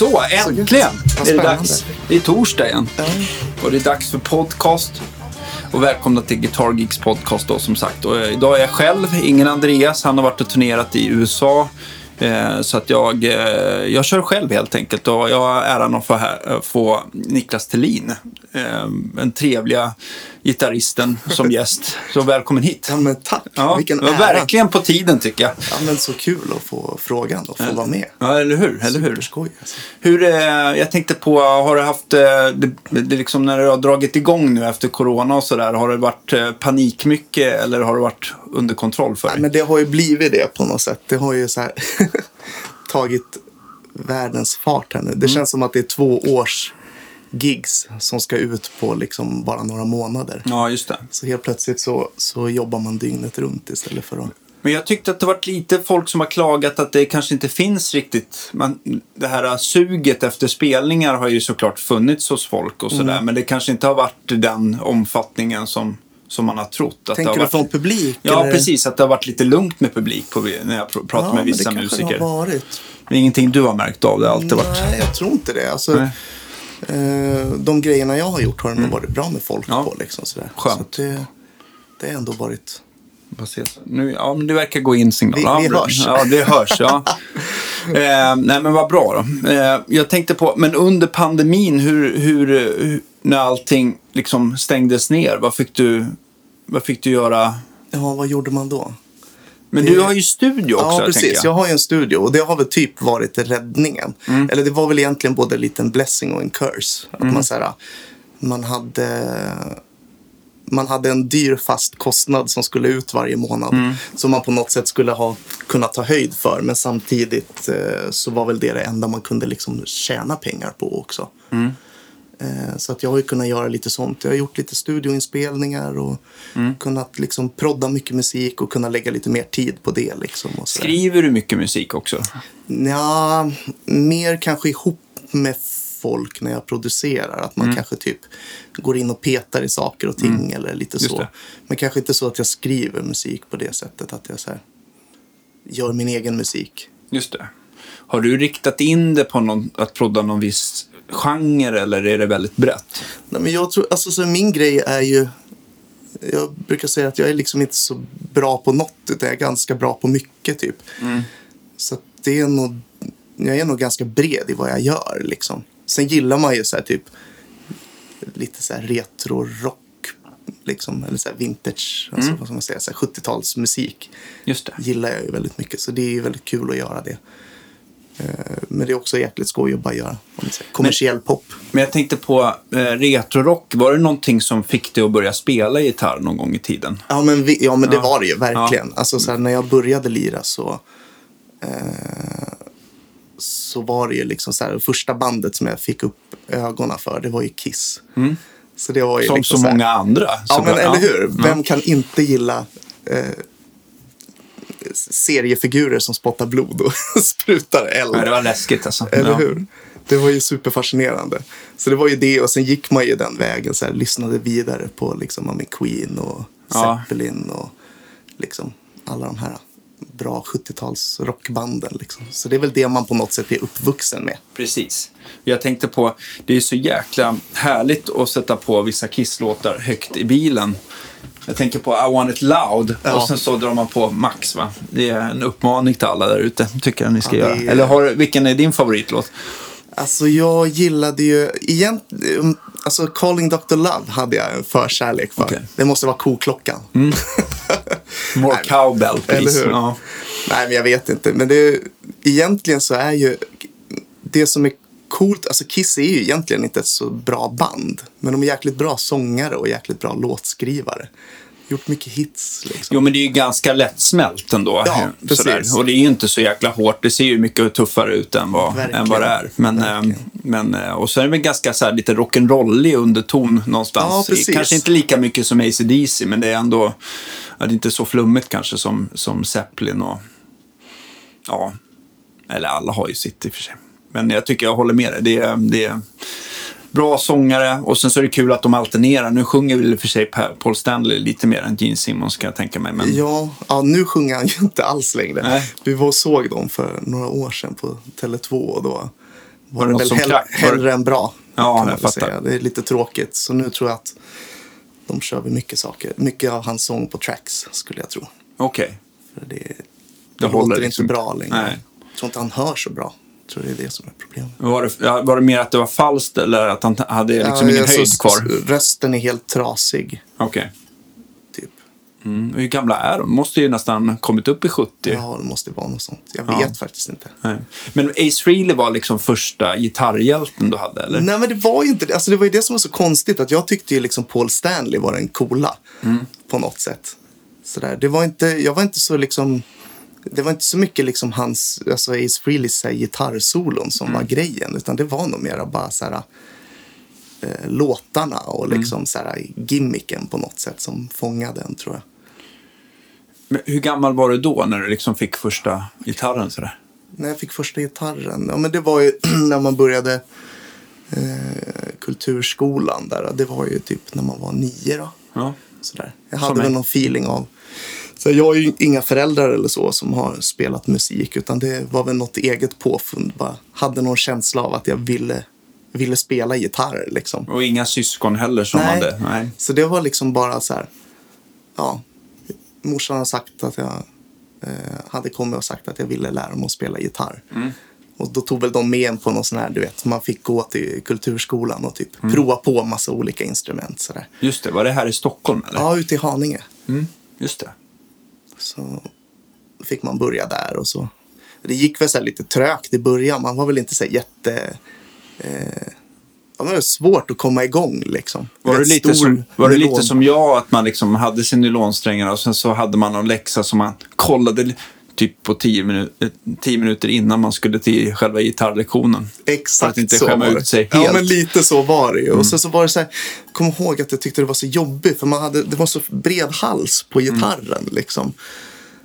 Så, äntligen är det dags. Det är torsdag igen. Och det är dags för podcast. Och välkomna till Guitar Geeks podcast då som sagt. Och eh, idag är jag själv, ingen Andreas. Han har varit och turnerat i USA. Eh, Så att jag, eh, jag kör själv helt enkelt. Och jag har äran att få, här, eh, få Niklas Thelin, eh, den trevliga gitarristen, som gäst. Så välkommen hit. Ja, men tack. Ja, Vilken det var ära. verkligen på tiden tycker jag. Ja, men så kul att få frågan och få vara med. Ja, eller hur? Eller hur? Superskoj. Alltså. Hur, eh, jag tänkte på, har du haft, eh, det, det liksom när du har dragit igång nu efter corona och sådär, har det varit eh, panik mycket eller har det varit under kontroll för dig? men det har ju blivit det på något sätt. Det har ju så här tagit världens fart här nu. Mm. Det känns som att det är två års gigs som ska ut på liksom bara några månader. Ja, just det. Så helt plötsligt så, så jobbar man dygnet runt istället för att... Men jag tyckte att det varit lite folk som har klagat att det kanske inte finns riktigt, man, det här suget efter spelningar har ju såklart funnits hos folk och sådär, Mm. men det kanske inte har varit den omfattningen som, som man har trott. Att det Tänker har du varit... från publik? Ja, eller? precis. Att det har varit lite lugnt med publik på, när jag pr- pratar Ja, med vissa det kanske musiker. det har varit. Det är ingenting du har märkt av? Det har alltid varit... Nej, jag tror inte det. Alltså, Nej. Eh, de grejerna jag har gjort har det nog varit bra med folk Ja. på. Liksom, sådär. Skönt. Så det, det har ändå varit... Nu, ja, men det verkar gå in signal. Vi- ja, vi bra. hörs. Ja, det hörs. Ja. eh, nej, men vad bra då. Eh, jag tänkte på, men under pandemin, hur, hur, hur, när allting liksom stängdes ner, vad fick du, vad fick du göra? Ja, vad gjorde man då? Men Det- du har ju studio också, Ja, precis. jag. Jag har ju en studio och det har väl typ varit räddningen. Mm. Eller det var väl egentligen både en liten blessing och en curse. Att Mm. man, så här, man, hade, man hade en dyr fast kostnad som skulle ut varje månad. Mm. Som man på något sätt skulle ha kunnat ta höjd för. Men samtidigt eh, så var väl det det enda man kunde liksom tjäna pengar på också. Mm. Eh, Så att jag har ju kunnat göra lite sånt. Jag har gjort lite studioinspelningar och Mm. kunnat liksom prodda mycket musik och kunna lägga lite mer tid på det. Liksom. Skriver du mycket musik också? Ja, mer kanske ihop med folk när jag producerar. Att man kanske typ går in och petar i saker och ting eller lite så. Men kanske inte så att jag skriver musik på det sättet. Att jag så gör min egen musik. Just det. Har du riktat in det på någon, att prodda någon viss genre eller är det väldigt brett? Nej, men jag tror, alltså, så min grej är ju... Jag brukar säga att jag är liksom inte så bra på något, utan jag är ganska bra på mycket. typ. Så att det är nog, jag är nog ganska bred i vad jag gör. Liksom. Sen gillar man ju så här, typ lite så här retro-rock. Liksom, eller så här vintage, alltså, vad ska man säga, så här 70-talsmusik Just det. gillar jag ju väldigt mycket. Så det är ju väldigt kul att göra det. Eh, Men det är också jäkligt skoj att bara göra kommersiell pop. Men jag tänkte på eh, retrorock. Var det någonting som fick dig att börja spela gitarr någon gång i tiden? Ja, men, vi, ja, men det Ja. var det ju verkligen. Alltså, så här, när jag började lira så, eh, så var det ju liksom så här, första bandet som jag fick upp ögonen för, det var ju Kiss. Så det var ju Som liksom så här- många andra. Ja, men eller hur? Ja. Vem kan inte gilla eh, seriefigurer som spottar blod och sprutar eld? Nej, det var läskigt alltså. Eller Ja. hur? Det var ju superfascinerande. Så det var ju det och sen gick man ju den vägen. Så här, lyssnade vidare på liksom, ja, Queen och Ja. Zeppelin och liksom alla de här bra 70-tals rockbanden. Liksom. Så det är väl det man på något sätt är uppvuxen med. Precis. Jag tänkte på, det är så jäkla härligt att sätta på vissa Kiss-låtar högt i bilen. Jag tänker på I want it loud Ja. och sen så drar man på max. Va? Det är en uppmaning till alla där ute, tycker jag ni ska Ja, göra. är- Eller har, vilken är din favoritlåt? Alltså jag gillade ju egentligen, alltså Calling Dr. Love hade jag en förkärlek för. Mm. Det måste vara koklockan. More Nej, cowbell, please. Ja. Nej, men jag vet inte. Men det, egentligen så är ju det som är coolt, alltså Kiss är ju egentligen inte ett så bra band. Men de är jäkligt bra sångare och jäkligt bra låtskrivare. Gjort mycket hits liksom. Jo, men det är ju ganska lättsmält ändå. Ja, precis. Och det är ju inte så jäkla hårt. Det ser ju mycket tuffare ut än vad, Verkligen. än vad det är. Men, eh, Verkligen. men, eh, och så är det väl ganska så här, lite rock'n'rollig underton någonstans. Ja. Kanske inte lika mycket som AC/DC men det är ändå det är inte så flummigt kanske som, som Zeppelin och ja, eller alla har ju sitt i och för sig. Men jag tycker jag håller med dig. Det det bra sångare och sen så är det kul att de alternerar. Nu sjunger väl för sig Pa- Paul Stanley lite mer än Gene Simmons kan jag tänka mig. Men Ja, ja, nu sjunger han ju inte alls längre. Nej. Vi var och såg dem för några år sedan på Tele2 och då var det det något väl hell- var det- hellre än bra. Ja, kan jag fattar. säga. Det är lite tråkigt. Så nu tror jag att de kör väl mycket saker. Mycket av hans sång på tracks skulle jag tro. Okej. För det, det, Det håller låter liksom inte inte. bra längre. Nej. Jag tror inte han hör så bra. Tror det är det som är problemet. Var det, ja, var det mer att det var falskt eller att han hade liksom Ja, ingen alltså, höjd kvar? Rösten är helt trasig. Okej. Typ. Mm. Hur gamla är de? Måste ju nästan kommit upp i 70. Ja, det måste vara något sånt. Jag Ja. vet faktiskt inte. Nej. Men Ace Frehley var liksom första gitarrhjälten du hade, eller? Nej, men det var ju inte det. Alltså, det var ju det som var så konstigt. Att jag tyckte ju liksom Paul Stanley var den coola. Mm. På något sätt. Sådär. Det var inte, jag var inte så liksom... Det var inte så mycket liksom hans, alltså Ace Frehleys gitarrsolon som Mm. var grejen. Utan det var nog mera bara så här, eh, låtarna och Mm. liksom så här, gimmicken på något sätt som fångade en tror jag. Men hur gammal var du då när du liksom fick första gitarren? Sådär? När jag fick första gitarren, ja men det var ju när man började eh, kulturskolan där. Det var ju typ när man var nio då. Ja. Sådär. Jag Som hade väl mig. någon feeling av... Så jag har ju inga föräldrar eller så som har spelat musik utan det var väl något eget påfund. Bara hade någon känsla av att jag ville, ville spela gitarr liksom. Och inga syskon heller som Nej. hade? Nej. Så det var liksom bara så här... Ja, morsan har sagt att jag eh, hade kommit och sagt att jag ville lära mig att spela gitarr. Mm. Och då tog väl de med en på någon sån här, du vet, man fick gå till kulturskolan och typ Mm. prova på massa olika instrument sådär. Just det, var det här i Stockholm eller? Ja, ute i Haninge. Mm. Just det. Så fick man börja där och så. Det gick väl så lite trögt i början. Man var väl inte så jätte... Eh, ja, det var svårt att komma igång liksom. Var det, lite som, var det lite som jag, att man liksom hade sin nylonsträngar och sen så hade man någon läxa som man kollade typ på tio, minu- eh, tio minuter innan man skulle till själva gitarrlektionen? Exakt För att inte så skämma var ut sig Ja, helt. Mm. men lite så var det ju. Och sen så var det så här, kom ihåg att jag tyckte det var så jobbigt för man hade, det var så bred hals på Mm. gitarren liksom.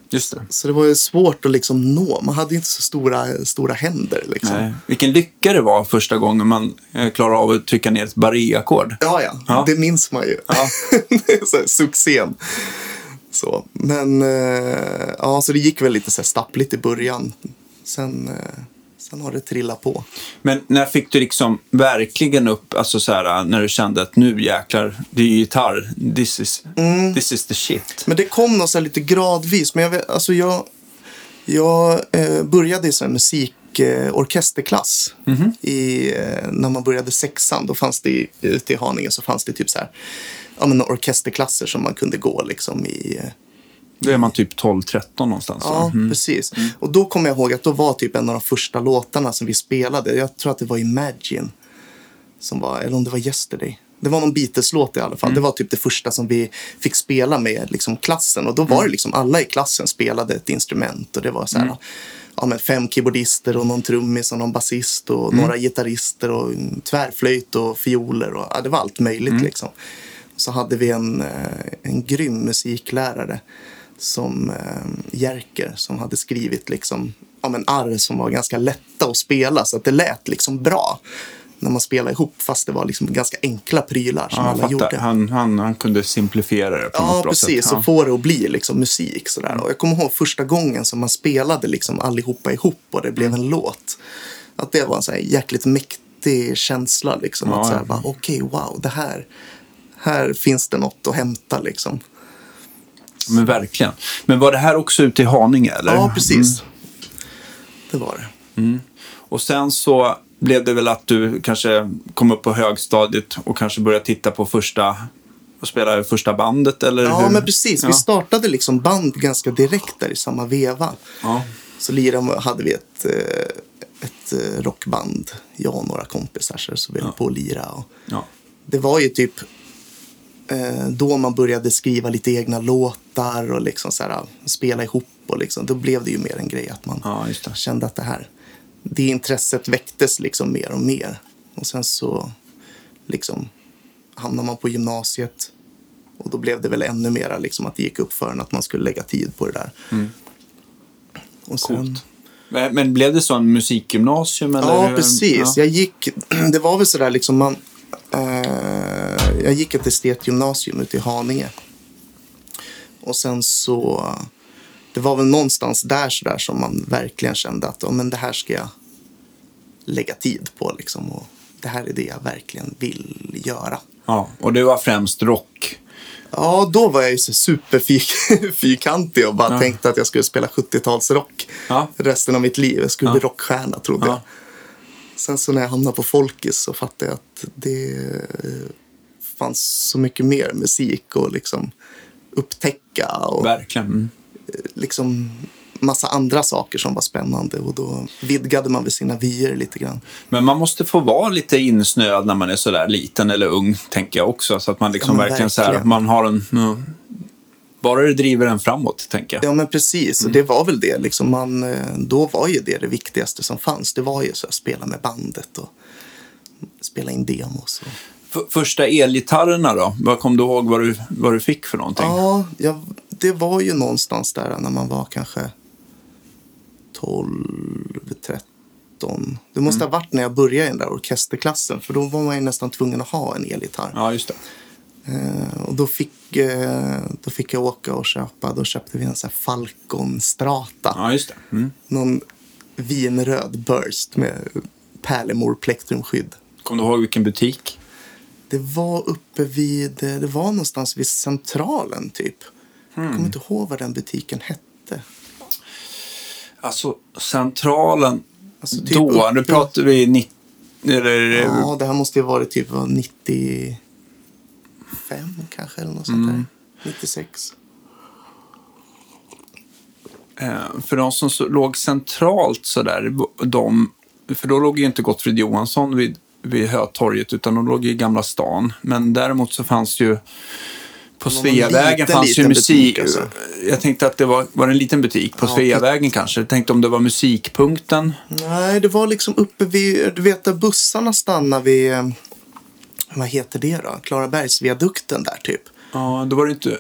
Just det. Så det var ju svårt att liksom nå. Man hade inte så stora, stora händer liksom. Nej. Vilken lycka det var första gången man eh, klarade av att trycka ner ett barré-ackord. Ja, ja, Ja. det minns man ju. Ja. succén. Så. Men eh, ja, så det gick väl lite så här stappligt i början. Sen, eh, sen har det trillat på. Men när fick du liksom verkligen upp, alltså så här, när du kände att nu jäklar, det är ju gitarr, this is, Mm. this is the shit. Men det kom nog så lite gradvis. Men jag, alltså jag, jag eh, började i så här eh, orkesterklass. I, eh, när man började sexan, då fanns det ute i Haninge så fanns det typ så här, ja, men orkesterklasser som man kunde gå liksom i eh, Då är man typ 12-13 någonstans. Ja, Mm. precis. Och då kommer jag ihåg att då var typ en av de första låtarna som vi spelade. Jag tror att det var Imagine. Som var, eller om det var Yesterday. Det var någon Beatles-låt i alla fall. Det var typ det första som vi fick spela med liksom, klassen. Och då var det liksom alla i klassen spelade ett instrument. Och det var så här, ja, men fem keyboardister och någon trummis och någon basist och några gitarrister och tvärflöjt och fioler. Och, ja, det var allt möjligt liksom. Så hade vi en, eh, en grym musiklärare som eh, Jerker som hade skrivit liksom, ja, men arr som var ganska lätta att spela så att det lät liksom bra när man spelade ihop fast det var liksom ganska enkla prylar som Ja, alla fattar. gjorde. Han, han, han kunde simplifiera det på Ja, något bra precis. sätt. Så Ja. få det att bli liksom musik. Sådär. Och jag kommer ihåg första gången som man spelade liksom allihopa ihop och det blev Mm. en låt. Att det var en så här jäkligt mäktig känsla. Liksom. Ja, att ja. okej, wow, det här, här finns det något att hämta liksom. Men verkligen. Men var det här också ute i Haninge? Eller? Ja, precis. Det var det. Och sen så blev det väl att du kanske kom upp på högstadiet och kanske började titta på första och spela första bandet eller Ja, hur? men precis. Vi Ja. startade liksom band ganska direkt där i samma veva. Ja. Så lirade, hade vi ett, eh, ett eh, rockband, jag och några kompisar, så vi höll på att lira. Och Ja. det var ju typ eh, då man började skriva lite egna låtar och liksom så här, spela ihop. Och liksom, då blev det ju mer en grej att man ja, kände att det här, det intresset väcktes liksom mer och mer. Och sen så liksom hamnade man på gymnasiet och då blev det väl ännu mera liksom att det gick upp för en att man skulle lägga tid på det där. Och sen, Mm. Coolt. Men, men blev det så en musikgymnasium? Eller? Ja, precis. Ja. Jag gick, det var väl sådär liksom man, eh, jag gick ett estetgymnasium ute i Haninge. Och sen så, det var väl någonstans där sådär som man verkligen kände att ja, men det här ska jag, lägga tid på. Liksom, och det här är det jag verkligen vill göra. Ja, och det var främst rock. Ja, då var jag ju så superfyrkantig och bara Ja. tänkte att jag skulle spela 70-talsrock Ja. resten av mitt liv. Jag skulle Ja. bli rockstjärna, trodde Ja. jag. Sen så när jag hamnade på Folkis så fattade jag att det eh, fanns så mycket mer musik och liksom upptäcka och Verkligen. Liksom massa andra saker som var spännande och då vidgade man väl sina vyer lite grann. Men man måste få vara lite insnöad när man är sådär liten eller ung, tänker jag också. Så att man liksom Ja, men verkligen, så här, verkligen. man har en... ja, bara det driver en framåt, tänker jag. Ja men precis, Mm. och det var väl det. Liksom man, eh, då var ju det det viktigaste som fanns. Det var ju så att spela med bandet och spela in demos. Och... Första elgitarrerna då? Vad kom du ihåg vad du, vad du fick för någonting? Ja, jag, det var ju någonstans där när man var kanske 12, 13. Det måste Mm. ha varit när jag började i den där orkesterklassen. För då var man ju nästan tvungen att ha en elgitarr. Ja, just det. Eh, och då fick, eh, då fick jag åka och köpa. Då köpte vi en sån här Falcon Strata. Ja, just det. Mm. Någon vinröd burst med pärlemor plektrumskydd. Kom du ihåg vilken butik? Det var uppe vid, eh, det var någonstans vid Centralen typ. Jag Hmm. kommer inte ihåg vad den butiken hette. Alltså, Centralen. Alltså, typ då, uppe- nu pratar vi 90... Eller, Ja, det här måste ju varit typ vad, 95 kanske eller något sånt Mm. där. 96. Eh, för de som så, låg centralt sådär, de, för då låg ju inte Gottfrid Johansson vid, vid Hötorget utan de låg i Gamla stan. Men däremot så fanns ju på Sveavägen fanns ju musik. alltså. Jag tänkte att det var, var det en liten butik på Ja, Sveavägen kanske. Jag tänkte om det var musikpunkten. Nej, det var liksom uppe vid, du vet där bussarna stannar vid, eh, vad heter det då? Klarabergsviadukten där typ. Ja, då var det inte,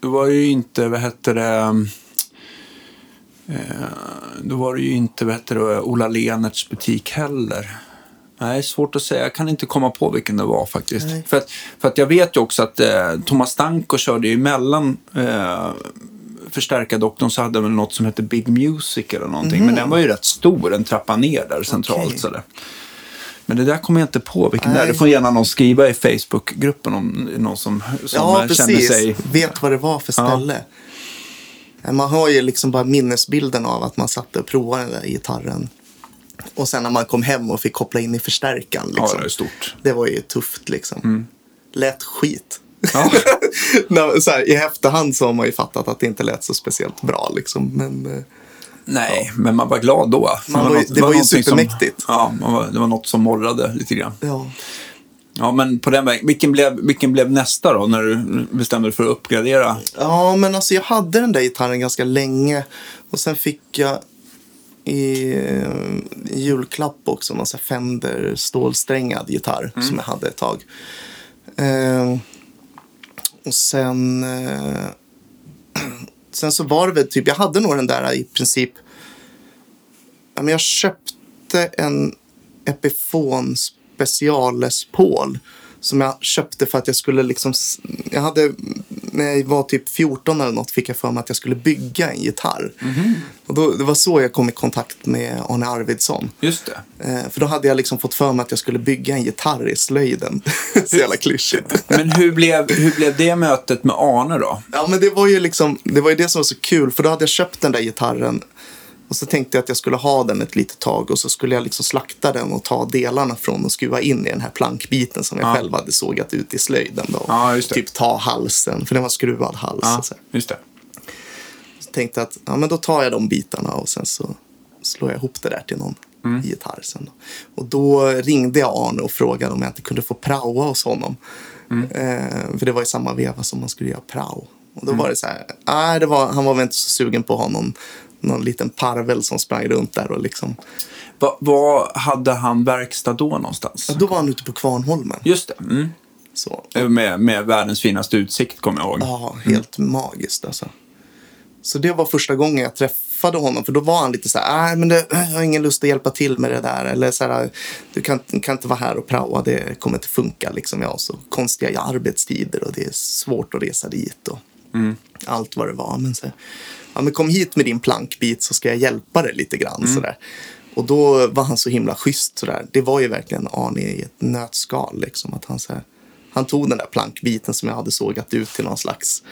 då var det ju inte, vad hette det, eh, då var det ju inte, vad hette det, Ola Lenerts butik heller. Nej, svårt att säga. Jag kan inte komma på vilken det var faktiskt. Nej. För att, för att jag vet ju också att eh, Thomas Stanko körde ju emellan eh, förstärkardoktorn så hade väl något som hette Big Music eller någonting. Men den var ju rätt stor, en trappa ner där centralt. Okej. Sådär. Men det där kommer jag inte på vilken det är. Det får gärna någon skriva i Facebookgruppen om någon som, som ja, eh, precis. sig... Vet vad det var för ställe. Eh, Man har ju liksom bara minnesbilden av att man satt och provade den där gitarren. Och sen när man kom hem och fick koppla in i förstärkaren. Ja, Liksom. det är stort. Det var ju tufft liksom. Lät skit. Ja. Så här, I efterhand så har man ju fattat att det inte lät så speciellt bra. Liksom. Men eh, Nej, men man var glad då. Man var ju- det var ju någonting supermäktigt. Som, ja, var, det var något som morrade lite grann. ja. Ja, men på den vägen. Vilken blev, vilken blev nästa då, när du bestämde dig för att uppgradera? ja, men alltså jag hade den där gitarren ganska länge. Och sen fick jag i eh, julklapp också någon Fender stålsträngad gitarr som jag hade ett tag. Eh, och sen, eh, sen så var det väl typ, jag hade nog den där i princip. Ja, men jag köpte en Epiphone special Les Paul som jag köpte för att jag skulle liksom, jag hade, när jag var typ 14 eller något fick jag för mig att jag skulle bygga en gitarr. Och då, det var så jag kom i kontakt med Arne Arvidsson. Just det. Eh, för då hade jag liksom fått för mig att jag skulle bygga en gitarr i slöjden. så jävla klyschigt. Men hur blev, hur blev det mötet med Arne då? Ja, men det var ju liksom, det var ju det som var så kul. För då hade jag köpt den där gitarren. Och så tänkte jag att jag skulle ha den ett litet tag. Och så skulle jag liksom slakta den och ta delarna från och skruva in i den här plankbiten som jag Ja. själv hade sågat ut i slöjden. Då. Ja. Typ ta halsen, för den var skruvad hals. Ja, så. just det. så tänkte jag att ja, men då tar jag de bitarna och sen så slår jag ihop det där till någon Mm. gitarr sen. Då. Och då ringde jag Arne och frågade om jag inte kunde få praoa hos honom. Mm. Eh, för det var i samma veva som man skulle göra prao. Och Mm. då var det så här, nej, det var, han var väl inte så sugen på att ha någon, någon liten parvel som sprang runt där och liksom. Va, vad hade han verkstad då någonstans? Ja, då var han ute på Kvarnholmen. Just det. Mm. Så. Med, med världens finaste utsikt, kommer jag ihåg. Ja, helt magiskt alltså. Så det var första gången jag träffade honom. För då var han lite så här, nej men det, jag har ingen lust att hjälpa till med det där. Eller så här, du kan, kan inte vara här och praoa, det kommer inte funka. Liksom. Jag har så konstiga arbetstider och det är svårt att resa dit. Och Allt vad det var. Men så, ja, men kom hit med din plankbit så ska jag hjälpa dig lite grann. Så där. Och då var han så himla schysst. Sådär. Det var ju verkligen Arne i ett nötskal. Liksom, att han, såhär, han tog den där plankbiten som jag hade sågat ut till någon slags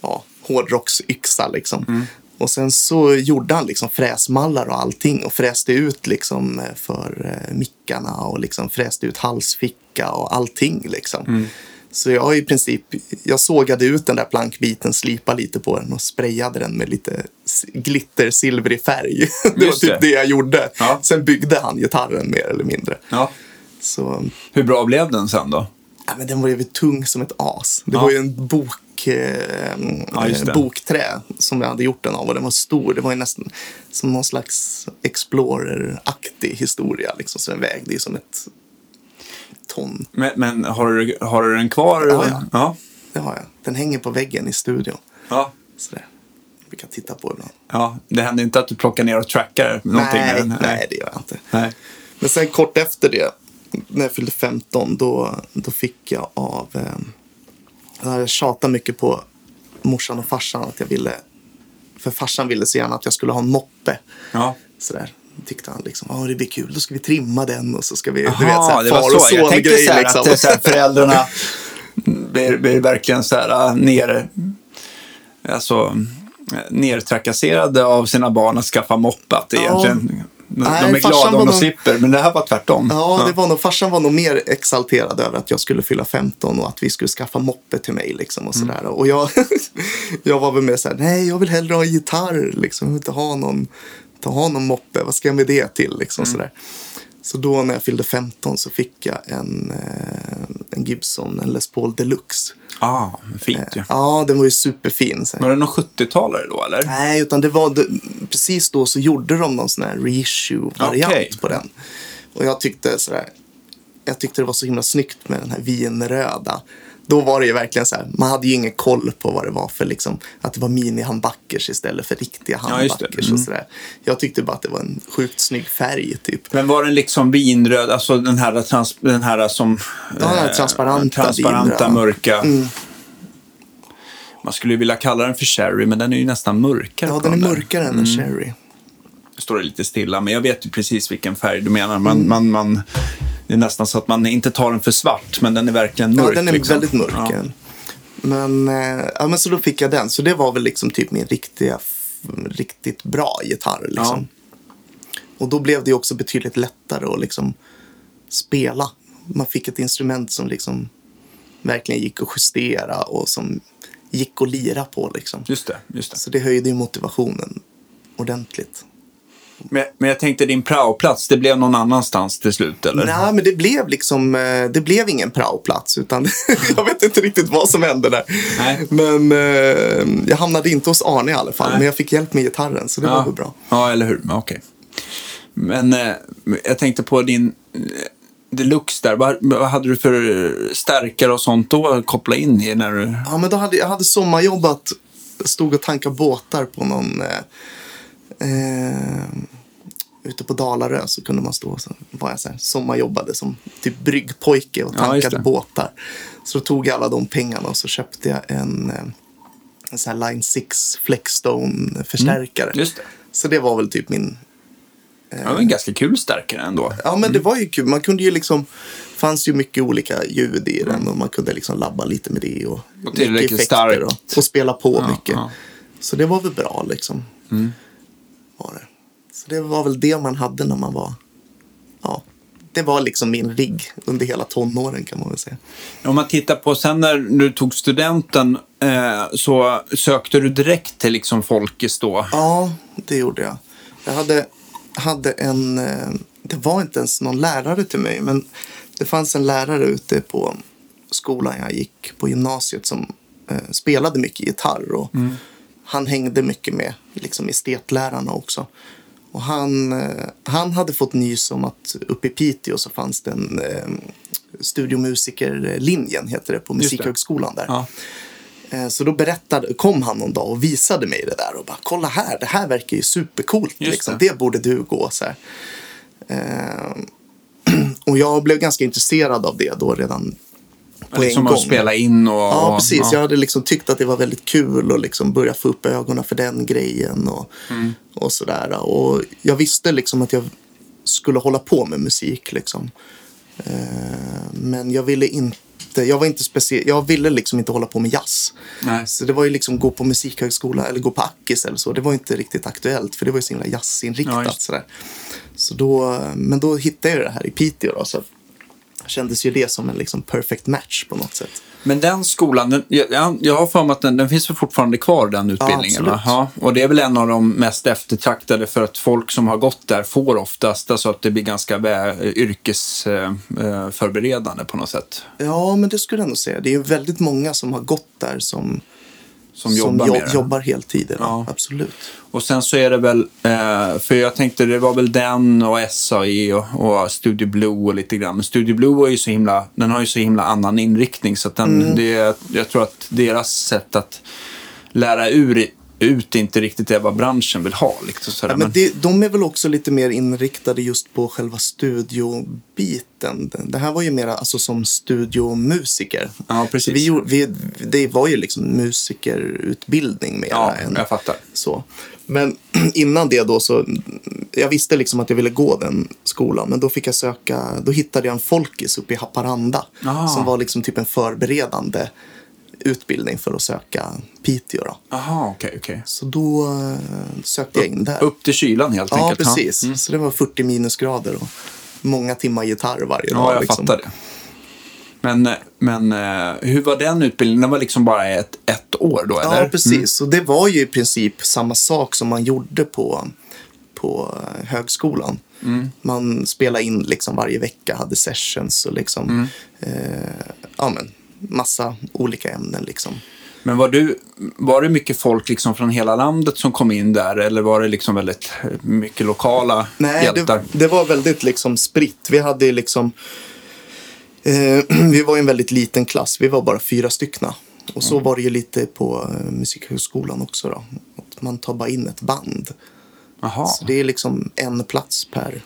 ja, hårdrocksyxa. Liksom. Och sen så gjorde han liksom fräsmallar och allting och fräste ut liksom för eh, mickarna och liksom fräste ut halsficka och allting. Liksom. Så jag i princip, jag sågade ut den där plankbiten, slipade lite på den och sprayade den med lite s- glittersilvrig färg. det var typ det. jag gjorde. Ja. Sen byggde han gitarren mer eller mindre. Ja. Så Hur bra blev den sen då? ja, men den var ju tung som ett as. Det Ja. var ju en bok, eh, bokträ som jag hade gjort den av och den var stor. Det var ju nästan som någon slags Explorer-aktig historia. Liksom. Så den vägde ju som ett ton. Men, men har, du, har du den kvar? Ja, ja. ja. Det har jag. Den hänger på väggen i studion. ja. Sådär. Jag brukar titta på ibland. Ja, det händer inte att du plockar ner och trackar någonting? Nej, den? nej, det gör jag inte. nej. Men sen kort efter det, när jag fyllde 15, då, då fick jag av... Eh, jag tjatat mycket på morsan och farsan att jag ville... För farsan ville så gärna att jag skulle ha en moppe. Ja. Sådär. Tyckte han liksom, ja det blir kul, då ska vi trimma den och så ska vi, du vet, det var far och så. Jag tänkte så här liksom. att är så här, föräldrarna blir, blir verkligen så här äh, ner, alltså, nertrakasserade av sina barn att skaffa. Att det Ja. egentligen, de Nej, är farsan glada om de nog- slipper, men det här var tvärtom. Ja, det var nog, farsan var nog mer exalterad över att jag skulle fylla 15 och att vi skulle skaffa moppe till mig. Liksom, och, sådär. och jag, jag var väl mer så här, nej, jag vill hellre ha gitarr. Liksom. Jag vill inte ha någon, inte ha någon moppe. Vad ska jag med det till? Liksom, sådär. Så då när jag fyllde 15 så fick jag en, eh, en Gibson, en Les Paul Deluxe. Ah, fint ju. Ja, den var ju superfin. Så. Var det någon 70-talare då eller? Nej, utan det var precis då så gjorde de någon sån här reissue-variant Okej. på den. Och jag tyckte sådär, jag tyckte det var så himla snyggt med den här vinröda. Då var det ju verkligen så här, man hade ju ingen koll på vad det var för liksom, att det var mini-handbackers istället för riktiga Ja, handbackers Mm. och sådär. Jag tyckte bara att det var en sjukt snygg färg typ. Men var den liksom vinröd, alltså den här, trans, den här som... Ja, den här eh, transparenta transparenta mörka. Mm. Man skulle ju vilja kalla den för sherry, men den är ju nästan mörkare. Ja, den är mörkare än en sherry. Står det lite stilla, men jag vet ju precis vilken färg du menar. Man, man, man, det är nästan så att man inte tar den för svart, men den är verkligen mörk. Ja, den är liksom. väldigt mörk. Ja. ja. Men, eh, ja, men så då fick jag den. Så det var väl liksom typ min riktiga, riktigt bra gitarr. Liksom. Och då blev det också betydligt lättare att liksom spela. Man fick ett instrument som liksom verkligen gick att justera och som gick att lira på. Liksom. Just det, just det. Så det höjde ju motivationen ordentligt. Men, men jag tänkte din praoplats, det blev någon annanstans till slut, eller? Nej, men det blev liksom, eh, det blev ingen praoplats utan jag vet inte riktigt vad som hände där. Nej. Men eh, jag hamnade inte hos Arne i alla fall, Nej. men jag fick hjälp med gitarren så det var väl bra. Ja, eller hur. Men Okej. Men eh, jag tänkte på din deluxe där. Vad, vad hade du för stärkare och sånt då att koppla in i när du... Ja, men då hade jag hade sommarjobbat, stod och tankade båtar på någon eh, eh, ute på Dalarö så kunde man stå och så var jag så här, sommarjobbade som typ bryggpojke och Ja, tankade det. båtar. Så då tog jag alla de pengarna och så köpte jag en, eh, en sån Line 6 Flexstone förstärkare. Just det. Så det var väl typ min... Ja, det var en ganska kul stärkare ändå. Ja, men det var ju kul. Man kunde ju liksom... fanns ju mycket olika ljud i den och man kunde liksom labba lite med det. Och, Och tillräckligt starkt. Och, och spela på Ja, mycket. ja. Så det var väl bra liksom. Var det. Så det var väl det man hade när man var... Ja, det var liksom min rigg under hela tonåren kan man väl säga. Om man tittar på sen när du tog studenten eh, så sökte du direkt till liksom Folkis då. Ja, det gjorde jag. Jag hade, hade en... eh, Det var inte ens någon lärare till mig, men det fanns en lärare ute på skolan jag gick på gymnasiet som eh, spelade mycket gitarr. Och Han hängde mycket med liksom estetlärarna också. Och han, eh, han hade fått nys om att uppe i Piteå så fanns det en eh, studiomusikerlinjen, heter det, på. Musikhögskolan där. Ja. Eh, Så då berättade, kom han någon dag och visade mig det där och bara kolla här, det här verkar ju supercoolt. Liksom. det. Det. borde du gå så här. Eh, och jag blev ganska intresserad av det då redan på liksom en att gång. spela in och... Ja, precis. ja. Jag hade liksom tyckt att det var väldigt kul att liksom börja få upp ögonen för den grejen och, Mm. och sådär. Och jag visste liksom att jag skulle hålla på med musik liksom. Eh, men jag ville inte, jag var inte speciell, jag ville liksom inte hålla på med jazz. Nej. Så det var ju liksom gå på musikhögskola eller gå på Ackis eller så. Det var inte riktigt aktuellt för det var ju så himla Ja, jazzinriktat. sådär. Så då, men då hittade jag det här i Piteå då. Så kändes ju det som en liksom perfect match på något sätt. Men den skolan, den, jag, jag- har för mig att den, den finns väl fortfarande kvar, den utbildningen? absolut. Ja, och det är väl en av de mest eftertraktade för att folk som har gått där får oftast, alltså att det blir ganska yrkesförberedande på något sätt. Ja, men det skulle jag nog säga. Det är ju väldigt många som har gått där som, Som jobbar jo- med det. jobbar heltid. Ja. Absolut. Och sen så är det väl, eh, för jag tänkte det var väl den och SAE och, och Studio Blue och lite grann. Men Studio Blue är ju så himla, den har ju så himla annan inriktning så den, Mm. det, jag tror att deras sätt att lära ur, ut inte riktigt är vad branschen vill ha. Liksom, sådär. Ja, men det, de är väl också lite mer inriktade just på själva studiobiten. Det här var ju mer alltså, som studiomusiker. Ja, precis. Vi, gjorde- vi, det var ju liksom musikerutbildning mer ja, än jag fattar. så. Men innan det då så, jag visste liksom att jag ville gå den skolan. Men då fick jag söka, då hittade jag en folkis uppe i Haparanda. Ah. Som var liksom typ en förberedande utbildning för att söka Piteå då. Jaha, okej, okej. Så då eh, sökte jag in där. Upp till kylan helt Ja, enkelt. precis. Mm. Så det var 40 minusgrader och många timmar gitarr varje dag. Ja, jag liksom. fattar det. Men, men eh, hur var den utbildningen? Den var liksom bara ett, ett år då, eller? Ja, precis. Och det var ju i princip samma sak som man gjorde på, på eh, högskolan. Mm. Man spelade in liksom varje vecka, hade sessions och liksom, Mm. eh, ja, men, massa olika ämnen. Liksom. Men var, du, var det mycket folk liksom från hela landet som kom in där eller var det liksom väldigt eh, mycket lokala Nej, hjältar? det, det var väldigt liksom spritt. Vi hade liksom... Eh, vi var en väldigt liten klass. Vi var bara fyra styckna. Och så var det ju lite på eh, Musikhögskolan också. Då. Att man tar bara in ett band. Jaha. Så det är liksom en plats per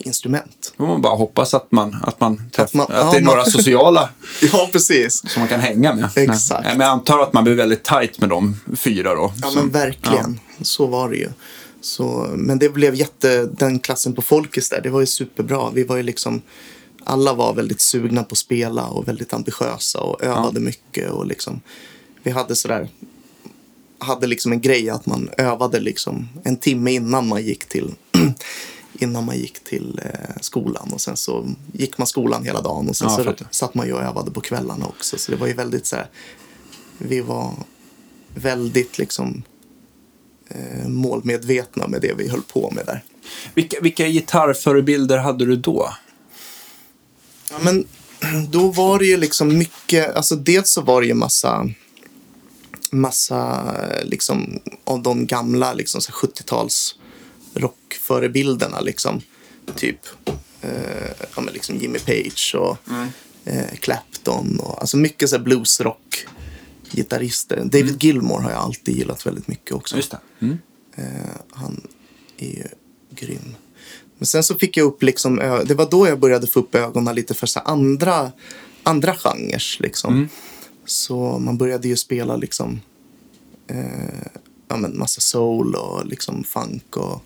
instrument. Får man bara hoppas att, man, att, man träff, att, man- det ja, är några man- sociala Ja, precis. som man kan hänga med. Exakt. Men jag antar att man blir väldigt tajt med de fyra då. Ja, Så- men verkligen. Så var det ju. Så, men det blev jätte... Den klassen på Folkis där, det var ju superbra. Vi var ju liksom... Alla var väldigt sugna på att spela och väldigt ambitiösa och övade mycket. Och liksom, vi hade sådär... Hade liksom en grej att man övade liksom en timme innan man gick till innan man gick till eh, skolan och sen så gick man skolan hela dagen och sen Ja, så satt man ju och övade på kvällarna också. Så det var ju väldigt så här, vi var väldigt liksom eh, målmedvetna med det vi höll på med där. Vilka, vilka gitarrförebilder hade du då? Ja, men då var det ju liksom mycket, alltså dels så var det ju massa, massa liksom av de gamla liksom så 70-tals rockförebilderna liksom. Typ, eh, ja men liksom Jimmy Page och eh, Clapton och alltså mycket så bluesrock gitarrister. David Gilmour har jag alltid gillat väldigt mycket också. Mm. Eh, han är ju grym. Men sen så fick jag upp liksom, det var då jag började få upp ögonen lite för så andra, andra genrer liksom. Så man började ju spela liksom, eh, ja men massa soul och liksom funk och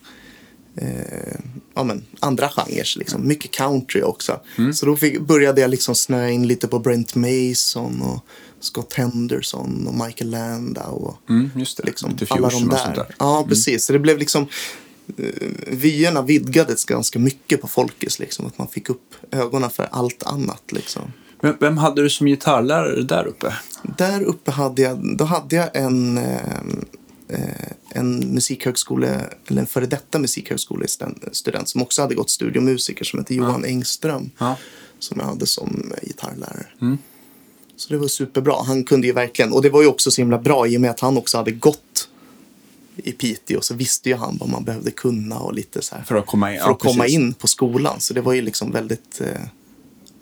eh, ja men andra genrer liksom. Mycket country också. Så då fick, började jag liksom snöa in lite på Brent Mason och Scott Henderson och Michael Landau och Mm, liksom, alla de där. där. Ja, precis. Så det blev liksom... eh, Vyerna vidgades ganska mycket på Folkis. Liksom, att man fick upp ögonen för allt annat. Liksom. Vem, vem hade du som gitarrlärare där uppe? Där uppe hade jag, då hade jag en, eh, en musikhögskole, eller en före detta musikhögskolestudent som också hade gått studiomusiker som hette Johan Engström. Ja. Som jag hade som eh, gitarrlärare. Så det var superbra. Han kunde ju verkligen, och det var ju också så himla bra i och med att han också hade gått i Piteå så visste ju han vad man behövde kunna och lite så här. För att komma in. för ja, att komma in på skolan. Så det var ju liksom väldigt, eh,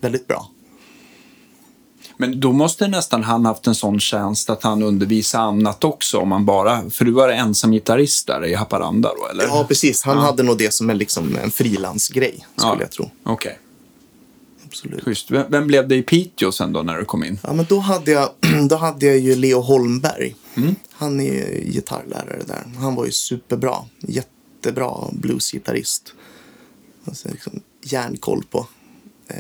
väldigt bra. Men då måste nästan han haft en sån tjänst att han undervisar annat också. Om man bara, för du var ensam gitarrist där i Haparanda då, eller? Ja, precis. Han hade nog det som en, liksom, en frilansgrej, skulle Ja. jag tro. Okej. absolut. Schysst. Vem, vem blev det i Piteå sen då när du kom in? Ja, men då hade jag, då hade jag ju Leo Holmberg. Han är gitarrlärare där. Han var ju superbra. Jättebra bluesgitarrist. Alltså liksom järnkoll på eh,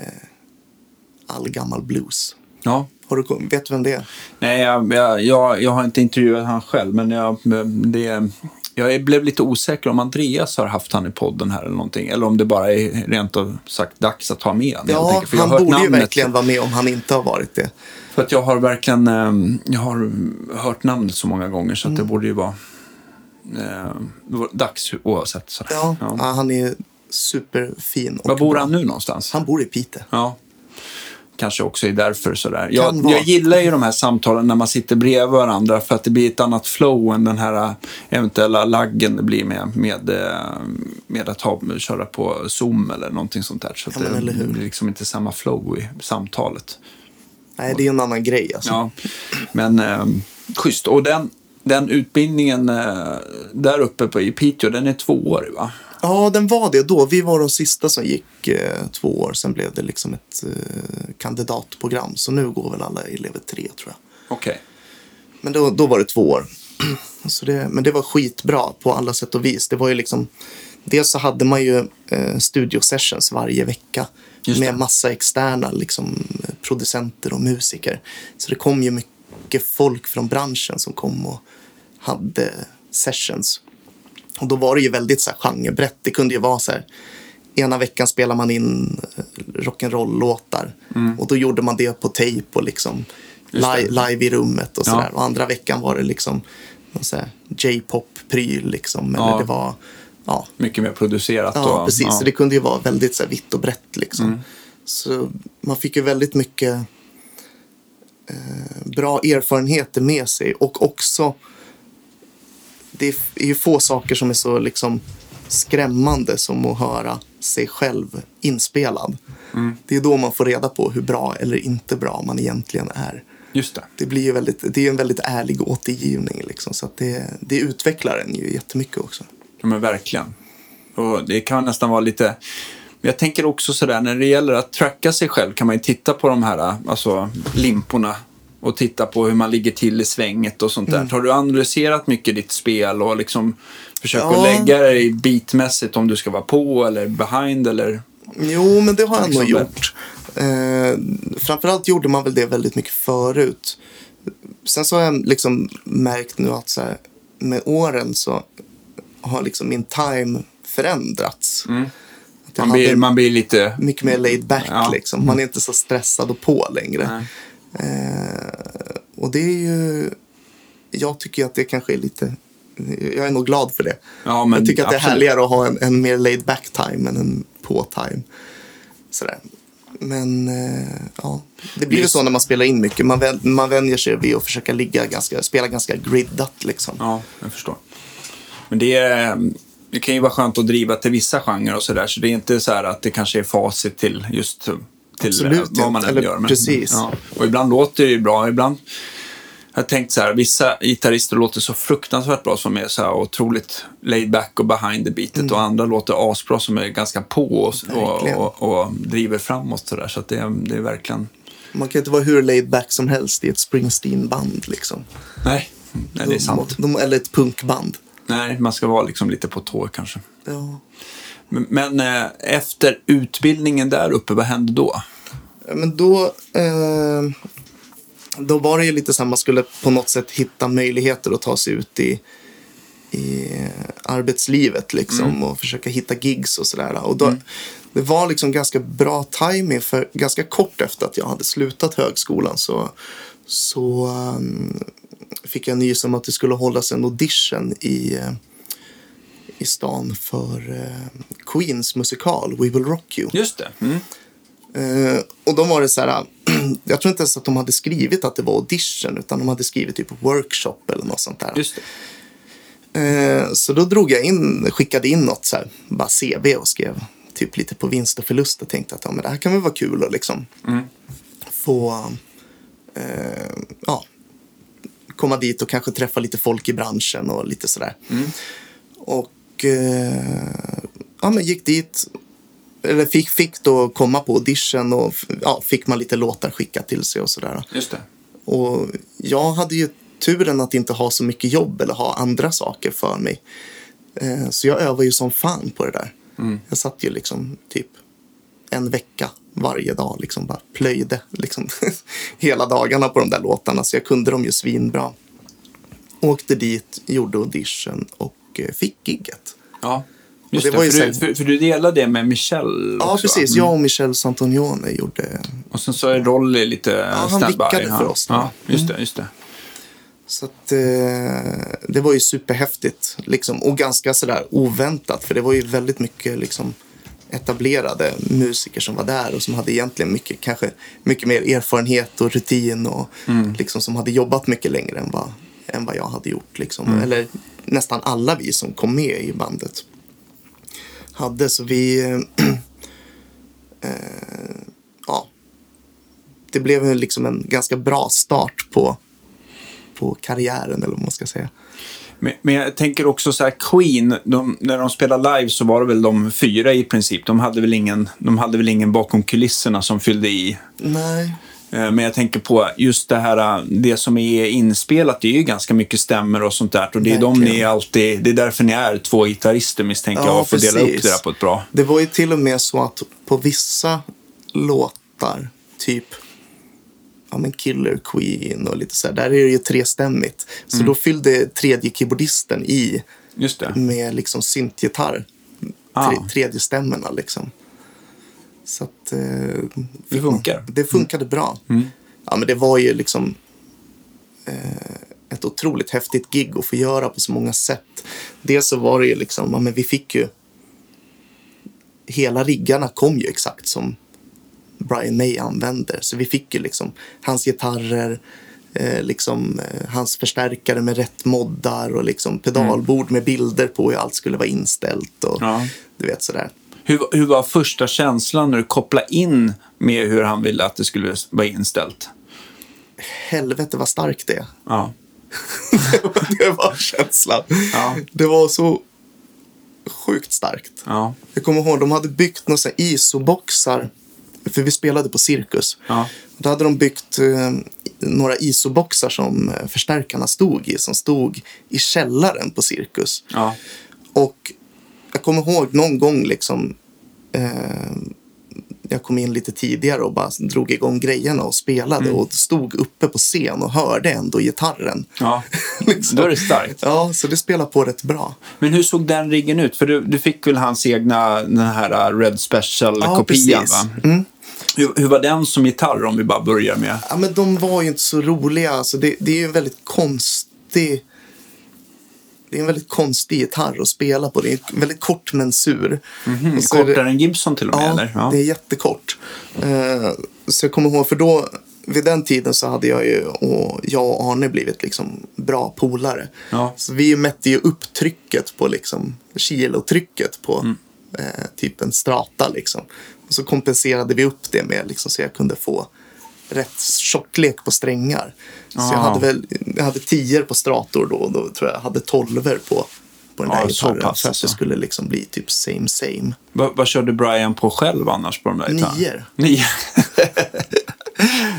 all gammal blues. Ja. Har du, vet du vem det är? Nej, jag, jag, jag, har inte intervjuat han själv, men jag, det, jag blev lite osäker om Andreas har haft han i podden här eller någonting. Eller om det bara är rent och sagt dags att ha med han. helt Ja, jag han borde ju namnet. verkligen vara med om han inte har varit det. För att jag har verkligen eh, jag har hört namnet så många gånger så Mm. det borde ju vara eh, dags oavsett. Ja, ja. han är superfin. Och Var bor bra. han nu någonstans? Han bor i Piteå. Ja. Kanske också är därför sådär. Jag, jag gillar ju de här samtalen när man sitter bredvid varandra för att det blir ett annat flow än den här eventuella laggen det blir med, med, äh, med att ha, köra på Zoom eller någonting sånt där. Så Ja, det, det blir liksom inte samma flow i samtalet. Nej, det är en annan grej alltså. Ja, men äh, schysst. Och den, den utbildningen äh, där uppe på, i Piteå, den är tvåårig va? Ja, den var det då. Vi var de sista som gick eh, två år. Sen blev det liksom ett eh, kandidatprogram. Så nu går väl alla elever tre, tror jag. Okej. Men då, då var det två år. Så det, men det var skitbra på alla sätt och vis. Det var ju liksom... Dels så hade man ju eh, studio sessions varje vecka. Med massa externa liksom, producenter och musiker. Så det kom ju mycket folk från branschen som kom och hade sessions. Och då var det ju väldigt så här, genrebrett. Det kunde ju vara så här. Ena veckan spelar man in eh, rock'n'roll-låtar. Och då gjorde man det på tejp och liksom Mm. Just det. li- live i rummet och Ja. sådär. Och andra veckan var det liksom J-pop-pryl liksom. Eller Ja. det var, ja, Mycket mer producerat. ja och, precis. ja. Så det kunde ju vara väldigt så här, vitt och brett liksom. Mm. Så man fick ju väldigt mycket eh, bra erfarenheter med sig. Och också, det är ju få saker som är så liksom skrämmande som att höra sig själv inspelad. Mm. Det är då man får reda på hur bra eller inte bra man egentligen är. Just det. Det blir ju väldigt, det är en väldigt ärlig återgivning liksom, så det, det utvecklar en ju jättemycket också. Ja, men verkligen. Och det kan nästan vara lite... Men jag tänker också sådär, när det gäller att tracka sig själv kan man ju titta på de här alltså, limporna och titta på hur man ligger till i svänget och sånt där. Mm. Har du analyserat mycket ditt spel och liksom försökt Ja. att lägga dig beatmässigt om du ska vara på eller behind eller? Jo, men det har jag nog gjort. Eh, framförallt gjorde man väl det väldigt mycket förut. Sen så har jag liksom märkt nu att så här, med åren så har liksom min time förändrats. Mm. Man blir, man blir lite... mycket mer laid back. Ja. Liksom. Man är inte så stressad och på längre. Nej. Eh, och det är ju... Jag tycker att det kanske är lite... Jag är nog glad för det. Ja, men jag tycker att det är absolut. härligare att ha en, en mer laid back time än en på time. Sådär. Men eh, ja, det blir ju så när man spelar in mycket. Man, vän, man vänjer sig vid att försöka ligga ganska, spela ganska griddat liksom. Ja, jag förstår. Men det, är, det kan ju vara skönt att driva till vissa genrer och sådär. Så det är inte så här att det kanske är facit till just till Absolut, vad man än Eller gör. Men, precis. Ja. Och ibland låter det ju bra. Ibland jag har tänkt så här, vissa gitarrister låter så fruktansvärt bra som är så här otroligt laid back och behind the beatet och andra låter asbra som är ganska på och, och, Mm. Och, och driver framåt så där. Så det, det är verkligen... Man kan inte vara hur laid back som helst i ett Springsteen-band. Liksom. Nej, nej det är sant. De, de, eller ett punkband. Nej, man ska vara liksom lite på tå kanske. Ja. Men, eh, efter utbildningen där uppe, vad hände då? Ja, Men då, eh, då var det ju lite så här, man skulle på något sätt hitta möjligheter att ta sig ut i, i arbetslivet liksom och försöka hitta gigs och sådär. Och då, Det var liksom ganska bra timing för ganska kort efter att jag hade slutat högskolan så, så um, fick jag nys om att det skulle hållas en audition i, eh, i stan för eh, Queens musikal We Will Rock You. Just det. Mm. Eh, och då var det så här, jag tror inte ens att de hade skrivit att det var audition utan de hade skrivit typ workshop eller något sånt där. Just. Eh, så då drog jag in, skickade in något så här, bara CV och skrev typ lite på vinst och förlust och tänkte att ja, men det här kan väl vara kul att liksom få eh, ja, komma dit och kanske träffa lite folk i branschen och lite sådär. Och eh, ja, men gick dit eller fick, fick då komma på audition och ja, fick man lite låtar skickat till sig och sådär. Just det. Och jag hade ju turen att inte ha så mycket jobb eller ha andra saker för mig. Eh, Så jag övade ju som fan på det där. Jag satt ju liksom typ en vecka varje dag, liksom bara plöjde liksom hela dagarna på de där låtarna. Så jag kunde dem ju svinbra. Åkte dit, gjorde audition och eh, fick gigget. Ja. Just det det, var ju för, du, så- för, för du delade det med Michelle Ja, också, va? precis. Jag och Michel Santonione gjorde... Och sen så är Rolly lite han standby. vickade för ja. oss då. Ja, just det. Just det. Så att, eh, det var ju superhäftigt. Liksom, och ganska sådär oväntat. För det var ju väldigt mycket liksom, etablerade musiker som var där och som hade egentligen mycket, kanske mycket mer erfarenhet och rutin och liksom, som hade jobbat mycket längre än vad, än vad jag hade gjort. Liksom. Eller nästan alla vi som kom med i bandet hade. Så vi... eh, ja, det blev liksom en ganska bra start på, på karriären eller vad man ska säga. Men, men jag tänker också så här, Queen, de, när de spelade live så var det väl de fyra i princip. De hade väl ingen, de hade väl ingen bakom kulisserna som fyllde i. Nej, Men jag tänker på just det här, det som är inspelat, det är ju ganska mycket stämmer och sånt där. Och det är de ni alltid, det är därför ni är två gitarrister misstänker jag, Ja, och får dela upp det där på ett bra. det var ju till och med så att på vissa låtar, typ ja, men Killer Queen och lite så här, där är det ju trestämmigt. Så då fyllde tredje keyboardisten i med liksom syntgitarr. Ah. Tre, tredje stämmorna liksom. Så att... Eh, Det funkar. Det funkade bra. Ja, men det var ju liksom eh, ett otroligt häftigt gig att få göra på så många sätt. Dels så var det ju liksom, ja, men vi fick ju... Hela riggarna kom ju exakt som Brian May använder. Så vi fick ju liksom hans gitarrer, eh, liksom, eh, hans förstärkare med rätt moddar och liksom pedalbord med bilder på hur allt skulle vara inställt. Och, Ja. Du vet sådär. Hur, hur var första känslan när du kopplade in med hur han ville att det skulle vara inställt? Helvete vad starkt det är. Ja. det var känslan. Ja. Det var så sjukt starkt. Ja. Jag kommer ihåg, de hade byggt några isoboxar. För vi spelade på Cirkus. Ja. Då hade de byggt eh, några isoboxar som eh, förstärkarna stod i. Som stod i källaren på Cirkus. Ja. Och jag kommer ihåg någon gång liksom. Eh, jag kom in lite tidigare och bara drog igång grejerna och spelade. Och stod uppe på scen och hörde ändå gitarren. ja. Liksom. Då är det starkt. Ja, så det spelar på rätt bra. Men hur såg den riggen ut? För du, du fick väl hans egna, den här uh, Red Ja, Special-kopian va? Hur, hur var den som gitarr om vi bara börjar med? Ja, men de var ju inte så roliga. Alltså det, det är ju en väldigt konstig... Det är en väldigt konstig gitarr att spela på. Det är väldigt kort. Och så är det- Kortare än Gibson till och med Ja, eller? Ja. det är jättekort. Eh, så jag kommer ihåg, för då, vid den tiden så hade jag ju, och jag och Arne blivit liksom bra polare. Ja. Så vi mätte ju upp trycket på liksom, kilotrycket på Mm. eh, typ en strata liksom. Och så kompenserade vi upp det med liksom, så jag kunde få rätt tjocklek på strängar. Så jag Ah. hade väl, jag hade tior på strator då, och då tror jag hade tolver på, på den Ja, där så gitarren. pass så att alltså. det skulle liksom bli typ same same. Vad, vad körde Brian på själv annars på de där gitarrerna? Nior. Nio.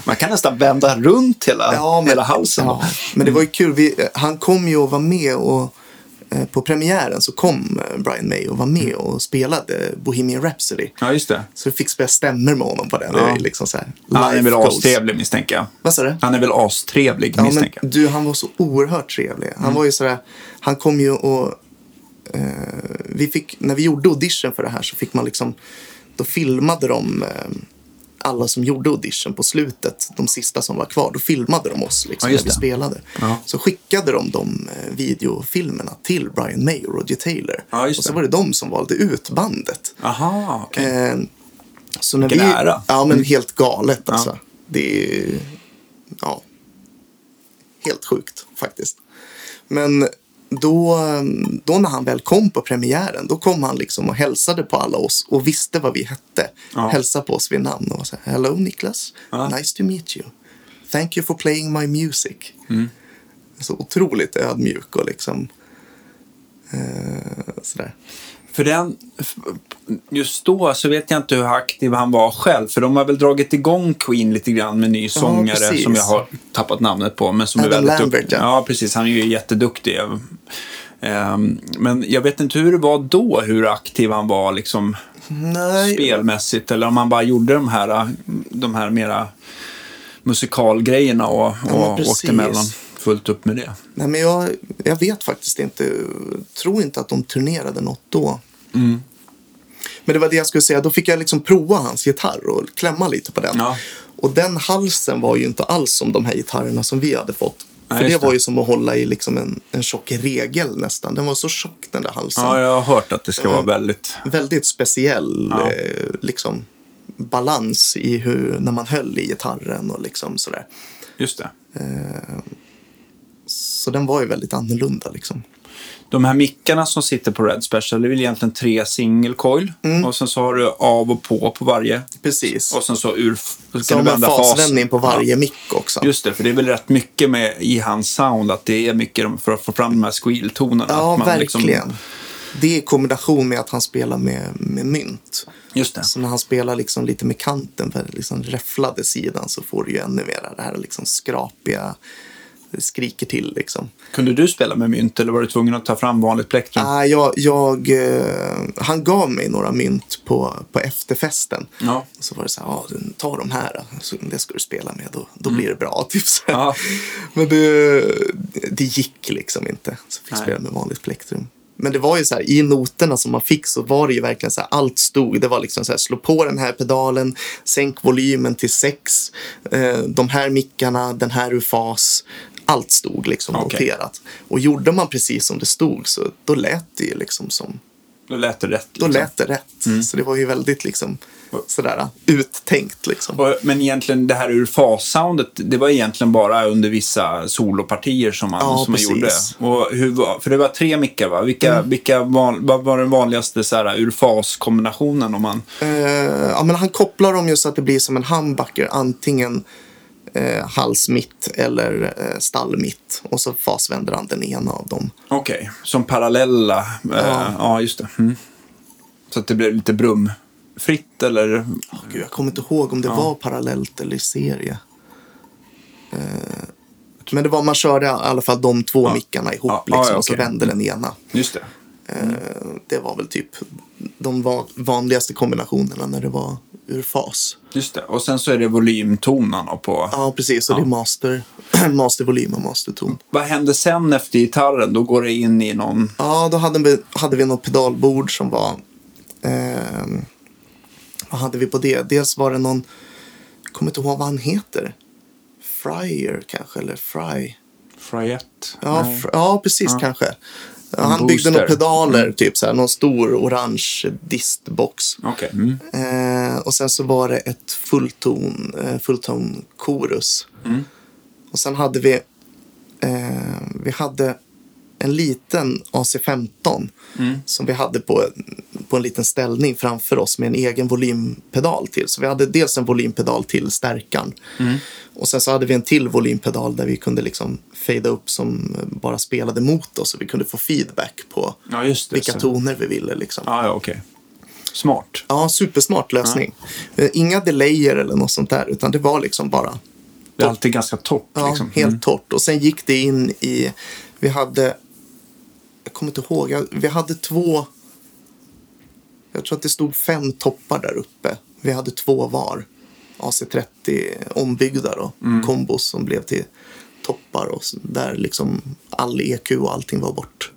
Man kan nästan vända runt hela, Ja, men, hela halsen. Ja, men det var ju kul. Vi, han kom ju och var med och eh, på premiären så kom eh, Brian May och var med och spelade Bohemian Rhapsody. Ja, just det. Så vi fick spela stämmer med honom på den. Det Ja. liksom så här, Han är väl goals. astrevlig misstänker jag. Vad sa du? Han är väl astrevlig Ja, misstänker jag. du, han var så oerhört trevlig. Han var ju sådär, han kom ju och eh, vi fick, när vi gjorde audition för det här så fick man liksom, då filmade de eh, alla som gjorde audition på slutet, de sista som var kvar, då filmade de oss liksom, Ja, när vi spelade. Ja. Så skickade de de eh, videofilmerna till Brian May och Roger Taylor. Ja, och så var det de som valde ut bandet. Aha, okej. Eh, så när Vilken vi, ära. Ja, men helt galet alltså. Det är ja, helt sjukt faktiskt. Men då, då när han väl kom på premiären, då kom han liksom och hälsade på alla oss och visste vad vi hette. Ja. Hälsade på oss vid namn och var så här, Hello Niklas, Ja. nice to meet you. Thank you for playing my music. Mm. Så otroligt ödmjuk och liksom eh, sådär. För den, just då så vet jag inte hur aktiv han var själv. För de har väl dragit igång Queen lite grann med ny sångare precis. som jag har tappat namnet på. Men som är Adam väldigt Lambert, ja. ja, precis. Han är ju jätteduktig. Ehm, Men jag vet inte hur det var då, hur aktiv han var liksom Nej, spelmässigt. Eller om han bara gjorde de här, de här mera musikalgrejerna och, och precis. åkte emellan fullt upp med det. nej men jag, jag vet faktiskt inte. Tror inte att de turnerade något då. Mm. Men det var det jag skulle säga. Då fick jag liksom prova hans gitarr och klämma lite på den. Ja. Och den halsen var ju inte alls som de här gitarrerna som vi hade fått. Nej, För det var ju som att hålla i liksom en, en tjock regel nästan. Den var så tjock den där halsen. Ja, jag har hört att det ska vara väldigt... Väldigt speciell Ja. eh, liksom, balans i hur, när man höll i gitarren och liksom sådär. Just det. Så den var ju väldigt annorlunda liksom. De här mickarna som sitter på Red Special, det är väl egentligen tre single coil. Mm. Och sen så har du av och på på varje. Precis. Och sen så ur... Så kan du vända fas. fasvändning på varje mick också. Just det, för det är väl rätt mycket med i hans sound att det är mycket för att få fram de här squeal-tonerna. ja, liksom- verkligen. Det i kombination med att han spelar med, med mynt. just det. Så när han spelar liksom lite med kanten, för liksom räfflade sidan, så får du ju ännu mer det här liksom skrapiga, skriker till liksom. Kunde du spela med mynt eller var du tvungen att ta fram vanligt plektrum? Ah, jag, jag, eh, han gav mig några mynt på, på efterfesten. Ja. Så var det så här, ah, ta de här, så det ska du spela med, då, då blir det bra. Typ. Mm. Ja. Men det, det gick liksom inte. Så fick Nej. spela med vanligt plektrum. Men det var ju så här, i noterna som man fick så var det ju verkligen så här, allt stod. Det var liksom så här, slå på den här pedalen, sänk volymen till sex, eh, de här mickarna, den här ur fas. Allt stod liksom Okej. noterat. Och gjorde man precis som det stod så då lät det ju liksom som, Då lät det rätt. då liksom. lät det rätt. Så det var ju väldigt liksom sådär uttänkt liksom. Och, men egentligen det här ur fas-soundet, det var egentligen bara under vissa solopartier som man, Ja, som man gjorde. Och hur för det var tre mickar va? Vilka, Mm. vilka val, vad var den vanligaste så här, ur fas-kombinationen om man... Eh, ja, men han kopplar dem ju så att det blir som en humbucker. Antingen eh, halsmitt eller eh, stallmitt. Och så fasvänder han den ena av dem. Okej, som parallella. Ja, Ja. ja just det. Mm. Så att det blev lite brumfritt eller... Gud, jag kommer inte ihåg om det var parallellt eller i serie. Eh, men det var, man körde i alla fall de två Ja. mickarna ihop Ja, ja, liksom, ja, och så vände den ena. Just det. Eh, det var väl typ de va- vanligaste kombinationerna när det var ur fas. Just det. Och sen så är det volymtonarna på... Ja, precis. Och det är master, mastervolym och masterton. Vad händer sen efter gitarren? Då går det in i någon... Ja, då hade vi, hade vi något pedalbord som var... Eh, vad hade vi på det? Dels var det någon... Jag kommer inte ihåg vad han heter. Fryer kanske, eller Fry. Fryette? Ja, fr- ja precis kanske. Ja, En han byggde några pedaler, typ så här, någon stor orange distbox. Okej. Mm. Eh, och sen så var det ett fullton, eh, fullton chorus. Mm. Och sen hade vi, eh, vi hade en liten AC15 Mm. som vi hade på, på en liten ställning framför oss med en egen volympedal till. Så vi hade dels en volympedal till stärkan Mm. och sen så hade vi en till volympedal där vi kunde liksom fejda upp som bara spelade mot oss så vi kunde få feedback på Ja, det. vilka så. toner vi ville. Liksom. Ja, ja, okej. Smart. Ja, supersmart lösning. Eh, Inga delayer eller något sånt där, utan det var liksom bara Det är alltid ganska torrt. ja, liksom. helt Mm. torrt. Och sen gick det in i, vi hade, jag kommer inte ihåg, jag- vi hade två, jag tror att det stod fem toppar där uppe. Vi hade två var. AC30 ombyggda då, Mm. kombos som blev till toppar och där liksom all EQ och allting var bort.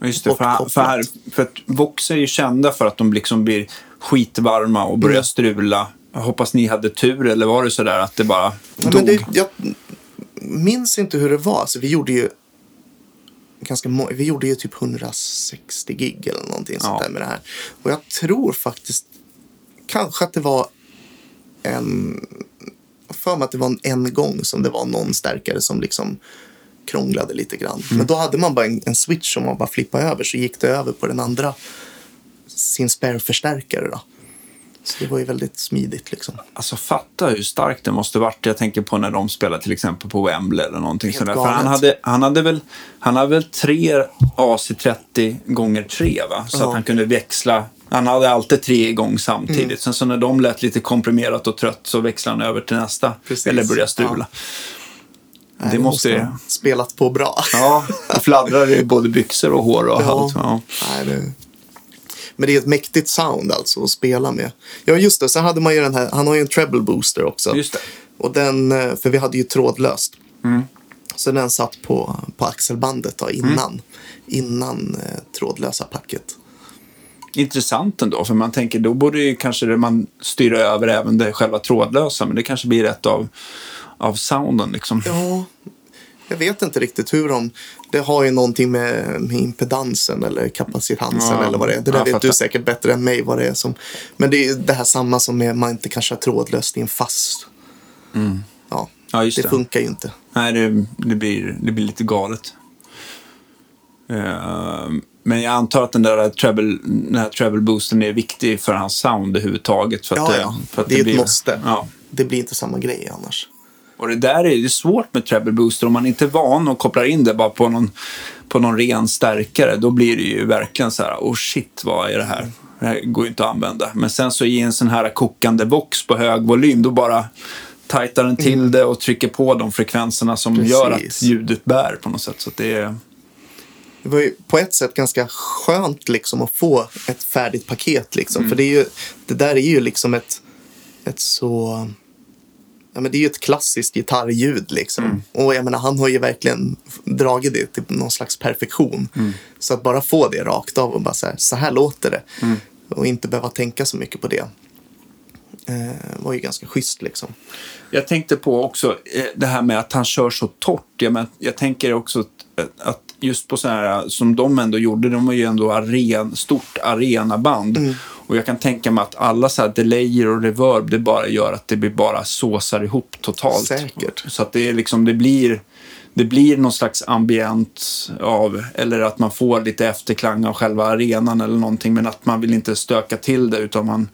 Ja, Just det, för, för, här, för att Vox är ju kända för att de liksom blir skitvarma och börjar Mm. strula. Jag hoppas ni hade tur, eller var det så där att det bara Ja, dog? men det, jag minns inte hur det var. Alltså, vi gjorde ju ganska vi gjorde ju typ 160 gig eller någonting sånt Ja. där med det här. Och jag tror faktiskt kanske att det var en för mig att det var en, en gång som det var någon stärkare som liksom krånglade lite grann. Mm. Men då hade man bara en, en switch som man bara flippade över så gick det över på den andra sin spare-förstärkare då. Så det var ju väldigt smidigt liksom. Alltså fatta hur starkt det måste varit. Jag tänker på när de spelade till exempel på Wembley eller någonting sådär. För han hade, han hade väl, han hade väl tre AC30 gånger tre va? Så Ja. att han kunde växla Han hade alltid tre igång samtidigt. Sen så när de lät lite komprimerat och trött så växlade han över till nästa. Precis. Eller började strula. Nej, det måste ju... spelat på bra. Ja, det fladdrar i både byxor och hår och Ja. allt. Ja. Nej, det... Men det är ett mäktigt sound alltså att spela med. Ja, just det. Sen hade man ju den här, han har ju en treble booster också. Just det. Och den, eh, för vi hade ju trådlöst. Mm. Så den satt på, på axelbandet då, innan, innan eh, trådlösa packet. Intressant ändå, för man tänker då borde ju kanske det man styra över även det själva trådlösa, men det kanske blir ett av, av sounden liksom. Ja, jag vet inte riktigt hur de... Det har ju någonting med, med impedansen eller kapacitansen Ja, eller vad det är. Det där vet fattar. du säkert bättre än mig vad det är som... Men det är det här samma som med man inte kan köra trådlöst i en fast. Ja, Mm. Ja, just det det. funkar ju inte. Nej, det, det, blir, det blir lite galet. Eh, men jag antar att den där treble, den här treble boosten är viktig för hans sound överhuvudtaget. För att, Ja, det- ja. För att Det är ett blir, måste. Ja. Det blir inte samma grej annars. Och det där är är svårt med treble booster. Om man inte är van och kopplar in det bara på någon, på någon ren stärkare, då blir det ju verkligen så här, oh shit, vad är det här? Det här går ju inte att använda. Men sen så i en sån här kokande box på hög volym, då bara tajtar den till det och trycker på de frekvenserna som Precis. gör att ljudet bär på något sätt. Så det är... Det var ju på ett sätt ganska skönt liksom att få ett färdigt paket. Liksom. Mm. För det, är ju, det där är ju liksom ett, ett så... Ja, men det är ju ett klassiskt gitarrljud. Liksom. Mm. Och jag menar, han har ju verkligen dragit det till någon slags perfektion. Mm. Så att bara få det rakt av och bara så här, så här låter det. Mm. Och inte behöva tänka så mycket på det. Eh, var ju ganska schysst liksom. Jag tänkte på också eh, det här med att han kör så torrt. Jag, men, jag tänker också att, att just på så här som de ändå gjorde, de var ju ändå aren, stort arenaband. Mm. Och jag kan tänka mig att alla så här delayer och reverb, det bara gör att det blir bara såsar ihop totalt. Säkert. Så att det är liksom, det blir, det blir någon slags ambient av, eller att man får lite efterklang av själva arenan eller någonting, men att man vill inte stöka till det utan man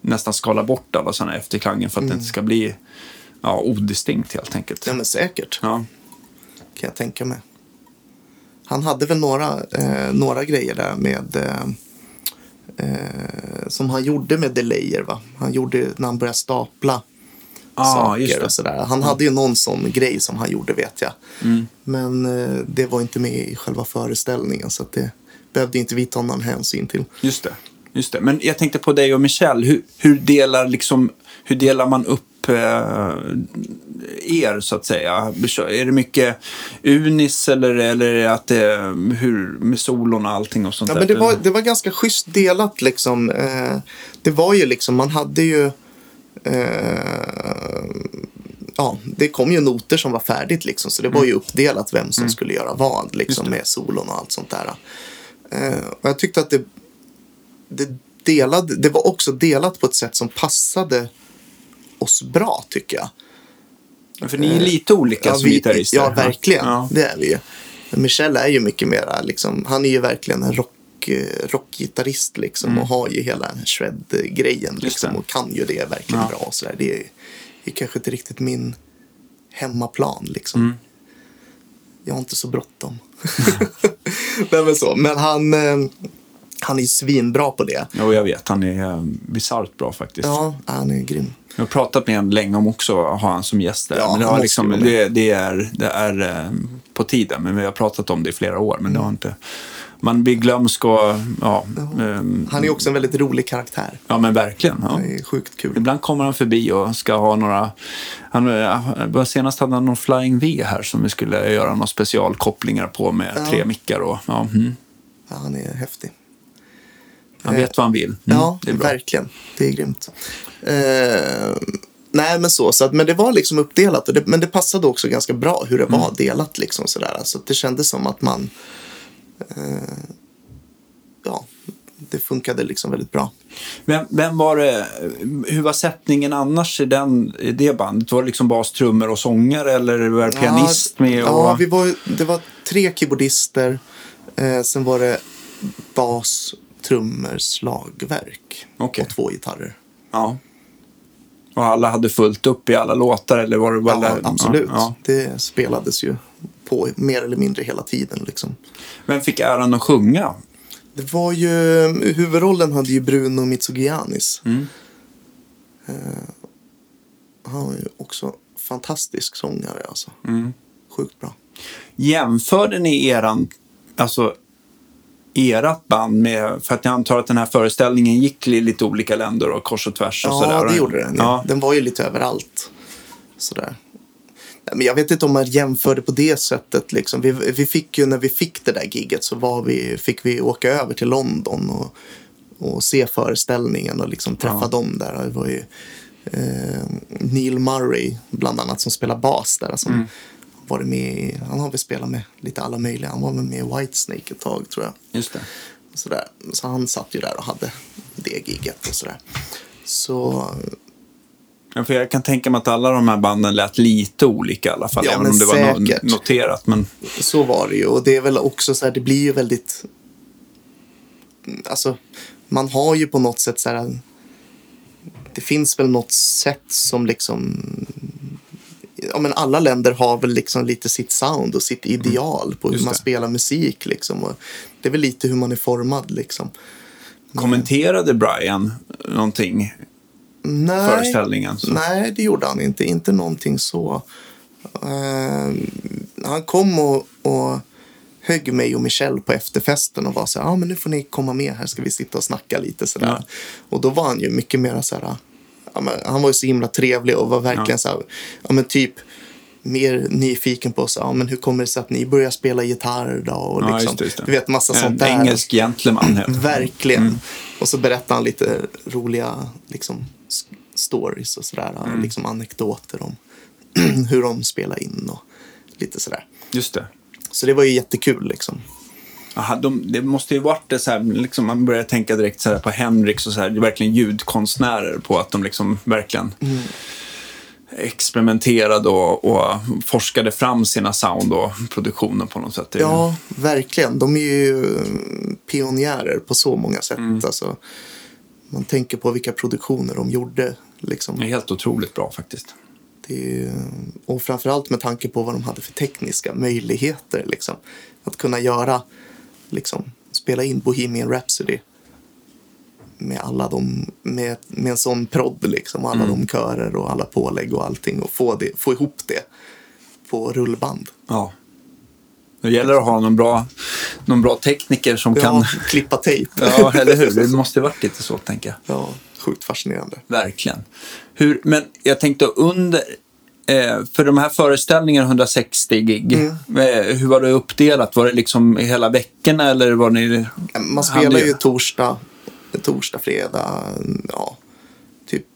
nästan skalar bort alla sådana efterklanger för att det inte ska bli ja, odistinkt helt enkelt. Ja men säkert. Ja. kan jag tänka mig. Han hade väl några, eh, några grejer där med eh, eh, som han gjorde med delayer. Va? Han gjorde när han började stapla Ah, saker och sådär. Han hade ju någon sån grej som han gjorde vet jag. Mm. Men eh, det var inte med i själva föreställningen så det behövde inte vi ta någon hänsyn till. Just det. Just det. Men jag tänkte på dig och Michelle. Hur, hur, delar, liksom, hur delar man upp er, så att säga? Är det mycket unis eller, eller är det att det, hur, med solon och allting och sånt Ja, där? men det, var, det var ganska schysst delat liksom. Eh, det var ju liksom, man hade ju... Eh, ja, det kom ju noter som var färdigt liksom. Så det var ju uppdelat vem som skulle göra vad liksom med solon och allt sånt där. Eh, och jag tyckte att det, det, delade, det var också delat på ett sätt som passade oss bra tycker jag. För ni är lite olika som vi- gitarrister. ja verkligen. Ja. Det är vi ju. Michel är ju mycket mera, liksom, han är ju verkligen en rock, eh, rockgitarrist liksom, och har ju hela shred-grejen liksom, Mm. och kan ju det verkligen Ja. bra. Och så där. Det, är, det är kanske inte riktigt min hemmaplan. Liksom. Mm. Jag har inte så bråttom. Nej, men, så. men han, eh, han är ju svinbra på det. Jo, jag vet. Han är eh, bisarrt bra faktiskt. Ja, han är grym. Jag har pratat med honom länge om också att ha han som gäst där. Ja, men det, han har liksom, det, det är, det är eh, på tiden. Men vi har pratat om det i flera år. Men det har inte... Man blir glömsk och... Ja, ehm, Han är också en väldigt rolig karaktär. ja men verkligen. Ja. Det är sjukt kul. Ibland kommer han förbi och ska ha några... Han, eh, senast hade han någon Flying V här som vi skulle göra några specialkopplingar på med Ja. tre mickar. Och, ja, mm. Ja, han är häftig. Han vet vad han vill. Mm, Ja, det verkligen. Det är grymt. Eh, nej, men så. så att, men det var liksom uppdelat. Det, men det passade också ganska bra hur det var Mm. delat. Liksom, sådär. Alltså, det kändes som att man... Eh, ja, det funkade liksom väldigt bra. Vem, vem var det, hur var sättningen annars i, den, i det bandet? Var det liksom bas, trummor och sångare eller var det pianist ja, med? Och... Ja, vi var, det var tre keyboardister. Eh, sen var det bas, trummor, slagverk Okej. och två gitarrer. ja. Och alla hade fullt upp i alla låtar eller var det bara... Ja, absolut. Ja, Det spelades ju på mer eller mindre hela tiden. Liksom. Vem fick äran att sjunga? Det var ju, huvudrollen hade ju Bruno Mitsugianis. Mm. Eh, han var ju också fantastisk sångare alltså. Mm. Sjukt bra. Jämförde ni eran, alltså ert band med, för att jag antar att den här föreställningen gick i lite olika länder och kors och tvärs och Ja, sådär. det gjorde den. Ja. Den var ju lite överallt. Sådär. Men jag vet inte om man jämförde på det sättet. Liksom. Vi, vi fick ju, när vi fick det där giget så var vi, fick vi åka över till London och, och se föreställningen och liksom träffa Ja. dem där. Det var ju eh, Neil Murray bland annat som spelar bas där. Som Mm. Varit med i, han har väl spelat med lite alla möjliga. Han var väl med i Whitesnake ett tag tror jag. Just det. Sådär. Så han satt ju där och hade det giget och sådär. Så Ja, för jag kan tänka mig att alla de här banden lät lite olika i alla fall. Ja, även om det var säkert. noterat. Men Så var det ju. Och det är väl också så här, det blir ju väldigt... Alltså, man har ju på något sätt så här... Det finns väl något sätt som liksom... Ja, men alla länder har väl liksom lite sitt sound och sitt ideal på hur Just man det. spelar musik. Liksom. Och det är väl lite hur man är formad. Liksom. kommenterade Brian någonting Nej, föreställningen? Så. nej, det gjorde han inte. Inte någonting så. Eh, han kom och, och högg mig och Michelle på efterfesten och var så här, ja men nu får ni komma med här ska vi sitta och snacka lite sådär. Ja. Och då var han ju mycket mer så här, ja, men, han var ju så himla trevlig och var verkligen Ja. så här, ja men typ mer nyfiken på så, ja, men hur kommer det sig att ni börjar spela gitarr då? Och Ja, liksom, just det, just det. Du vet massa sånt En där. engelsk gentleman. Verkligen. Mm. Och så berättar han lite roliga liksom, stories och sådär. Mm. Liksom anekdoter om hur de spelar in och lite sådär. Just det. Så det var ju jättekul liksom. Aha, de, det måste ju varit det så här, liksom, man börjar tänka direkt så här på Henriks och så här, verkligen ljudkonstnärer på att de liksom verkligen Mm. experimenterade och, och forskade fram sina sound och produktioner på något sätt. Ja, verkligen. De är ju pionjärer på så många sätt. Mm. Alltså, man tänker på vilka produktioner de gjorde. Liksom. Det är helt otroligt bra faktiskt. Det är, ju- och framförallt med tanke på vad de hade för tekniska möjligheter. Liksom. Att kunna göra, liksom, spela in Bohemian Rhapsody med, alla de, med, med en sån prodd, liksom, alla de körer och alla pålägg och allting och få, det, få ihop det på rullband. Ja. Det gäller att ha någon bra, någon bra tekniker som kan... Ja, klippa tejp. Ja, eller hur? Det måste ju varit lite så, tänker jag. Ja, sjukt fascinerande. Verkligen. Hur, men jag tänkte under... Eh, för de här föreställningarna, 160 gig, Mm. eh, hur var det uppdelat? Var det liksom hela veckorna eller var ni... Man spelar ju torsdag, torsdag, fredag, ja, typ.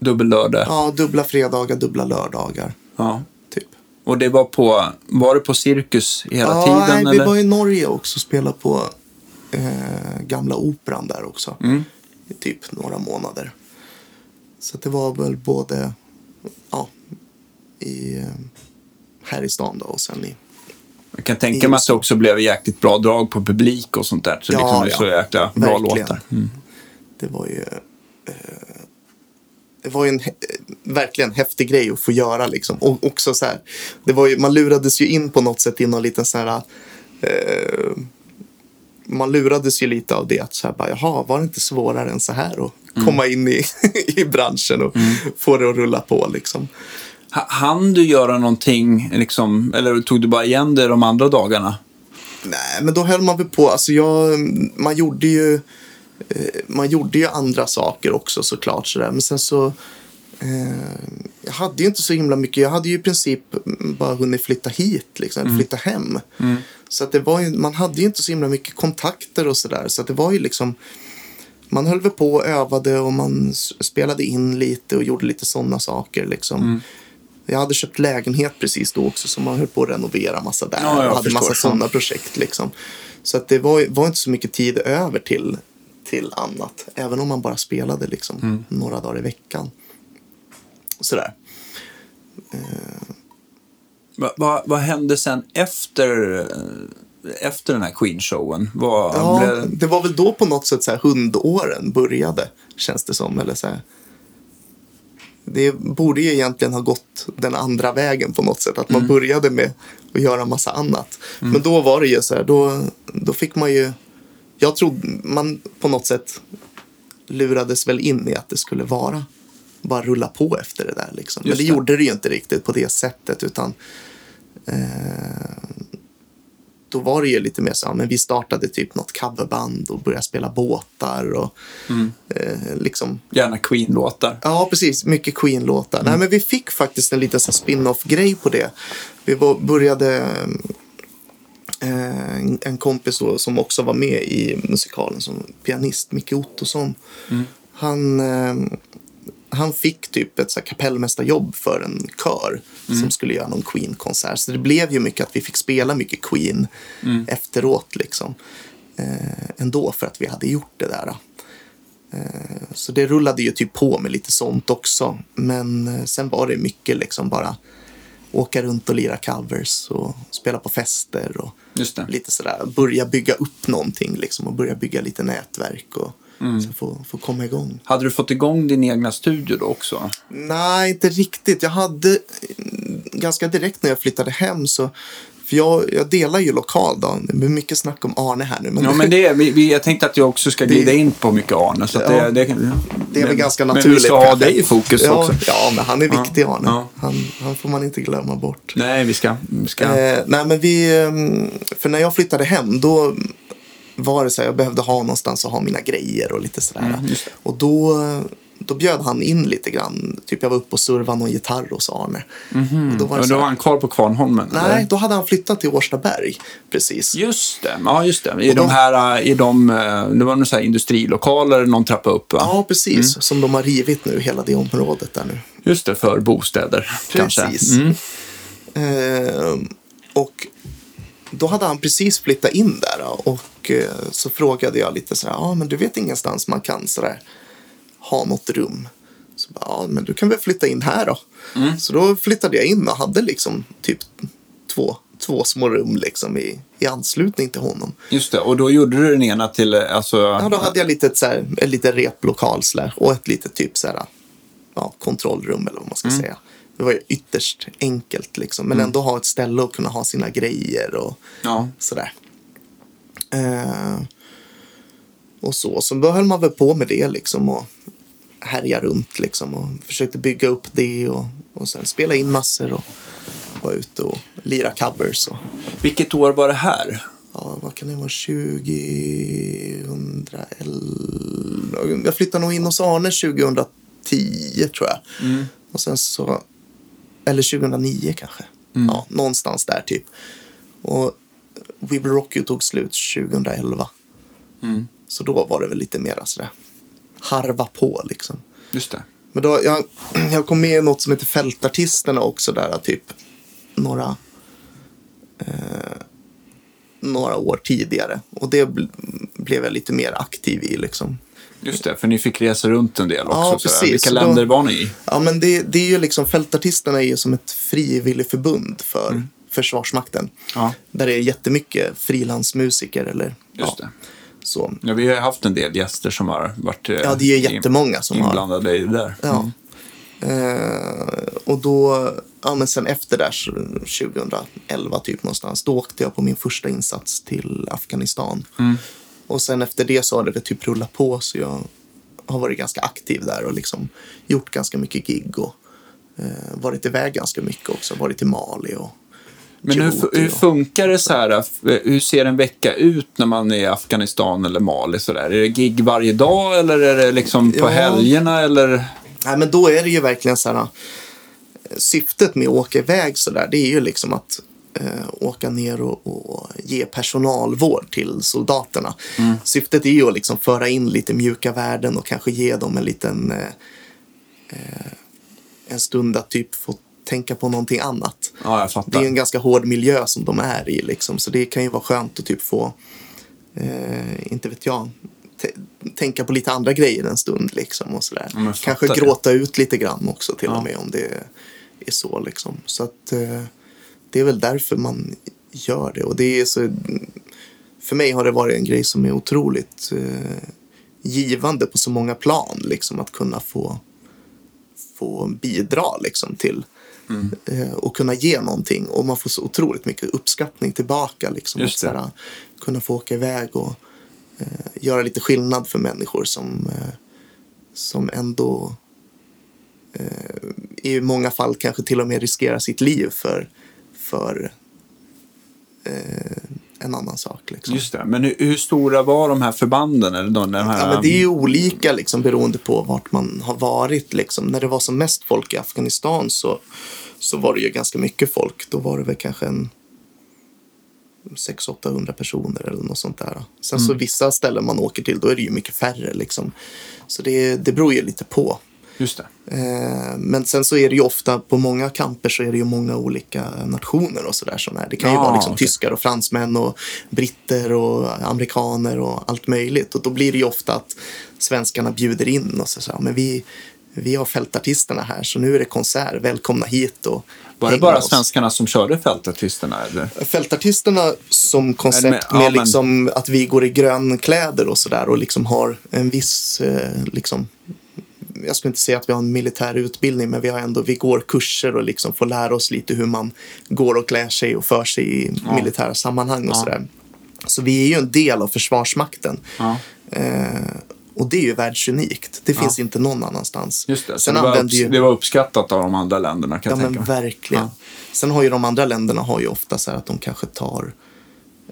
Dubbellördag? Ja, dubbla fredagar, dubbla lördagar, Ja. typ. Och det var på... Var det på Cirkus hela ja, tiden? nej, vi eller? var i Norge också och spelade på eh, gamla operan där också. Mm. I typ några månader. Så det var väl både ja, i, här i stan då och sen i... Jag kan tänka mig att det också blev jäkligt bra drag på publik och sånt där. Så Ja, liksom ja. så jäkla bra Verkligen. låtar. Mm. Det var ju... Eh, det var ju en verkligen häftig grej att få göra liksom. Och också så här, det var ju, man lurades ju in på något sätt i någon liten sån här... Eh, man lurades ju lite av det. Att så här, bara, Jaha, var det inte svårare än så här att komma in i, i branschen och få det att rulla på liksom. Ha- Hann du göra någonting, liksom, eller tog du bara igen det de andra dagarna? Nej, men då höll man väl på. Alltså jag, man gjorde ju eh, man gjorde ju andra saker också såklart. Sådär. Men sen så eh, jag hade ju inte så himla mycket. Jag hade ju i princip bara hunnit flytta hit, liksom, eller flytta hem. Så att det var ju, man hade ju inte så himla mycket kontakter och sådär. Så att det var ju liksom man höll väl på och övade och man spelade in lite och gjorde lite sådana saker. Liksom. Jag hade köpt lägenhet precis då också så man höll på att renovera massa där. Ja, jag och hade förstår. massa sådana projekt. Liksom. Så att det var, var inte så mycket tid över till, till annat. Även om man bara spelade liksom, Mm. några dagar i veckan. Sådär. Va, va, vad hände sen efter, eh, efter den här Queen-showen? Vad Ja, det var väl då på något sätt så här hundåren började, känns det som. Eller så här. Det borde ju egentligen ha gått den andra vägen på något sätt. Att man började med att göra massa annat. Men då var det ju så här, då, då fick man ju jag trodde man på något sätt lurades väl in i att det skulle vara bara rulla på efter det där. Liksom. Men det, det. gjorde det ju inte riktigt på det sättet. utan eh, Då var det ju lite mer så, men vi startade typ något coverband och började spela båtar. Och, Mm. eh, liksom, Gärna Queen-låtar. Ja, precis. Mycket Queen-låtar. Nej, men vi fick faktiskt en liten spin-off-grej på det. Vi var, började... Eh, en- kompis då, som också var med i musikalen som pianist, Micke Ottosson. Han, eh, han fick typ ett så här kapellmästarjobb för en kör som skulle göra någon Queen-konsert. Så det blev ju mycket att vi fick spela mycket Queen efteråt liksom. Eh, ändå för att vi hade gjort det där. Eh, Så det rullade ju typ på med lite sånt också. Men eh, sen var det mycket liksom bara åka runt och lira covers och spela på fester och lite sådär. Börja bygga upp någonting liksom och börja bygga lite nätverk och Mm. så få, få komma igång. Hade du fått igång din egna studio då också? Nej, inte riktigt. Jag hade ganska direkt när jag flyttade hem så för jag, jag delar ju lokal då. Det blir mycket snack om Arne här nu. Men, Ja, men det, vi, vi, jag tänkte att jag också ska glida Det- in på mycket Arne. Så Ja. det, det, det är väl ganska naturligt. Men vi ska ha dig i fokus ja, också. Ja, men han är viktig Arne. ja. Han, han får man inte glömma bort. Nej, vi ska... Vi ska. Eh, nej, men vi... ehm, För när jag flyttade hem då var det så här, jag behövde ha någonstans att ha mina grejer och lite sådär. Mm, och då, då bjöd han in lite grann. Typ jag var uppe och survade någon gitarr hos Arne. Och då var det så då var här, han kvar på Kvarnholmen? nej, eller? då hade han flyttat till Årstaberg. Precis. Just det. Ja, just det. I Och de här... I de, eh, det var några så här industrilokaler någon trappa upp, va? Ja, precis. Som de har rivit nu, hela det området där nu. Just det, för bostäder kanske. Precis. Mm. Ehm, och då hade han precis flyttat in där och eh, så frågade jag lite så här, ja men du vet ingenstans man kan så där, ha något rum. Så bara, ja men du kan väl flytta in här då. Så då flyttade jag in och hade liksom typ två, två små rum liksom i, i anslutning till honom. Just det, och då gjorde du den ena till... eh, Alltså, Ja, då hade jag lite, så här, en liten replokal och ett litet typ så här, ja, kontrollrum eller vad man ska säga. Det var ytterst enkelt liksom, men ändå ha ett ställe att kunna ha sina grejer och Ja. sådär. Eh, och så, så då höll man väl på med det liksom och härja runt liksom och försökte bygga upp det och, och sen spela in massor och vara ute och lira covers och Vilket år var det här? ja, vad kan det vara, 2011? Jag flyttade nog in hos Arne 2010 tror jag. Och sen så, eller 2009 kanske. Ja, någonstans där typ. Och We Will Rock You tog slut 2011. Så då var det väl lite mer sådär harva på liksom. Just det. Men då, jag, jag kom med i något som heter Fältartisterna också där, typ några, eh, några år tidigare. Och det bl- blev jag lite mer aktiv i liksom. Just det, för ni fick resa runt en del också. Ja, sådär. precis. Vilka Så då- länder var ni i? Ja, men det, det är ju liksom, Fältartisterna är ju som ett frivilligförbund för Försvarsmakten. Ja. Där det är jättemycket frilansmusiker eller Just ja, så. Ja, vi har haft en del gäster som har varit eh, Ja, det är jättemånga som har inblandade i det där. Ja. Eh, och då, ja men sen efter där, så 2011 typ någonstans, då åkte jag på min första insats till Afghanistan. Och sen efter det så har det typ rullat på så jag har varit ganska aktiv där och liksom gjort ganska mycket gig och eh, varit iväg ganska mycket också, varit i Mali och Men hur, hur funkar det så här? eh, Hur ser en vecka ut när man är i Afghanistan eller Mali? Så där? Är det gig varje dag eller är det liksom på Ja. helgerna? Eller? Nej, men då är det ju verkligen så här. eh, Syftet med att åka iväg så där, det är ju liksom att eh, åka ner och, och ge personalvård till soldaterna. Syftet är ju att liksom föra in lite mjuka värden och kanske ge dem en liten eh, eh, en stund att typ få tänka på någonting annat. Ja, Det är en ganska hård miljö som de är i liksom, så det kan ju vara skönt att typ få, eh, inte vet jag, tänka på lite andra grejer en stund liksom och sådär. Ja, Kanske fattar det. gråta ut lite grann också till Ja. och med om det är så liksom. Så att eh, det är väl därför man gör det. Och det är så, för mig har det varit en grej som är otroligt eh, givande på så många plan liksom att kunna få få bidra liksom till eh, och kunna ge någonting. Och man får så otroligt mycket uppskattning tillbaka liksom att såhär, kunna få åka iväg och eh, göra lite skillnad för människor som, eh, som ändå eh, i många fall kanske till och med riskerar sitt liv för, för eh, en annan sak. Liksom. Just det. Men hur, hur stora var de här förbanden? Eller de, den här, Ja, men det är ju olika liksom, beroende på vart man har varit. Liksom. När det var som mest folk i Afghanistan så, så var det ju ganska mycket folk. Då var det väl kanske en 600-800 personer eller något sånt där. Sen så vissa ställen man åker till då är det ju mycket färre. Liksom. Så det, det beror ju lite på. Just det. Eh, Men sen så är det ju ofta på många kamper så är det ju många olika nationer och sådär som är. Det kan ju Ah, vara liksom okej. tyskar och fransmän och britter och amerikaner och allt möjligt. Och då blir det ju ofta att svenskarna bjuder in och så säger men vi, vi har fältartisterna här så nu är det konsert, välkomna hit och Var det bara oss." svenskarna som körde fältartisterna? Eller? Fältartisterna som koncept Men- med, ja, men- liksom att vi går i grönkläder och sådär och liksom har en viss, eh, liksom, jag skulle inte säga att vi har en militär utbildning men vi har ändå, vi går kurser och liksom får lära oss lite hur man går och klär sig och för sig i militära sammanhang och Ja. sådär. Så vi är ju en del av Försvarsmakten. Ja. Eh, och det är ju världsunikt. Det finns inte någon annanstans. Just det. Sen det, var ju... det var uppskattat av de andra länderna kan Ja, jag men tänka mig. verkligen. Ja. Sen har ju de andra länderna har ju ofta så här att de kanske tar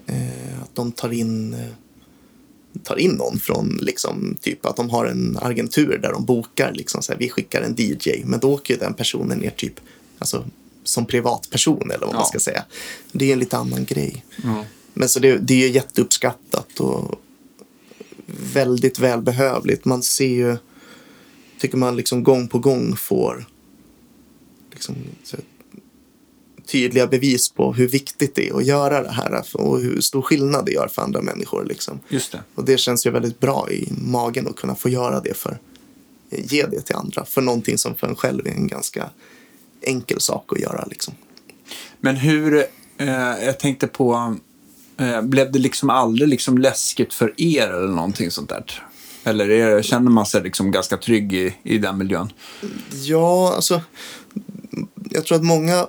eh, att de tar in eh, tar in någon från liksom typ att de har en agentur där de bokar liksom så här, vi skickar en DJ men då åker ju den personen ner typ alltså som privatperson eller vad Ja. man ska säga. Det är en lite annan grej. Ja. Men så det, det är jätteuppskattat och väldigt välbehövligt. Man ser ju, tycker man liksom gång på gång får liksom, så, tydliga bevis på hur viktigt det är att göra det här och hur stor skillnad det gör för andra människor. Liksom. Just det. Och det känns ju väldigt bra i magen att kunna få göra det för ge det till andra för någonting som för en själv är en ganska enkel sak att göra. Liksom. Men hur, eh, jag tänkte på, eh, blev det liksom aldrig liksom läskigt för er eller någonting sånt där? Eller är, känner man sig liksom ganska trygg i, i den miljön? Ja, alltså. Jag tror att många.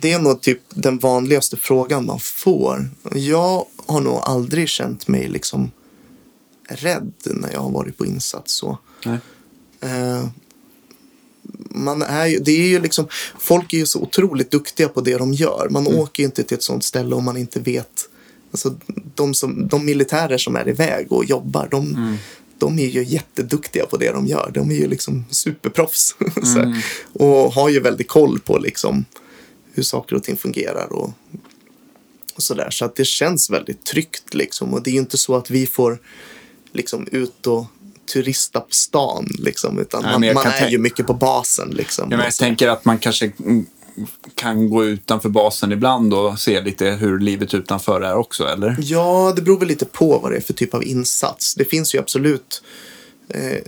Det är nog typ den vanligaste frågan man får. Jag har nog aldrig känt mig liksom rädd när jag har varit på insats. Så. Eh, man är ju, det är ju liksom, folk är ju så otroligt duktiga på det de gör. Man åker ju inte till ett sånt ställe om man inte vet. Alltså, de, som, de militärer som är iväg och jobbar, de, de är ju jätteduktiga på det de gör. De är ju liksom superproffs. här. och har ju väldigt koll på liksom, hur saker och ting fungerar. Och, och sådär. Så att det känns väldigt tryggt. Liksom. Och det är ju inte så att vi får liksom, ut och turista på stan. Liksom, utan Nej, man, man är ju mycket på basen. Liksom, Ja, men jag tänker att man kanske kan gå utanför basen ibland och se lite hur livet utanför är också, eller? Ja, det beror väl lite på vad det är för typ av insats. Det finns ju absolut eh,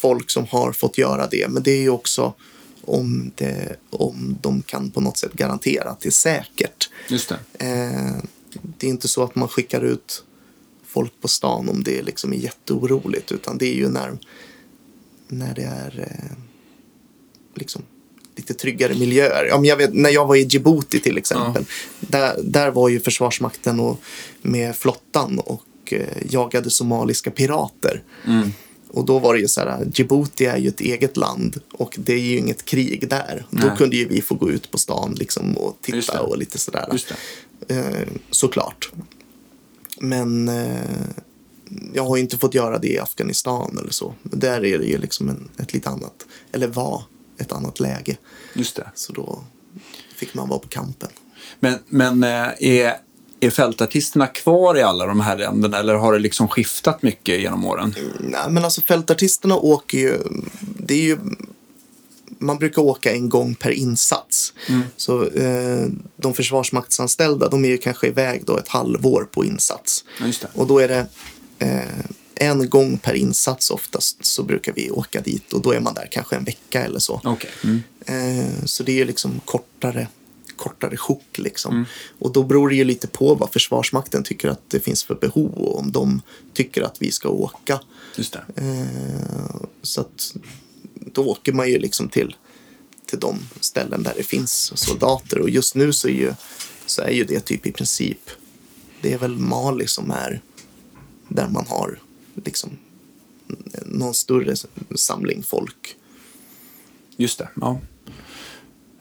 folk som har fått göra det. Men det är ju också om, det, om de kan på något sätt garantera att det är säkert. Just det. Eh, det är inte så att man skickar ut folk på stan om det liksom är jätteoroligt. Utan det är ju när, när det är eh, liksom lite tryggare miljöer. Ja, men jag vet, när jag var i Djibouti till exempel. Där, där var ju Försvarsmakten och, med flottan och eh, jagade somaliska pirater. Och då var det ju så här, Djibouti är ju ett eget land och det är ju inget krig där. Då Nej. kunde ju vi få gå ut på stan liksom och titta och lite sådär. Just det. Eh, såklart. Men eh, jag har ju inte fått göra det i Afghanistan eller så. Där är det ju liksom en, ett lite annat, eller var ett annat läge. Just det. Så då fick man vara på kampen. Men, men eh, är, är fältartisterna kvar i alla de här länderna eller har det liksom skiftat mycket genom åren? Nej, men alltså fältartisterna åker ju, det är ju, man brukar åka en gång per insats. Så eh, de försvarsmaktsanställda, de är ju kanske iväg då ett halvår på insats. Ja. Och då är det eh, en gång per insats oftast så brukar vi åka dit och då är man där kanske en vecka eller så. Okej. Mm. Eh, så det är ju liksom kortare, kortare sjok liksom. Mm. Och då beror det ju lite på vad Försvarsmakten tycker att det finns för behov och om de tycker att vi ska åka. Just det. Eh, så att då åker man ju liksom till, till de ställen där det finns soldater. Och just nu så är ju, så är ju det typ i princip, det är väl Mali som är där man har liksom någon större samling folk. Just det. Ja.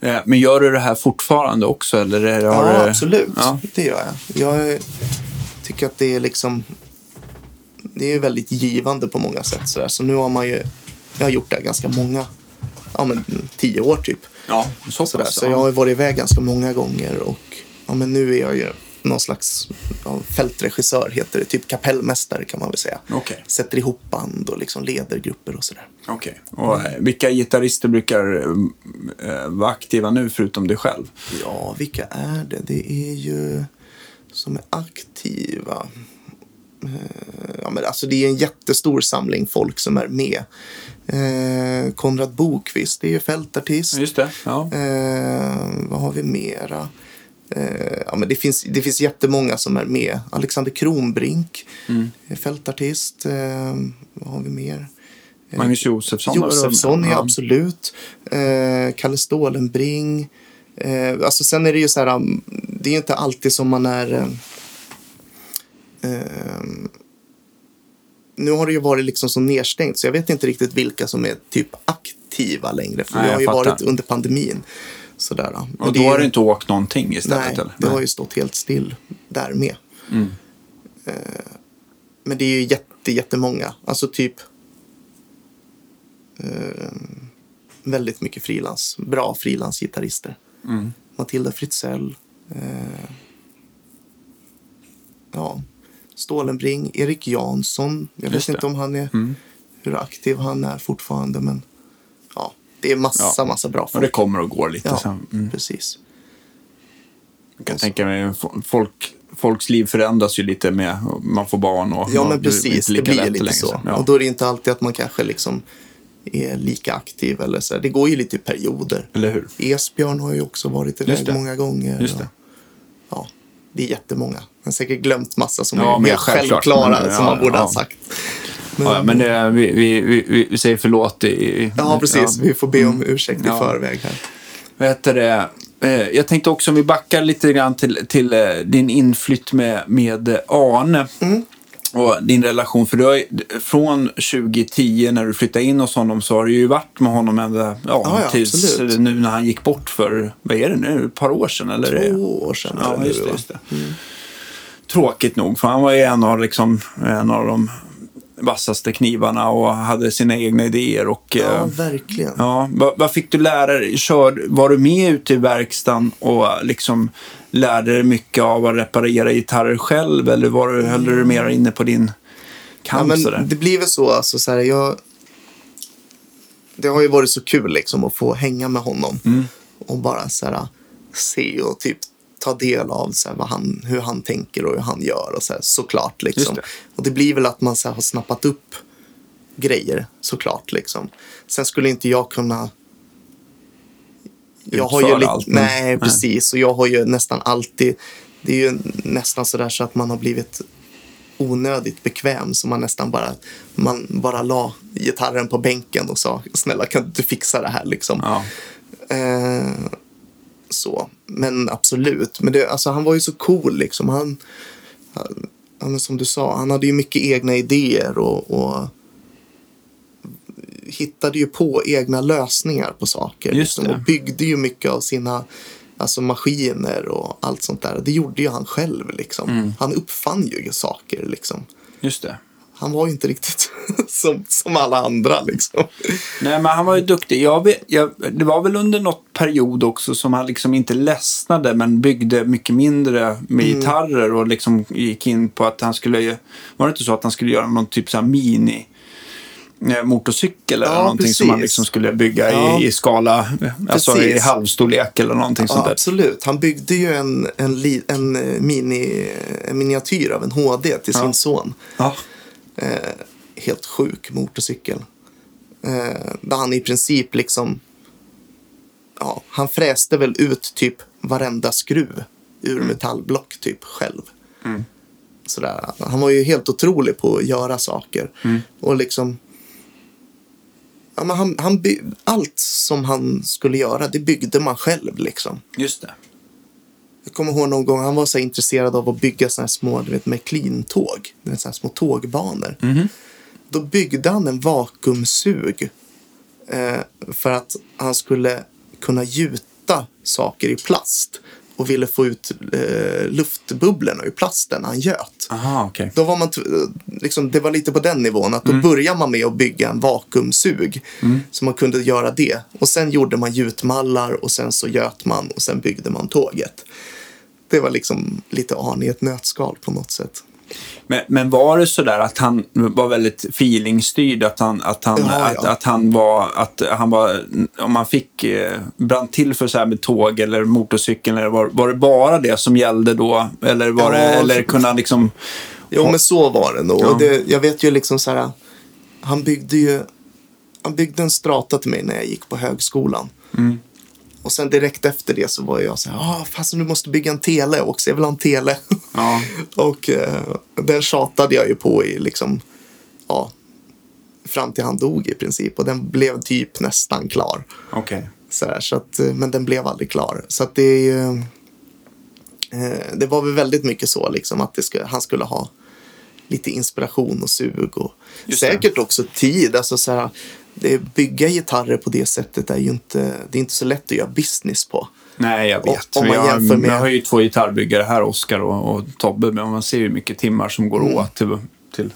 Eh, Men gör du det här fortfarande också? Eller är det, Ja, du... absolut. Ja. Det gör jag. Jag tycker att det är liksom... Det är väldigt givande på många sätt. Så, så nu har man ju... Jag har gjort det här ganska många... Ja, men tio år typ. Ja, så Så, pass. så jag har varit iväg ganska många gånger. Och ja, men nu är jag ju någon slags ja, fältregissör, heter det. Typ kapellmästare kan man väl säga. Okej. Sätter ihop band och liksom leder grupper och sådär. Okej. Och eh, vilka gitarrister brukar eh, vara aktiva nu förutom dig själv? Ja, vilka är det? Det är ju som är aktiva. Ja, men alltså det är en jättestor samling folk som är med. Eh, Konrad Bokvist, det är ju fältartist. Just det. Ja. Eh, vad har vi mera? Eh, ja, men det, finns, det finns jättemånga som är med. Alexander Kronbrink, Mm. är fältartist. Eh, vad har vi mer? Magnus Josefsson. Josefsson, ja, absolut. Eh, Kalle Stålenbring. Eh, alltså sen är det ju så här, um, det är inte alltid som man är... Eh, eh, nu har det ju varit liksom så nedstängt så jag vet inte riktigt vilka som är typ aktiva längre. För Nej, det jag har ju fattar. varit under pandemin. Sådär. Men Och då har du inte åkt någonting istället? Nej, eller? det har ju stått helt still där med. Mm. Eh, men det är ju jätte, jättemånga. Alltså typ eh, väldigt mycket frilans. Bra frilansgitarrister. Mm. Matilda Fritzell. Eh, ja, Stålenbring. Erik Jansson. Jag Just vet inte det. om han är Mm. hur aktiv han är fortfarande. Men det är massa, Ja. massa bra Och folk. det kommer och går lite Ja, sen. Mm. precis. Jag kan tänka mig, fo- folk, folks liv förändras ju lite med man får barn och Ja, och men det precis. Det lika blir lite längre så. Ja. Och då är det inte alltid att man kanske liksom är lika aktiv. Eller så. Det går ju lite i perioder. Eller hur? Esbjörn har ju också varit iväg det. många gånger. Just det. Och, ja, det är jättemånga. Jag har säkert glömt massa som Ja, är mer självklart. självklara Men, som ja, man borde ha sagt. Men, Ja, men det, vi, vi, vi, vi säger förlåt. I, ja, precis. Vi får be om ursäkt i Ja. förväg här. Vad heter det? Eh, Jag tänkte också om vi backar lite grann till, till eh, din inflytt med, med Arne. Mm. Och din relation. För du har, från 2010 när du flyttade in hos honom så har du ju varit med honom ända ja, Ja, ja, tills absolut. nu när han gick bort för, vad är det nu, ett par år sedan? Eller Två år sedan. Ja, just det. Just det. Tråkigt nog, för han var ju en av, liksom, en av de vassaste knivarna och hade sina egna idéer. Och, Ja, eh, verkligen. Ja, vad, vad fick du lära dig? Kör, var du med ute i verkstaden och liksom lärde dig mycket av att reparera gitarrer själv eller var du, höll du mer inne på din Ja, kant? men sådär? det blir väl så. Alltså, så här, jag, det har ju varit så kul liksom, att få hänga med honom Mm. och bara så här, se och typ ta del av så här, vad han, hur han tänker och hur han gör. Och så här, såklart. Liksom. det. Och det blir väl att man så här, har snappat upp grejer såklart. Liksom. Sen skulle inte jag kunna jag har ju lite, allt, nej, nej. precis. Och jag har ju nästan alltid... Det är ju nästan sådär så att man har blivit onödigt bekväm så man nästan bara, man bara la gitarren på bänken och sa snälla kan du fixa det här liksom. Ja. Eh, så, men absolut. Men det, alltså, han var ju så cool liksom. Han, han, som du sa, han hade ju mycket egna idéer och, och hittade ju på egna lösningar på saker. Liksom, och byggde ju mycket av sina alltså, maskiner och allt sånt där. Det gjorde ju han själv liksom. Mm. Han uppfann ju saker liksom. Just det. Han var ju inte riktigt som, som alla andra liksom. Nej, men han var ju duktig. Jag jag, det var väl under något period också som han liksom inte ledsnade men byggde mycket mindre med Mm. gitarrer och liksom gick in på att han skulle... Var det inte så att han skulle göra någon typ så här mini eh, motorcykel eller Ja, någonting som han precis. liksom skulle bygga Ja. i, i skala, alltså i Precis. halvstorlek eller någonting sånt Ja, där. absolut. Han byggde ju en, en, en, eh, mini, en miniatyr av en HD till sin son. Eh, helt sjuk motorcykel. Eh, där han i princip liksom... Ja, han fräste väl ut typ varenda skruv ur metallblock typ själv. Mm. Sådär. Han var ju helt otrolig på att göra saker. Och liksom... Ja, men han, han allt som han skulle göra, det byggde man själv liksom. Just det. Jag kommer ihåg någon gång, han var så intresserad av att bygga såna här små, du vet, McLean-tåg. Det är Så här små tågbanor. Då byggde han en vakuumsug eh, för att han skulle kunna gjuta saker i plast och ville få ut eh, luftbubblorna ur plasten han göt. Aha, okej. Då var man, liksom, det var lite på den nivån att då började man med att bygga en vakuumsug. Så man kunde göra det. Och sen gjorde man gjutmallar och sen så göt man och sen byggde man tåget. Det var liksom lite Arne i ett nötskal på något sätt. Men, men var det så där att han var väldigt feelingstyrd? Att han, att han, Ja, att, ja. att han var, att han var, om man fick, eh, brann till för så här med tåg eller motorcykel, eller var, var det bara det som gällde då? Eller, var det, Ja, eller för- kunde han liksom, Jo, men så var det nog. Och det, jag vet ju liksom så här. Han byggde ju han byggde en strata till mig när jag gick på högskolan. Och sen direkt efter det så var jag så här, ah, fast du måste bygga en tele också, jag vill ha en tele. Ja. och eh, den tjatade jag ju på i liksom, ja, fram till han dog i princip. Och den blev typ nästan klar. okej. Så här, så att, eh, men den blev aldrig klar. Så att det är ju... Eh, det var väl väldigt mycket så liksom att skulle, han skulle ha lite inspiration och sug och Just det. säkert också tid. Alltså så här, det, bygga gitarrer på det sättet är ju inte, det är inte så lätt att göra business på. Nej, jag vet. Om man jag, jämför med- jag har ju två gitarrbyggare här, Oskar och, och Tobbe, men man ser ju hur mycket timmar som går åt till, till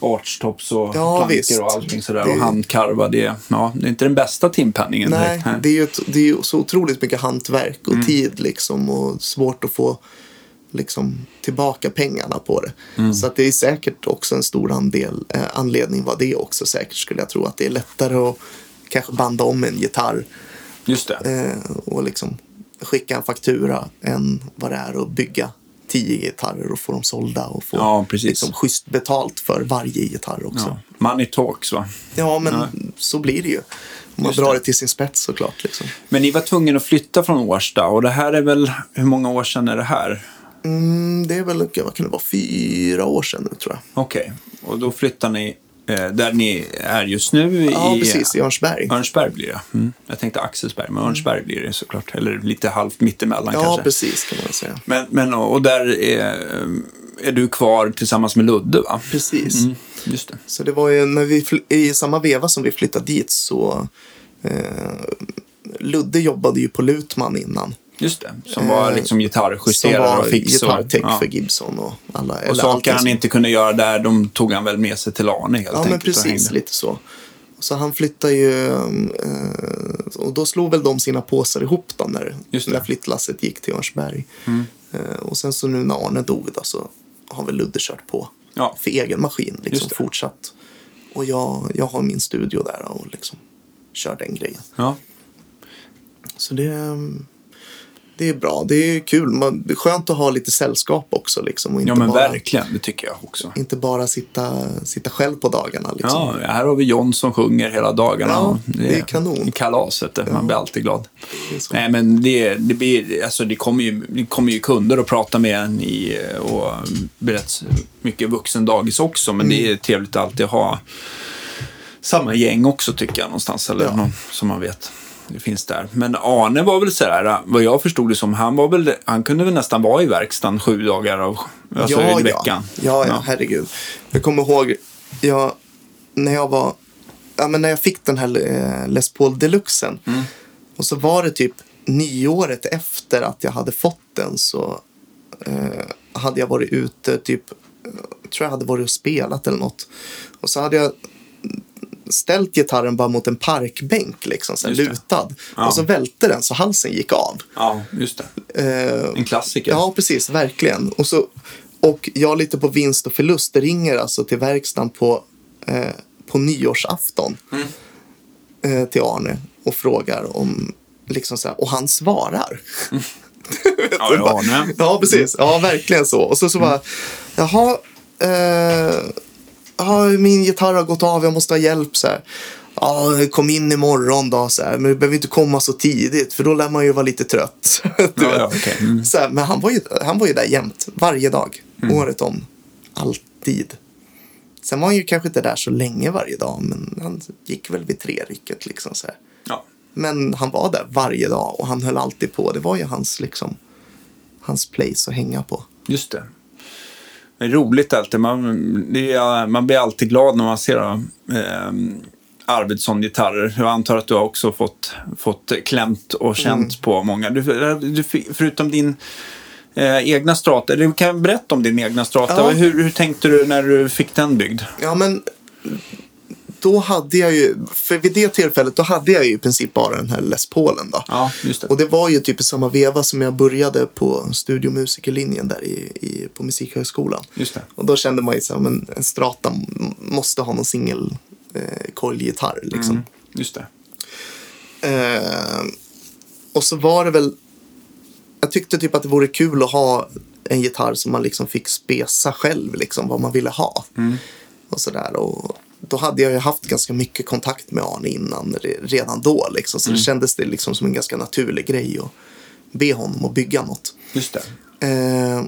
archtops och Mm. Ja, plankor visst. och allting sådär. Det- Och handkarva, det, ja, det är inte den bästa timpenningen Nej, direkt. Nej. det är ju ett, det är så otroligt mycket hantverk Mm. och tid liksom och svårt att få liksom tillbaka pengarna på det. Mm. Så att det är säkert också en stor andel, eh, anledning var det också säkert skulle jag tro att det är lättare att kanske banda om en gitarr Just det. eh, och liksom skicka en faktura än vad det är att bygga tio gitarrer och få dem sålda och få Ja, precis. liksom, schysst betalt för varje gitarr också. Ja. Money talks, va? Ja, men Ja. så blir det ju. Man Just drar det. det till sin spets såklart. Liksom. Men ni var tvungna att flytta från Årsta och det här är väl, hur många år sedan är det här? Mm, det är väl, vad kan det vara, fyra år sedan nu tror jag. Okej, och då flyttar ni eh, där ni är just nu Ja, i precis, i Örnsberg. Örnsberg blir det. Mm. Jag tänkte Axelsberg, men Örnsberg blir det såklart. Eller lite halvt mittemellan Ja, kanske. precis kan man säga. Men, men och där är, är du kvar tillsammans med Ludde, va? Precis. Mm, just det. Så det var ju när vi, i samma veva som vi flyttade dit så eh, Ludde jobbade ju på Lutman innan. Just det, som var Eh, liksom Som gitarrjusterare var och fix. gitarrtech ja. för Gibson och alla. Och saker han som- inte kunde göra där, de tog han väl med sig till Arne helt Ja, enkelt. men och precis. Lite så. Så han flyttade ju... Eh, och då slog väl de sina påsar ihop då när. Mm. när flyttlasset gick till Örnsberg. Eh, och sen så nu när Arne dog då så har väl Ludde kört på Ja. för egen maskin. Liksom fortsatt. Och jag, jag har min studio där och liksom kör den grejen. Ja. Så det, mm, det är bra. Det är kul. Man, det är skönt att ha lite sällskap också. Liksom, och inte ja, men bara, verkligen. Det tycker jag också. Inte bara sitta, sitta själv på dagarna. Liksom. Ja, här har vi John som sjunger hela dagarna. Ja, det är kanon. i Kalaset, det. man blir alltid glad. Nej, men det, det, blir, alltså det, kommer ju, det kommer ju kunder att prata med en i, och berätta mycket vuxendagis också. Men Mm. det är trevligt att alltid ha samma gäng också tycker jag någonstans. Eller Ja. någon som man vet. Det finns där. Men Arne var väl sådär, vad jag förstod det som, han, var väl, han kunde väl nästan vara i verkstaden sju dagar av, alltså i veckan. Ja. ja, ja, herregud. Jag kommer ihåg, jag, när jag var, ja, men när jag fick den här eh, Les Paul Deluxen. Mm. Och så var det typ nyåret efter att jag hade fått den så eh, hade jag varit ute, typ, eh, tror jag hade varit och spelat eller något. Och så hade jag ställt gitarren bara mot en parkbänk, liksom, så lutad. Ja. Och så välte den så halsen gick av. Ja, just det. Eh, En klassiker. Ja, precis. Verkligen. Och, så, och jag lite på vinst och förlust ringer alltså till verkstaden på, eh, på nyårsafton Mm. eh, till Arne och frågar om, liksom så här, och han svarar. Ja, ja, Arne. Ja, precis. Ja, verkligen så. Och så, så bara, jaha, eh, ja, min gitarr har gått av, jag måste ha hjälp. Så här. Ja, kom in imorgon då, så här. men du behöver inte komma så tidigt för då lär man ju vara lite trött. Ja, ja, okej. Mm. så här, men han var, ju, han var ju där jämt, varje dag, Mm. året om, alltid. Sen var han ju kanske inte där så länge varje dag, men han gick väl vid tre rycket. Liksom, så. Ja. Men han var där varje dag och han höll alltid på. Det var ju hans liksom hans place att hänga på. Just det. Det är roligt alltid. Man, är, man blir alltid glad när man ser eh, Arvidsson-gitarrer. Jag antar att du har också fått, fått klämt och känt Mm. på många. Du, du, förutom din eh, egna strata, du kan berätta om din egna strata. Ja. Hur, hur tänkte du när du fick den byggd? Ja, men då hade jag ju, för vid det tillfället, då hade jag ju i princip bara den här Les Paulen då. Ja, just det. Och det var ju typ i samma veva som jag började på studiomusikerlinjen där i, i, på Musikhögskolan. Just det. Och då kände man ju så här, men en Strata måste ha någon singel eh, coilgitarr liksom. Mm, just det. Eh, och så var det väl, jag tyckte typ att det vore kul att ha en gitarr som man liksom fick spesa själv, liksom vad man ville ha. Och sådär. Och då hade jag ju haft ganska mycket kontakt med Arne innan, re- redan då liksom. Så det kändes det liksom som en ganska naturlig grej att be honom att bygga något. Just det. Eh,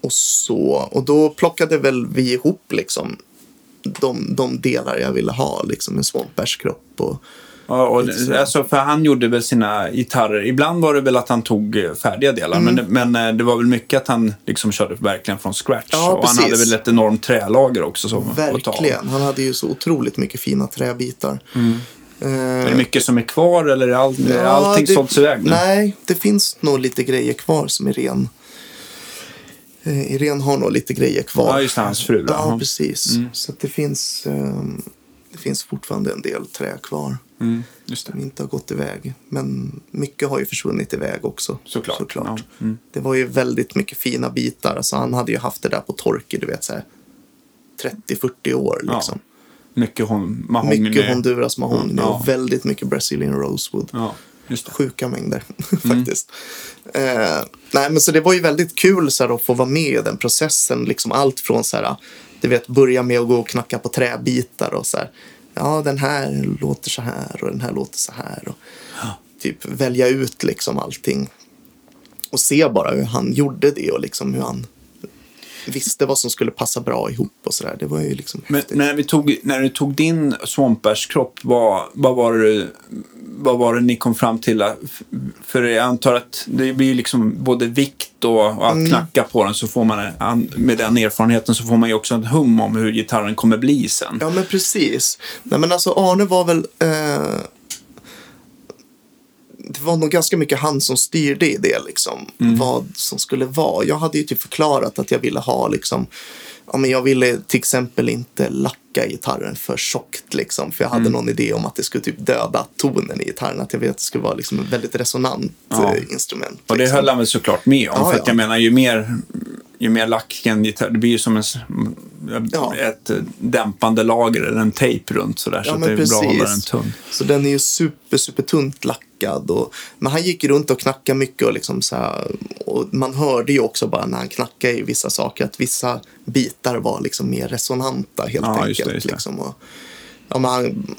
och så, och då plockade väl vi ihop liksom de, de delar jag ville ha, liksom en svampbärskropp och Ja, och, så. alltså, för han gjorde väl sina gitarrer. Ibland var det väl att han tog eh, färdiga delar, Mm. men, men eh, det var väl mycket att han liksom körde verkligen från scratch. Ja, och han hade väl ett enormt trälager också. Som. Verkligen. Han hade ju så otroligt mycket fina träbitar. Eh, Är det mycket som är kvar eller är all, är ja, allting det- sålts iväg nu? Nej, det finns nog lite grejer kvar som Irene. Eh, Irene har nog lite grejer kvar. Ja, just hans fru. Ja, precis. Så att det finns, ehm, det finns fortfarande en del trä kvar mm, som inte har gått iväg. Men mycket har ju försvunnit iväg också. Såklart. Ja, mm. Det var ju väldigt mycket fina bitar. Alltså, han hade ju haft det där på tork i du vet, så här 30-40 år. Ja. Liksom. Mycket hon, mahogny. Mycket Honduras mahogny Ja. och väldigt mycket Brazilian rosewood. Ja. Sjuka mängder Mm. faktiskt. Eh, nej, men så det var ju väldigt kul så här, att få vara med i den processen. Liksom allt från så här, du vet, börja med att gå och knacka på träbitar och så här. Ja, den här låter så här och den här låter så här. Och typ välja ut liksom allting. Och se bara hur han gjorde det och liksom hur han visste vad som skulle passa bra ihop och så där. Det var ju liksom Men häftigt. när, vi tog, när du tog din svampbärskropp, vad, vad, var det, vad var det ni kom fram till? För jag antar att det blir ju liksom både vikt och, och Mm. att knacka på den så får man, med den erfarenheten så får man ju också en hum om hur gitarren kommer bli sen. Ja, men precis. Nej, men alltså Arne var väl... Eh, det var nog ganska mycket han som styrde i det, liksom. Vad som skulle vara. Jag hade ju typ förklarat att jag ville ha, liksom... Ja, men jag ville till exempel inte lacka gitarren för tjockt, liksom. För jag hade någon idé om att det skulle typ döda tonen i gitarren. Att jag ville att det skulle vara liksom ett väldigt resonant Ja. eh, instrument. Och det liksom. höll han väl såklart med om. Ja, för ja. jag menar, ju mer, ju mer lack en gitarr, det blir ju som en, Ja. ett dämpande lager eller en tejp runt sådär. så Ja, att det är bra att hålla den precis. tunn. Så den är ju super, super tunt lackad. Och, men han gick runt och knackade mycket och, liksom så här, och man hörde ju också bara när han knackade i vissa saker att vissa bitar var liksom mer resonanta helt Ja, enkelt. just det, just det. Liksom, och, ja, men han,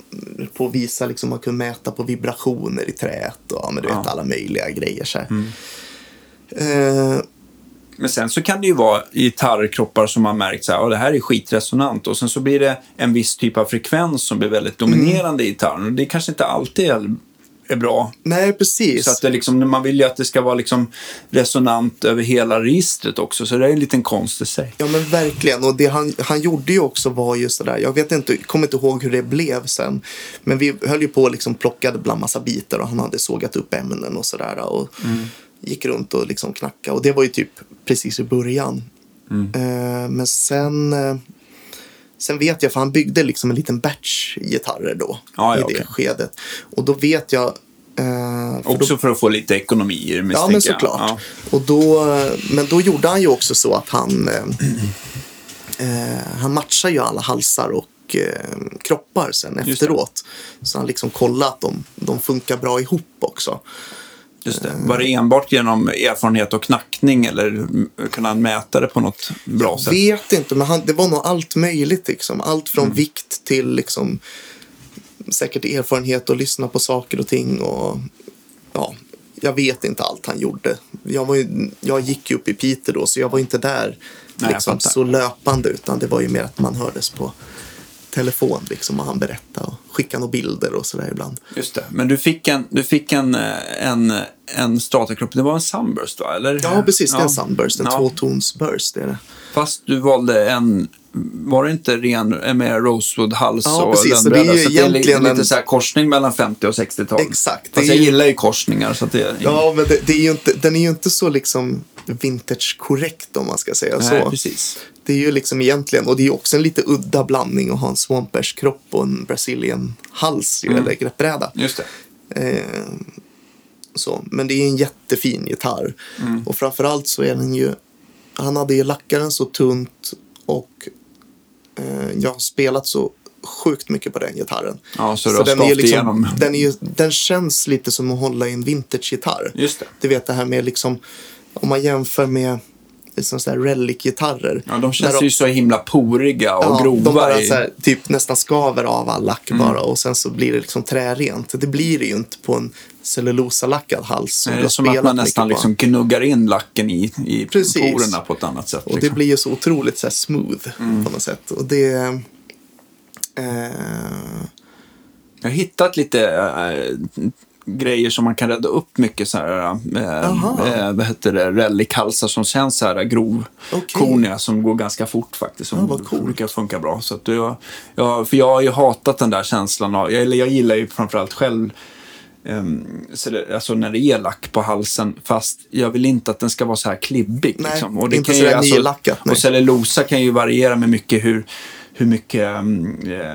på att visa liksom, man kunde mäta på vibrationer i träet och ja, men du vet Ja. Mm. alla möjliga grejer. Så här. Eh, Men sen så kan det ju vara gitarrkroppar som man märkt så här, "Åh, det här är skitresonant och sen så blir det en viss typ av frekvens som blir väldigt dominerande i gitarren och det kanske inte alltid är, är bra. nej, precis. Så att det liksom, man vill ju att det ska vara liksom resonant över hela registret också, så det är en liten konst i sig. Ja men verkligen. Och det han, han gjorde ju också var ju sådär. Jag vet inte, kommer inte ihåg hur det blev sen. Men vi höll ju på och liksom plockade bland massa bitar och han hade sågat upp ämnen och sådär. Och gick runt och liksom knackade. Och det var ju typ precis i början. Eh, men sen, eh, sen vet jag, för han byggde liksom en liten batch gitarrer då. Ja, ja, I det okej. skedet. Och då vet jag. eh, för då Också för att få lite ekonomi i det, Ja, men såklart. Ja. Och då, men då gjorde han ju också så att han, eh, eh, han matchar ju alla halsar och eh, kroppar sen efteråt. Så han liksom kollar att de, de funkar bra ihop också. Just det. Var det enbart genom erfarenhet och knackning eller kunde han mäta det på något bra sätt? Vet inte, men han, det var nog allt möjligt. Liksom. Allt från Mm. vikt till liksom, säkert erfarenhet och lyssna på saker och ting. Och, ja, jag vet inte allt han gjorde. Jag, var ju, jag gick ju upp i Piteå då, så jag var inte där Nej, jag liksom, så löpande. Utan det var ju mer att man hördes på, telefon liksom och han berättade och skickade några bilder och sådär ibland. Just det. Men du fick en, du fick en, eh, en, en Strata-kropp. Det var en Sunburst va? Eller? Ja, precis. Det är en Sunburst. En Ja. tvåtonsburst är det. Fast du valde en, var det inte ren med Rosewood-hals Ja, och precis. Så det är lönnbräda? Så det är lite en- så korsning mellan 50 och 60-tal. Exakt. Det Fast jag ju- gillar ju korsningar så det är... Ja, men det, det är ju inte, den är ju inte så liksom vintage-korrekt om man ska säga Nej, så. precis. Det är ju liksom egentligen, och det är också en lite udda blandning att ha en Swampers kropp och en Brazilian hals Mm. eller greppbräda. Just. Eh, så. Men det är en jättefin gitarr. Mm. Och framförallt så är den ju, han hade ju lackat den så tunt och eh, jag har spelat så sjukt mycket på den gitarren. Ja, så har den, är liksom, igenom. den, är ju, den känns lite som att hålla i en vintage-gitarr. Just det. Du vet det här med liksom, om man jämför med så relic-gitarrer. Ja, de känns Där ju så himla poriga och Ja, grova. de bara i- så här, typ nästan skaver av all lack Mm. bara och sen så blir det liksom trärent. Det blir det ju inte på en cellulosalackad hals. som Nej, det är som att man nästan liksom gnuggar in lacken i, i Precis. porerna på ett annat sätt. Och det liksom. blir ju så otroligt så här smooth Mm. på något sätt. Och det... Eh, Jag har hittat lite äh, grejer som man kan rädda upp mycket så här, Jaha. äh, vad heter det, relic-halsar som känns så här grovkorniga som går ganska fort faktiskt. Som Ja, vad coolt. brukar funka bra. Så att jag, jag, för jag har ju hatat den där känslan av, eller jag gillar ju framförallt själv ehm, så det, alltså när det är lack på halsen, fast jag vill inte att den ska vara så här klibbig. Nej, liksom. och det inte kan så ju, där nylackat. Och cellulosa kan ju variera med mycket hur, hur mycket eh,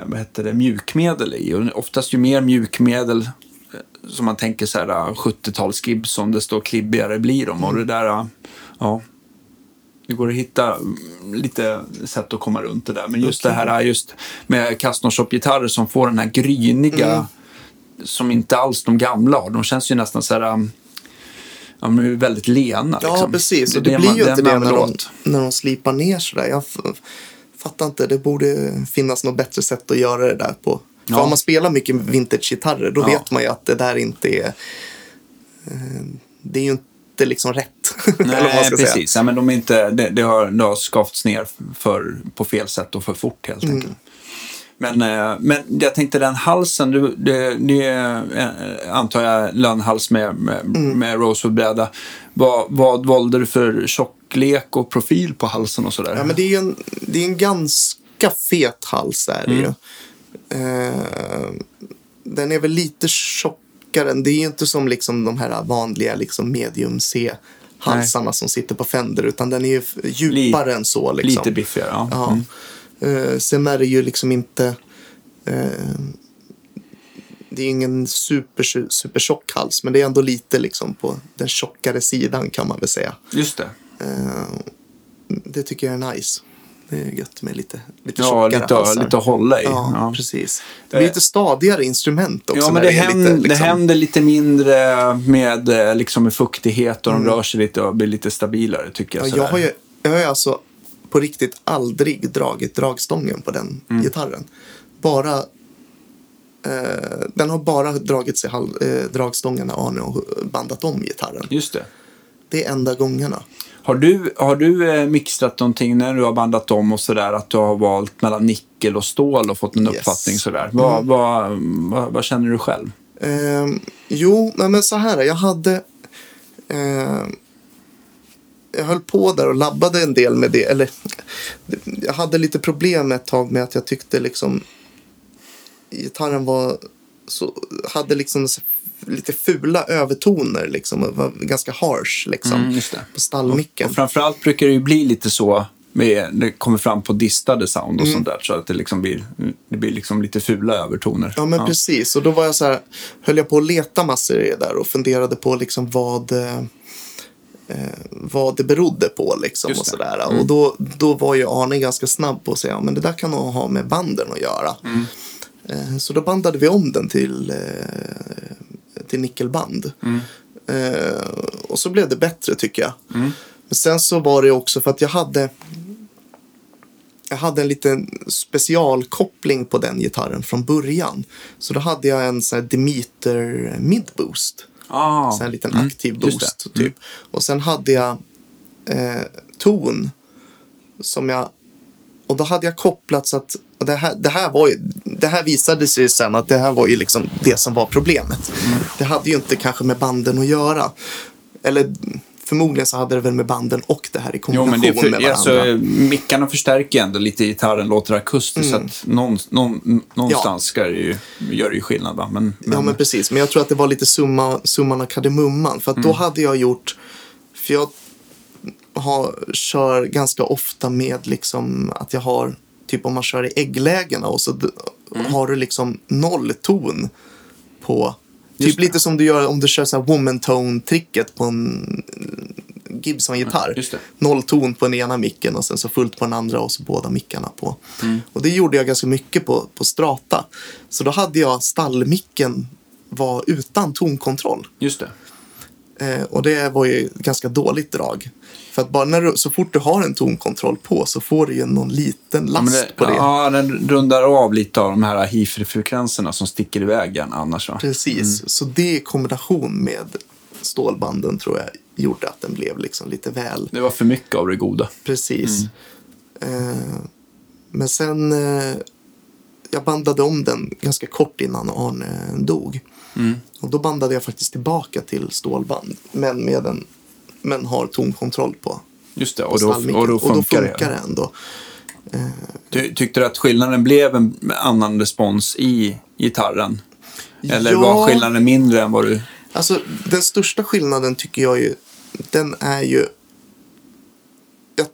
vad heter det, mjukmedel i. Och oftast ju mer mjukmedel eh, som man tänker så här eh, 70-tals Gibson, desto klibbigare blir de. Och det där, eh, ja. Det går att hitta mm, lite sätt att komma runt det där. Men just Okej. det här just med Castnorshop-gitarrer som får den här gryniga, Mm. som inte alls de gamla har. De känns ju nästan så här, de är väldigt lena. ja, liksom. precis. Och är det, blir man- ju inte det när de, när de slipar ner sådär. Jag f- fattar inte. Det borde finnas något bättre sätt att göra det där på. För Ja. om man spelar mycket vintage-gitarrer då Ja. vet man ju att det där inte är... Eh, det är ju inte liksom rätt. eller vad man Nej, precis. Ja, men de är inte, det, det, har, det har skavts ner för, på fel sätt och för fort helt Mm. enkelt. Men, eh, men jag tänkte den halsen, det, det eh, antar jag lönnhals med, med, Mm. med rosewoodbräda. Vad, vad valde du för tjocklek och profil på halsen och sådär? Ja, men det är ju en, det är en ganska fet hals är det Mm. ju. Eh, den är väl lite tjockare. Det är ju inte som liksom de här vanliga liksom medium C-halsarna som sitter på Fender. Utan den är ju djupare än så. Liksom. Lite biffigare, ja. Ja. Mm. Eh, sen är det ju liksom inte... Eh, det är ingen super, super tjock hals. Men det är ändå lite liksom på den tjockare sidan kan man väl säga. Just det. Eh, det tycker jag är nice. Det är gött med lite, lite Ja, tjockare lite, halsar. lite att hålla i. Ja, Ja. precis. Det blir lite stadigare instrument också. Ja, men det, händer, lite, liksom- det händer lite mindre med, eh, liksom med fuktighet och de Mm. rör sig lite och blir lite stabilare tycker jag. Ja, jag, har ju, jag har ju alltså på riktigt aldrig dragit dragstången på den Mm. gitarren. Bara... Eh, den har bara dragits i hal, eh, dragstången när Arne har bandat om gitarren. Just det. Det är enda gångerna. Har du, har du eh, mixtrat någonting när du har bandat om och sådär att du har valt mellan nickel och stål och fått en Yes. uppfattning sådär? Vad, Mm. vad, vad, vad känner du själv? Eh, jo, men så här. Jag hade... Eh, jag höll på där och labbade en del med det. Eller, jag hade lite problem ett tag med att jag tyckte liksom gitarren var så, hade liksom lite fula övertoner liksom. och ganska harsh liksom. Mm. På stallmicken. Och framförallt brukar det ju bli lite så med, det kommer fram på distade sound och Mm. sånt där så att det liksom blir, det blir liksom lite fula övertoner. Ja, men precis. Och då var jag så här, höll jag på att leta massor i det där och funderade på liksom vad, eh, eh, vad det berodde på. Liksom, Just och sådär. Mm. Och då, då var ju Arne ganska snabb på att säga, ja, men det där kan nog ha med banden att göra. Mm. Eh, så då bandade vi om den till, eh, till nickelband. Mm. Eh, och så blev det bättre tycker jag. Mm. Men sen så var det också för att jag hade jag hade en liten specialkoppling på den gitarren från början. Så då hade jag en sån Demeter midboost. Ah, Så en liten mm, aktiv boost. Mm. Typ. Och sen hade jag eh, ton som jag och då hade jag kopplat så att det, här, det, här var ju, det här visade sig sen att det här var ju liksom det som var problemet. Det hade ju inte kanske med banden att göra. Eller förmodligen så hade det väl med banden och det här i Jo, kombination men det är med för, varandra. alltså, mickarna förstärker ändå lite gitarren, låter akustiskt. Mm. Så att någon, någon, någonstans ska det ju, gör det ju skillnad. Va? Men, men, Ja, men precis. Men jag tror att det var lite summa, summan av kardemumman. För att Mm. då hade jag gjort... För jag har, kör ganska ofta med liksom att jag har... Typ om man kör i ägglägena och så Mm. har du liksom noll ton på... Just Typ det. lite som du gör om du kör så här woman tone-tricket på en Gibson-gitarr. Just det. Noll ton på den ena micken och sen så fullt på den andra och så båda mickarna på. Mm. Och det gjorde jag ganska mycket på, på strata. Så då hade jag stallmicken var utan tonkontroll. Just det. Eh, och det var ju ganska dåligt drag. För att bara när du, så fort du har en tonkontroll på så får du ju någon liten Ja, last men det, på det. ja, den rundar av lite av de här hifi-frekvenserna som sticker iväg gärna annars. Va? Precis. Så det i kombination med stålbanden tror jag gjorde att den blev liksom lite väl Det var för mycket av det goda. Precis. Eh, men sen, eh, jag bandade om den ganska kort innan Arne dog. Och då bandade jag faktiskt tillbaka till stålband, men med en, men har tonkontroll på, Just det, och då, stallmicken. och då funkar, funkar det ändå. Ty, tyckte du att skillnaden blev en annan respons i gitarren? Eller Ja. var skillnaden mindre än vad du... Alltså, den största skillnaden tycker jag ju, den är ju... Jag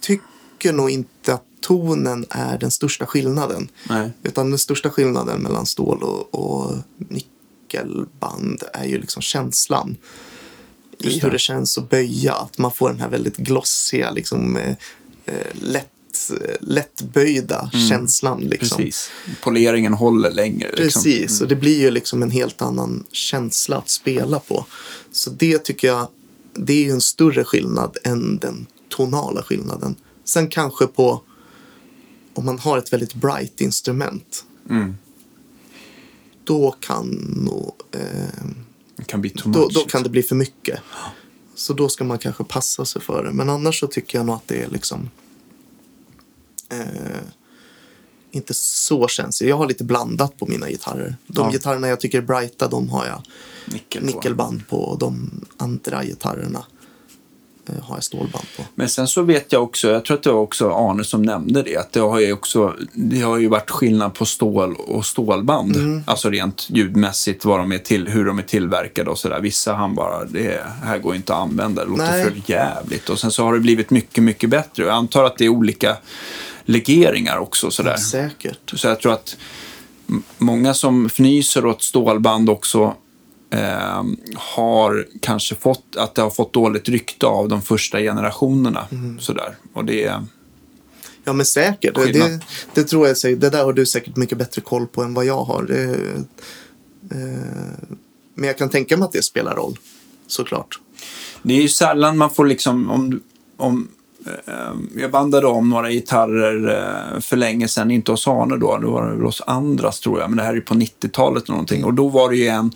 tycker nog inte att tonen är den största skillnaden. Nej. Utan den största skillnaden mellan stål och, och nickelband är ju liksom känslan. I hur det känns att böja. Att man får den här väldigt glossiga, liksom, eh, eh, lätt, eh, lättböjda känslan. Liksom. Mm. Precis. Poleringen håller längre. Liksom. Precis, och det blir ju liksom en helt annan känsla att spela på. Så det tycker jag, det är ju en större skillnad än den tonala skillnaden. Sen kanske på, om man har ett väldigt bright instrument, Mm. Då kan nog, eh, kan då, då kan det bli för mycket. Så då ska man kanske passa sig för det. Men annars så tycker jag nog att det är liksom eh, inte så känsligt. Jag har lite blandat på mina gitarrer. De Ja. gitarrerna jag tycker är brighta, de har jag Nickel på. nickelband på. De andra gitarrerna har jag stålband på. Men sen så vet jag också, jag tror att det var också Arne som nämnde det, att det har ju också, det har ju varit skillnad på stål och stålband. Mm. Alltså rent ljudmässigt, vad de är till, hur de är tillverkade och sådär. Vissa han bara, det här går inte att använda, det låter Nej. för jävligt. Och sen så har det blivit mycket, mycket bättre. Jag antar att det är olika legeringar också sådär. Säkert. Så jag tror att många som fnyser åt stålband också eh, har kanske fått att det har fått dåligt rykte av de första generationerna. Mm. Sådär. Och det är, Ja, men säkert. Det, det, det tror jag säkert. Det där har du säkert mycket bättre koll på än vad jag har. Det, eh, men jag kan tänka mig att det spelar roll. Såklart. det är ju sällan man får liksom, om, om eh, jag bandade om några gitarrer eh, för länge sedan, inte hos Arne då, det var hos Andras tror jag, men det här är på 90-talet eller någonting. Och då var det ju en,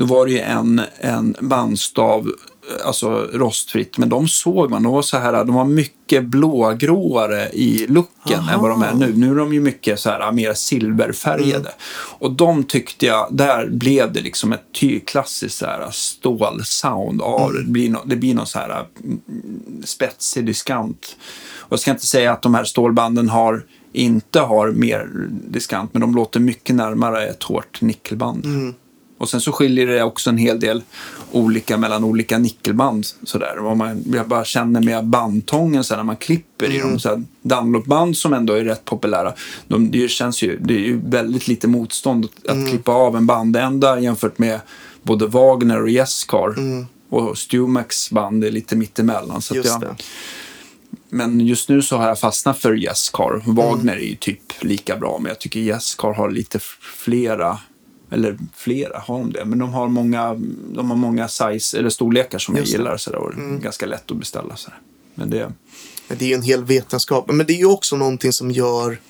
då var det ju en, en bandstav, eh, alltså rostfritt, men de såg man, de var så här, de var mycket blågråare i looken Aha. än vad de är nu. Nu är de ju mycket så här, mer silverfärgade. Och de tyckte jag, där blev det liksom ett ty klassiskt så här, stålsound av det. Det blir, no, det blir någon så här mm, spetsig diskant. Och jag ska inte säga att de här stålbanden har inte har mer diskant, men de låter mycket närmare ett hårt nickelband. Och sen så skiljer det också en hel del olika mellan olika nickelband. Sådär. Vad man, jag bara känner med bandtången så när man klipper i dem. Så här, Dunlop-band som ändå är rätt populära. De, det, känns ju, det är ju väldigt lite motstånd att, att klippa av en bandända jämfört med både Wagner och Jescar. Och Stumax band är lite mittemellan. Så Just jag, men just nu så har jag fastnat för Jescar. Wagner är ju typ lika bra, men jag tycker Jescar har lite flera, eller flera har de det, men de har många, de har många size, eller storlekar som Just jag gillar sådär, och ganska lätt att beställa. Sådär. Men det, Men Det är ju en hel vetenskap. Men det är ju också någonting som gör...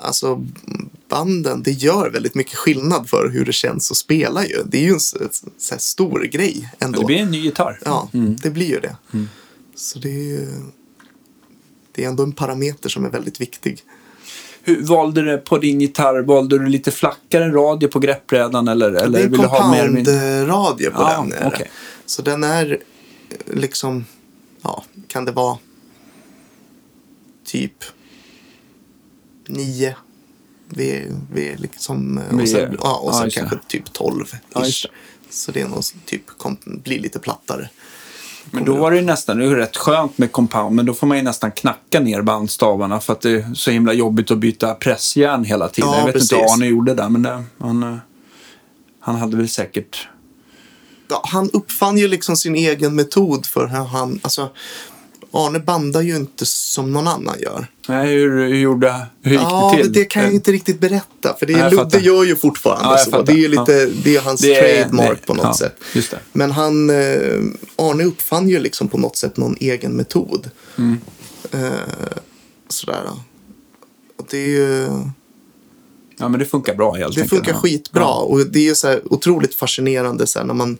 Alltså banden, det gör väldigt mycket skillnad för hur det känns att spela ju. Det är ju en så här stor grej ändå. det blir en ny gitarr. Ja, det blir ju det. Så det är ju... det är ändå en parameter som är väldigt viktig. Hur, valde du på din gitarr, valde du lite flackare radio på greppbrädan eller, eller det är vill du ha mer? min- på Ja, den. Är okej. Så den är eh, liksom, ja, kan det vara typ nio vi, vi är liksom, eh, och sen, ja, och ja, sen det. kanske typ 12 Ja. Så det är nog typ, kom, blir lite plattare. Men då var det ju nästan, det är ju rätt skönt med compound, men då får man ju nästan knacka ner bandstavarna för att det är så himla jobbigt att byta pressjärn hela tiden. Ja, jag vet inte precis. vad Arne gjorde där, men det, han, eh, han hade väl säkert... Ja, han uppfann ju liksom sin egen metod för hur han, alltså Arne bandar ju inte som någon annan gör. Nej, hur, hur gjorde Hur gick Ja, det till? det kan jag inte riktigt berätta. För det, är, det gör ju fortfarande Ja, så. fattar. Det är lite, det är hans Det är- trademark det- på något ja, sätt. Men han, eh, Arne uppfann ju liksom på något sätt någon egen metod. Mm. Eh, sådär. Och det är ju, Ja, men det funkar bra helt det funkar Ja. skitbra. Ja. Och det är ju så här otroligt fascinerande så här, när man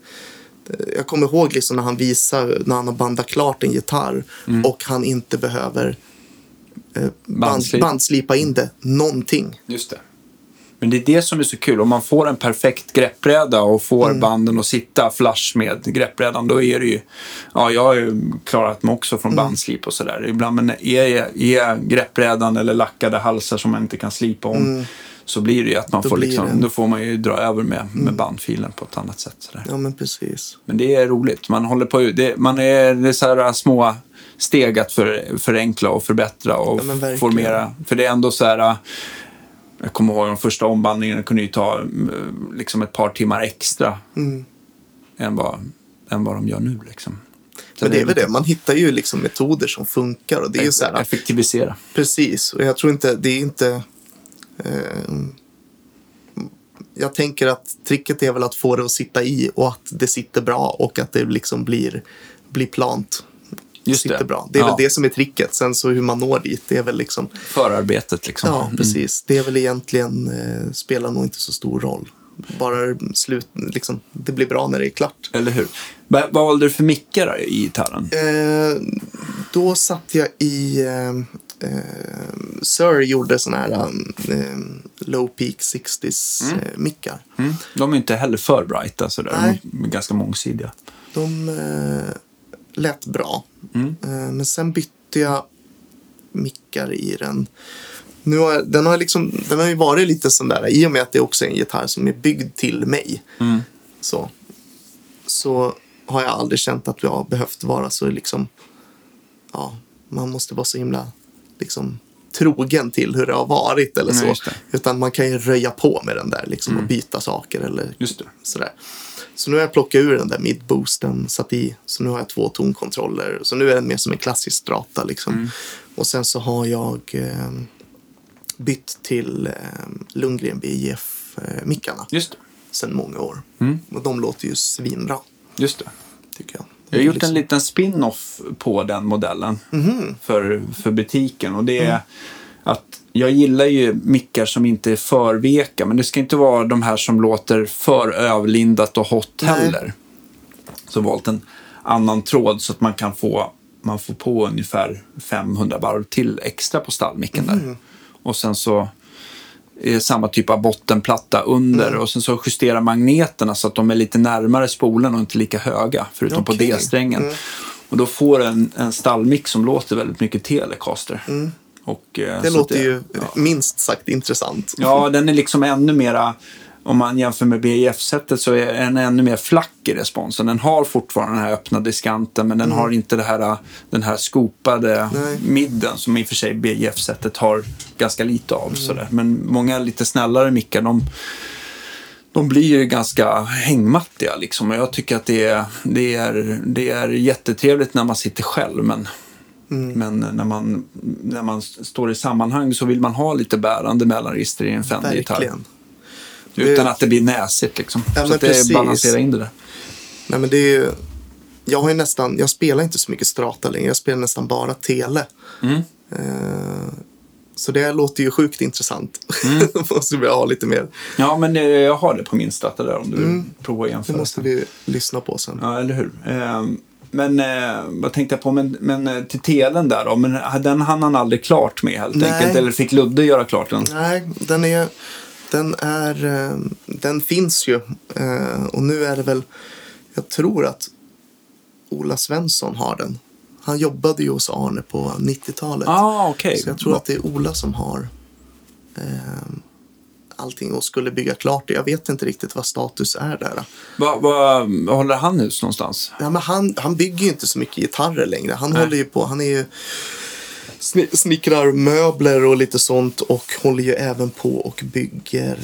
jag kommer ihåg liksom när han visar när han har bandat klart en gitarr Mm. och han inte behöver eh, band, Bandslipa. in det någonting. Just det. Men det är det som är så kul. Om man får en perfekt greppbräda och får Mm. banden att sitta flush med greppbrädan, då är det ju... Ja, jag har ju klarat mig också Mm. från bandslip och sådär. Ibland men är, är greppbrädan eller lackade halsar som man inte kan slipa om, så blir det ju att man Mm. Då får liksom, det. Mm. då får man ju dra över med, med bandfilen på ett annat sätt. Sådär. Ja, men precis. Men det är roligt. Man håller på det, man är, det är så här små steg att för, förenkla och förbättra och Ja, formera. För det är ändå så här... Jag kommer ihåg de första ombandningarna kunde ju ta mm, liksom ett par timmar extra Mm. än, vad, än vad de gör nu. Liksom. Men det är väl det, man hittar ju liksom metoder som funkar och det är ju så här, Effektivisera. precis. Och jag tror inte, det är inte... Eh, jag tänker att tricket är väl att få det att sitta i och att det sitter bra och att det liksom blir, blir plant. Just sitter det. bra. Det är Ja. väl det som är tricket. Sen så hur man når dit, det är väl liksom... Förarbetet liksom. Ja, Mm. precis. Det är väl egentligen, eh, spelar nog inte så stor roll. Bara slut, liksom, det blir bra när det är klart. Eller hur? Va- Vad valde du för mickar i gitarren? Eh, då satt jag i... Eh, eh, Sir gjorde såna här eh, low peak 60s eh, mickar. Mm. De är inte heller för brighta sådär. Nej. De är ganska mångsidiga. De eh, lät bra. Mm. Eh, men sen bytte jag mickar i den. Nu har, den, har liksom, den har ju varit lite sån där, i och med att det också är en gitarr som är byggd till mig. Mm. Så, så har jag aldrig känt att jag har behövt vara så liksom, ja, man måste vara så himla liksom trogen till hur det har varit eller Nej, så. Utan man kan ju röja på med den där liksom och byta saker eller sådär. Så nu har jag plockat ur den där midboosten, satt i, så nu har jag två tonkontroller. Så nu är den mer som en klassisk strata liksom. Mm. Och sen så har jag eh, bytt till eh, Lundgren BIF-mickarna Just det. sedan många år. Mm. Och de låter ju svinbra, Just det. tycker jag. Jag har gjort Liksom- en liten spin-off på den modellen Mhm. för, för butiken. Och det är Mm. att jag gillar ju mickar som inte är för veka. Men det ska inte vara de här som låter för övlindat och hot Nej. heller. Så jag har valt en annan tråd så att man kan få, man får på ungefär 500 varv till extra på stallmicken Mm. där. Och sen så det samma typ av bottenplatta under Mm. och sen så justerar magneterna så att de är lite närmare spolen och inte lika höga förutom på Okej. D-strängen. Mm. Och då får du en, en stallmick som låter väldigt mycket Telecaster. Och, eh, Mm. Det låter att ju ja. minst sagt intressant. Ja, den är liksom ännu mera, om man jämför med BIF-sättet så är den ännu mer flack i responsen. Den har fortfarande den här öppna diskanten men den har inte det här, den här skopade Mm. Nej. midden som i och för sig BIF-sättet har ganska lite Mm. av. Sådär. Men många lite snällare mickar de, de blir ju ganska hängmattiga. Liksom. Och jag tycker att det är, det, är, det är jättetrevligt när man sitter själv men Mm. men när man, när man står i sammanhang så vill man ha lite bärande mellanregister i en Fender-gitarr. Utan Det- att det blir näsigt liksom. Ja, så att det precis. balanserar in det där. Nej, men det är ju, jag har ju nästan, jag spelar inte så mycket strata längre. Jag spelar nästan bara tele. Mm. Eh, så det låter ju sjukt intressant. Mm. måste vi ha lite mer. Ja, men eh, jag har det på min strata där om du provar att Det jämföra. måste vi lyssna på sen. Ja, eller hur. Ehm, Men eh, vad tänkte jag på? Men, men till telen där då? Men den hann han aldrig klart med helt Nej. enkelt? Eller fick Ludde göra klart den? Nej, den är... Den är... eh, Den finns ju. Eh, Och nu är det väl... Jag tror att Ola Svensson har den. Han jobbade ju hos Arne på 90-talet. ah, okej. Så jag tror att det är Ola som har eh, allting och skulle bygga klart det. Jag vet inte riktigt vad status är där. Vad vad håller han hus någonstans? Ja, men han, han bygger ju inte så mycket gitarrer längre. Han Nej. håller ju på, han är ju sni- snickrar möbler och lite sånt och håller ju även på och bygger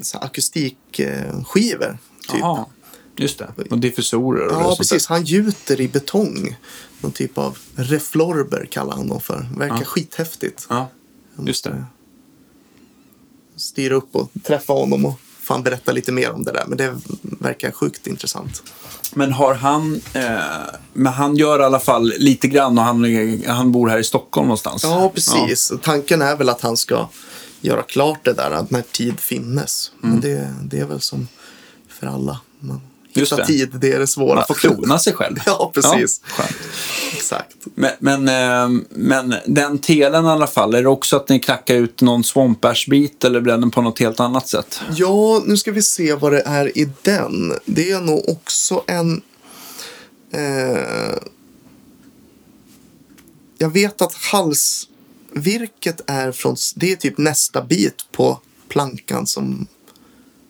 så här akustikskivor. Typ. Jaha, just det. Och diffusorer och Ja, precis. Där. Han gjuter i betong. Någon typ av reflorber kallar han dem för. Verkar Ja. skithäftigt. Ja, just det. Styra upp och träffa honom och fan berätta lite mer om det där. Men det verkar sjukt intressant. Men har han... Eh, men han gör i alla fall lite grann och han, han bor här i Stockholm någonstans. Ja, precis. Tanken är väl att han ska göra klart det där att när tid finnes. Mm. Men det, det är väl som för alla. Man Just det. tid, det är det svåra. Man får klona sig själv. Ja, precis. Ja. Exakt. Men, men, eh, men den telen i alla fall, är det också att ni knackar ut någon svampbärsbit eller blir den på något helt annat sätt? Ja, nu ska vi se vad det är i den. Det är nog också en... Eh, jag vet att halsvirket är från... Det är typ nästa bit på plankan som,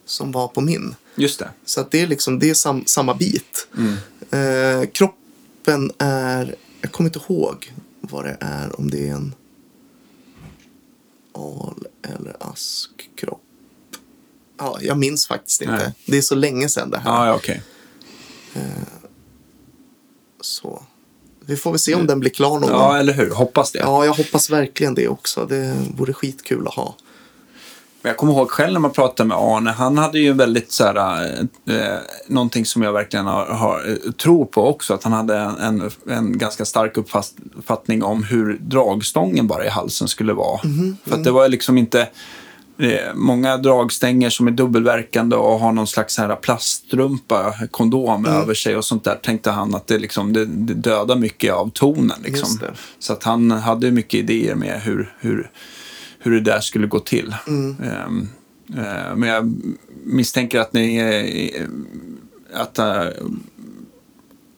som var på min. Just det. Så att det är liksom det är sam, samma bit. Eh, kroppen är... Jag kommer inte ihåg vad det är. Om det är en al eller askkropp. Ja, jag minns faktiskt inte. Nej. Det är så länge sedan det här. Ja, ja okej. Så. Vi får väl se om den blir klar någon. Ja, eller hur? Hoppas det. Ja, jag hoppas verkligen det också. Det vore skitkul att ha. Jag kommer ihåg själv när man pratade med Arne, han hade ju väldigt så här, eh, någonting som jag verkligen har, har, eh, tror på också, att han hade en, en, ganska stark uppfattning om hur dragstången bara i halsen skulle vara. För att det var liksom inte eh, många dragstänger som är dubbelverkande och har någon slags här plaststrumpa, kondom över sig och sånt där, tänkte han att det, liksom, det, det dödar mycket av tonen. Liksom. Så att han hade mycket idéer med hur, hur, hur det där skulle gå till. Ehm, eh, men jag misstänker att ni... eh, att, eh,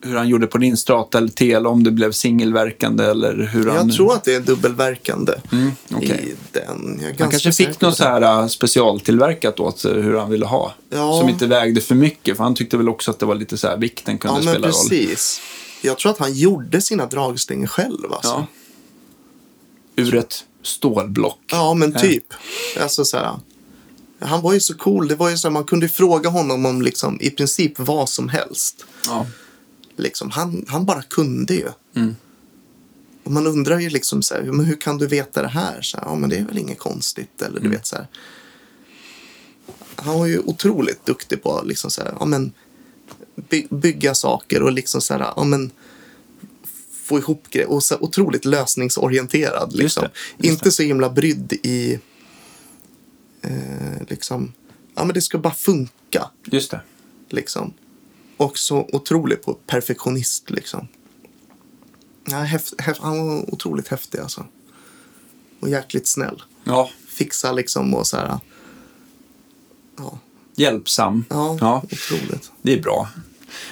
hur han gjorde på din strata eller tel, om det blev singelverkande eller hur han... Jag tror att det är dubbelverkande Mm, okej. i den. Jag Han kanske fick något så här eh, specialtillverkat åt hur han ville ha. Ja. Som inte vägde för mycket, för han tyckte väl också att det var lite så här, vikten kunde Ja, spela roll. precis. Jag tror att han gjorde sina dragstänger själv. Alltså. Ja. Ur ett stålblock. Ja, men Ja. typ. Alltså så här. Han var ju så cool. Det var ju så här, man kunde fråga honom om liksom, i princip vad som helst. Ja. Liksom, han, han bara kunde ju. Mm. Och man undrar ju liksom så här, men hur kan du veta det här? Så här ja, men det är väl inget konstigt. Eller du Mm. vet så här. Han var ju otroligt duktig på liksom så här, ja, men, by, bygga saker och liksom så här, ja, men, få ihop grejer. Och så otroligt lösningsorienterad. Liksom. det, just Inte så himla brydd i eh, liksom, ja men det ska bara funka. Just det. Liksom. Och så otrolig på perfektionist liksom. Ja, häft, häft, han var otroligt häftig alltså. Och jäkligt snäll. Ja, Fixa liksom och så här. Ja, hjälpsam. ja, Ja. otroligt. Det är bra.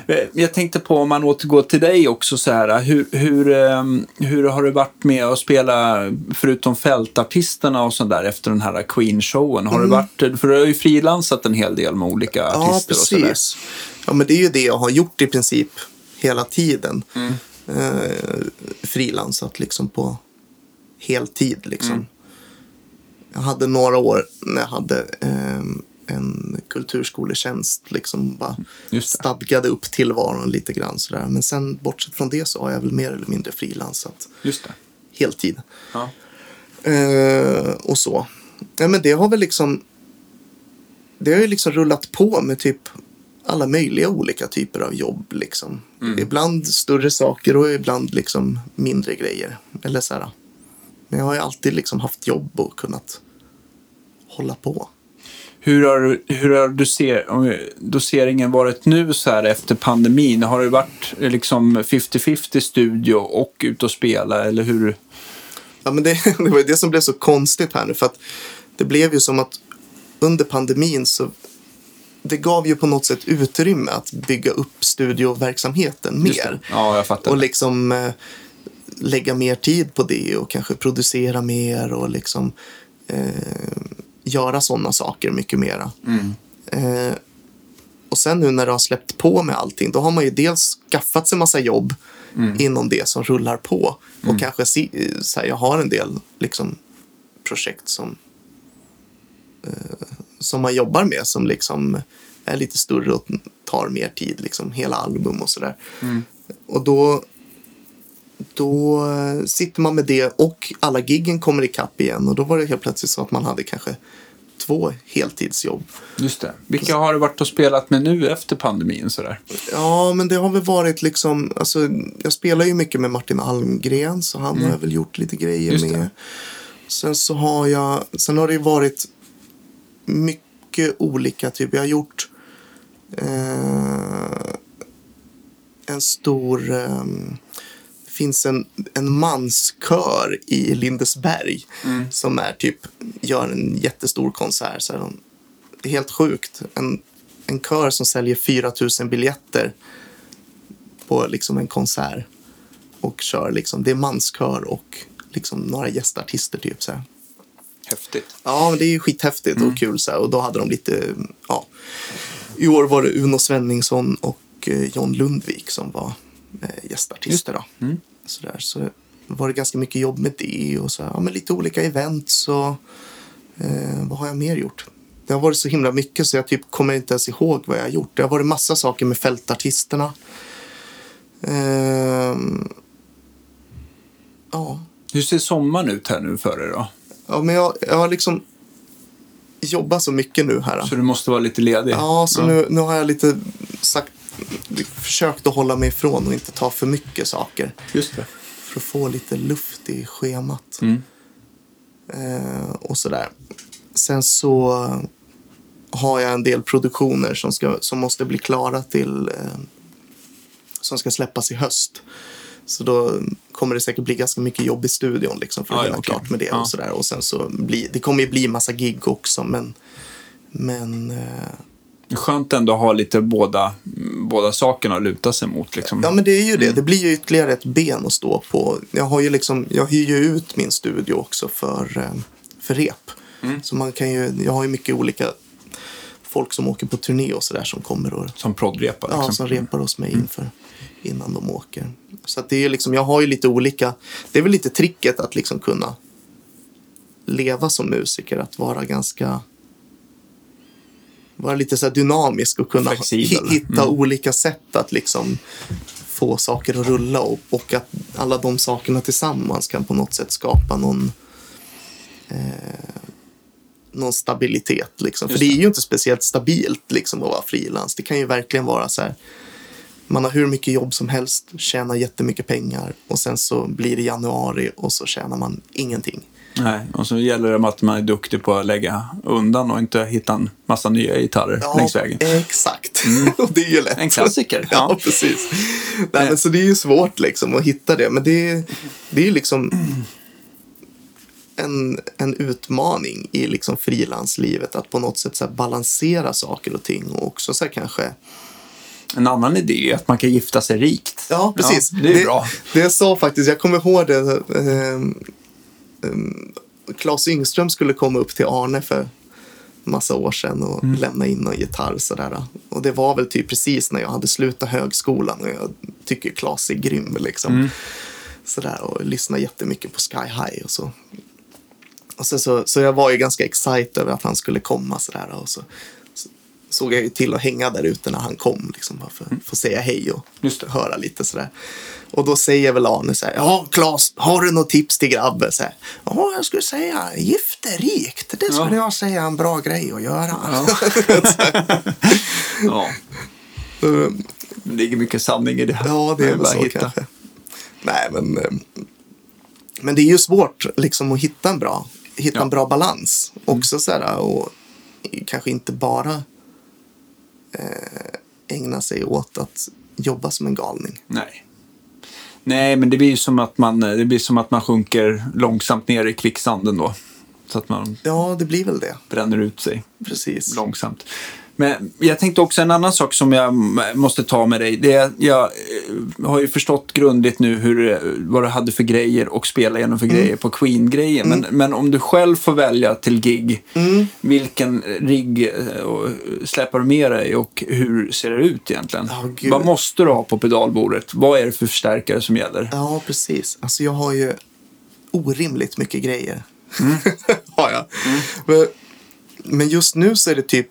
Eh, Jag tänkte på, om man återgår till dig också, så här, hur, hur, ehm, hur har det varit med att spela, förutom fältartisterna och sånt där, efter den här Queen-showen? Har det varit, för du har ju frilansat en hel del med olika Mm. Ja, artister och sådär. precis. Ja, men det är ju det jag har gjort i princip hela tiden. Mm. Eh, frilansat liksom på heltid liksom. Mm. Jag hade några år när jag hade ehm, en kulturskoletjänst. Liksom bara stadgade upp tillvaron lite grann sådär. Men sen bortsett från det så har jag väl mer eller mindre frilansat Just det. heltid. Ja. Eh, och så. Ja, men det har väl liksom... Det har ju liksom rullat på med typ alla möjliga olika typer av jobb. Liksom. Ibland större saker och ibland liksom mindre grejer. Eller så här. Men jag har ju alltid liksom haft jobb och kunnat hålla på. Hur har, hur har doser, doseringen varit nu så här efter pandemin? Har det varit eh, liksom 50-50 studio och ut och spela eller hur? Ja, men det, det var det som blev så konstigt här nu. För att det blev ju som att under pandemin så det gav ju på något sätt utrymme att bygga upp studioverksamheten mer. Ja, jag fattar. Och liksom eh, lägga mer tid på det och kanske producera mer och liksom eh, göra sådana saker mycket mera. Mm. Eh, och sen nu när det har släppt på med allting, då har man ju dels skaffat sig massa jobb Mm. inom det som rullar på. Och kanske se, så här, jag har en del liksom, projekt som, eh, som man jobbar med som liksom är lite större och tar mer tid, liksom hela album och sådär. Och då, då eh, sitter man med det och alla giggen kommer ikapp igen och då var det helt plötsligt så att man hade kanske två heltidsjobb. Just det. Vilka har du varit och spelat med nu efter pandemin? Sådär? Ja, men det har väl varit liksom, alltså, jag spelar ju mycket med Martin Almgren så han har jag väl gjort lite grejer Mm. Just det. med. Sen så har jag, sen har det varit mycket olika, typ jag har gjort eh, en stor, eh, det finns en, en manskör i Lindesberg som är typ, gör en jättestor konsert. Så de- det är helt sjukt. En, en kör som säljer 4 000 biljetter på liksom en konsert. Och kör liksom, det är manskör och liksom några gästartister typ så här. Häftigt. Ja, det är skithäftigt och kul så här. Och då hade de lite, ja. I år var det Uno Svenningsson och eh, John Lundvik som var eh, gästartister då. Så, där, så var det ganska mycket jobb med det och så här, ja, men lite olika events och eh, vad har jag mer gjort? Det har varit så himla mycket så jag typ kommer inte ens ihåg vad jag har gjort. Det har varit massa saker med fältartisterna. Ehm, ja, Hur ser sommaren ut här nu för dig då? ja, men jag, jag har liksom jobbat så mycket nu här. Så du måste vara lite ledig? Ja, så Nu, nu har jag lite sagt, försökt att hålla mig ifrån och inte ta för mycket saker. Just det. För att få lite luft i schemat. Mm. Eh, och sådär. Sen så har jag en del produktioner som, ska, som måste bli klara till eh, som ska släppas i höst. Så då kommer det säkert bli ganska mycket jobb i studion liksom, för att ja, hinna okej. klart med det. Ja. Och, sådär. och sen så blir, det kommer ju bli massa gig också men, men eh, skönt ändå att ha lite båda, båda sakerna att luta sig mot. Liksom. Ja, men det är ju det. Det blir ju ytterligare ett ben att stå på. Jag, har ju liksom, jag hyr ju ut min studio också för, eh, för rep. Så man kan ju, jag har ju mycket olika folk som åker på turné och sådär som kommer och Som proddrepa. Liksom. ja, som repar hos mig inför, innan de åker. Så det är liksom, jag har ju lite olika, det är väl lite tricket att liksom kunna leva som musiker, att vara ganska vara lite så här dynamisk och kunna Flexibel. hi- hitta olika sätt att liksom få saker att rulla och, och att alla de sakerna tillsammans kan på något sätt skapa någon eh, någon stabilitet. Liksom. För det. är ju inte speciellt stabilt liksom, att vara frilans. Det kan ju verkligen vara så här. Man har hur mycket jobb som helst, tjänar jättemycket pengar och sen så blir det januari och så tjänar man ingenting. Nej, och så gäller det att man är duktig på att lägga undan och inte hitta en massa nya gitarrer längs vägen. exakt. och det är ju lätt. En klassiker. ja, Ja. precis. Nej, men så det är ju svårt liksom att hitta det. Men det är, det är ju liksom en, en utmaning i liksom frilanslivet att på något sätt så balansera saker och ting och också så kanske En annan idé är att man kan gifta sig rikt. Ja, precis. det är bra. Det sa faktiskt, jag kommer ihåg det. ehm, Claes Yngström skulle komma upp till Arne för massa år sedan och Mm. lämna in någon gitarr sådär. Och det var väl typ precis när jag hade slutat högskolan och jag tycker Claes är grym liksom. Mm. Sådär och lyssnar jättemycket på Sky High och så. Och sen så, så jag var ju ganska excited över att han skulle komma sådär och så, så såg jag ju till att hänga där ute när han kom liksom bara för att få säga hej och Mm. Just det. höra lite sådär. Och då säger väl Arne så här, ja Claes, har du något tips till grabben? Så här, ja, jag skulle säga gifterikt, det skulle Ja. jag säga är en bra grej att göra. Ja. Så, Det ligger mycket sanning i det. Ja, det är väl så hitta. kanske. Nej, men, eh, men det är ju svårt liksom att hitta en bra, hitta Ja. en bra balans. Också så här, och kanske inte bara eh, ägna sig åt att jobba som en galning. Nej. Nej, men det blir som att man, det blir som att man sjunker långsamt ner i kvicksanden då. Så att man Ja, det blir väl det. bränner ut sig Precis. långsamt. Men jag tänkte också en annan sak som jag måste ta med dig. Det är, jag eh, har ju förstått grundligt nu hur, eh, vad du hade för grejer och spela igenom för grejer på Queen-grejen. Men, men om du själv får välja till gig, vilken rigg eh, släpar du med dig och hur ser det ut egentligen? Gud. vad måste du ha på pedalbordet? Vad är det för förstärkare som gäller? Ja, precis. Alltså jag har ju orimligt mycket grejer. har jag. Men, men just nu så är det typ...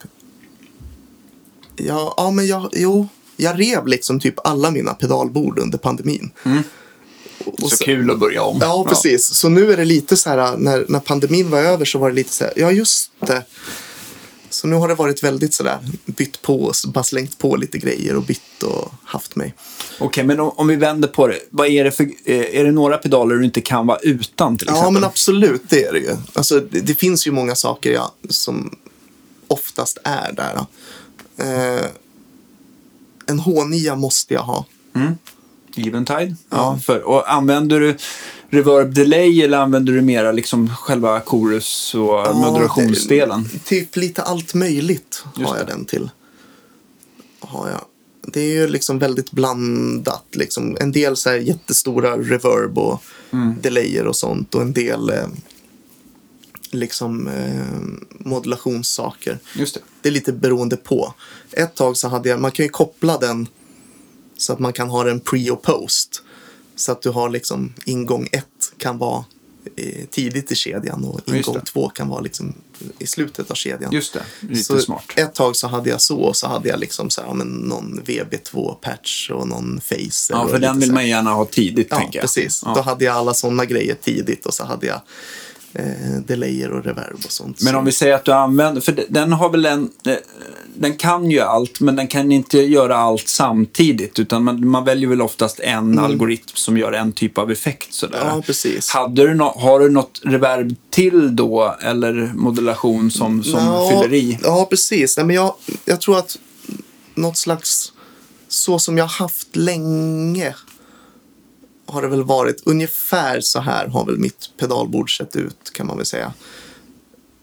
Ja, ja men jag, jo, jag rev liksom typ alla mina pedalbord under pandemin. Och Så så- kul att börja om. Ja, precis. Så nu är det lite så här, när, när pandemin var över så var det lite så här, ja just det. Så nu har det varit väldigt så där, bytt på, bara slängt på lite grejer och bytt och haft mig. Okej, men om, om vi vänder på det. Vad är det för, eh, är det några pedaler du inte kan vara utan till exempel? Ja, men absolut, det är det ju. Alltså, det, det finns ju många saker ja, som oftast är där. då. Eh, en H9 måste jag ha. Eventide? Ja. för, och använder du reverb delay eller använder du mera liksom själva chorus och Ja, moderationsdelen? det- Typ lite allt möjligt Just har jag det. den till. Har jag. Det är ju liksom väldigt blandat. Liksom. En del så jättestora reverb och Mm. delayer och sånt. Och en del eh, liksom eh, modulationssaker. Just det. Det är lite beroende på. Ett tag så hade jag, man kan ju koppla den så att man kan ha den pre och post. Så att du har liksom ingång ett kan vara eh, tidigt i kedjan och ingång det. två kan vara liksom i slutet av kedjan. Just det. Lite så smart. Ett tag så hade jag så och så hade jag liksom så här, men någon VB2-patch och någon facer. Ja, för den vill man gärna ha tidigt, Ja, tänker jag. precis. Ja. Då hade jag alla sådana grejer tidigt och så hade jag eh, delayer och reverb och sånt. Men om vi säger att du använder, för den har väl en, eh, den kan ju allt, men den kan inte göra allt samtidigt, utan man, man väljer väl oftast en algoritm som gör en typ av effekt. Sådär. Mm. Ja, precis. Hade du nå- har du något reverb till då, eller modulation som, som Ja, fyller i? Ja, precis. Nej, men jag, jag tror att något slags, så som jag haft länge, har det väl varit ungefär så här har väl mitt pedalbord sett ut kan man väl säga.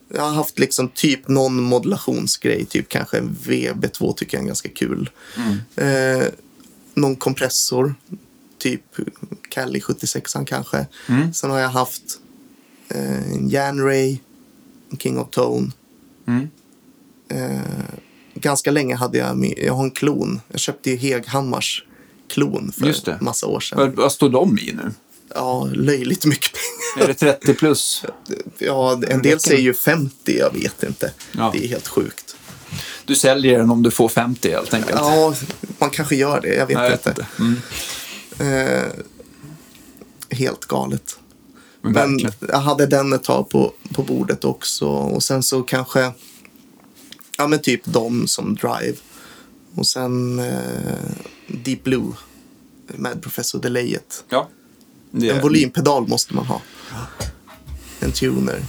Jag har haft liksom typ någon modulationsgrej, typ kanske en VB2 tycker jag är ganska kul. Eh, någon kompressor, typ Cali 76 kanske. Sen har jag haft eh, en Janray, en King of Tone. Mm. Eh, ganska länge hade jag, jag har en klon. Jag köpte ju Heghammars klon för Just det. massa år sedan. Vad, vad står de i nu? Ja, löjligt mycket pengar. Är det 30 plus? Ja, en del säger ju 50, jag vet inte. Ja. Det är helt sjukt. Du säljer den om du får 50 helt enkelt. Ja, man kanske gör det, jag vet jag vet inte. inte. Mm. Eh, helt galet. Men Men jag hade den ett tag på, på bordet också. Och sen så kanske, ja men typ de som Drive. Och sen eh, Deep Blue med Professor Delayet. Ja. Det En volympedal måste man ha. En tuner.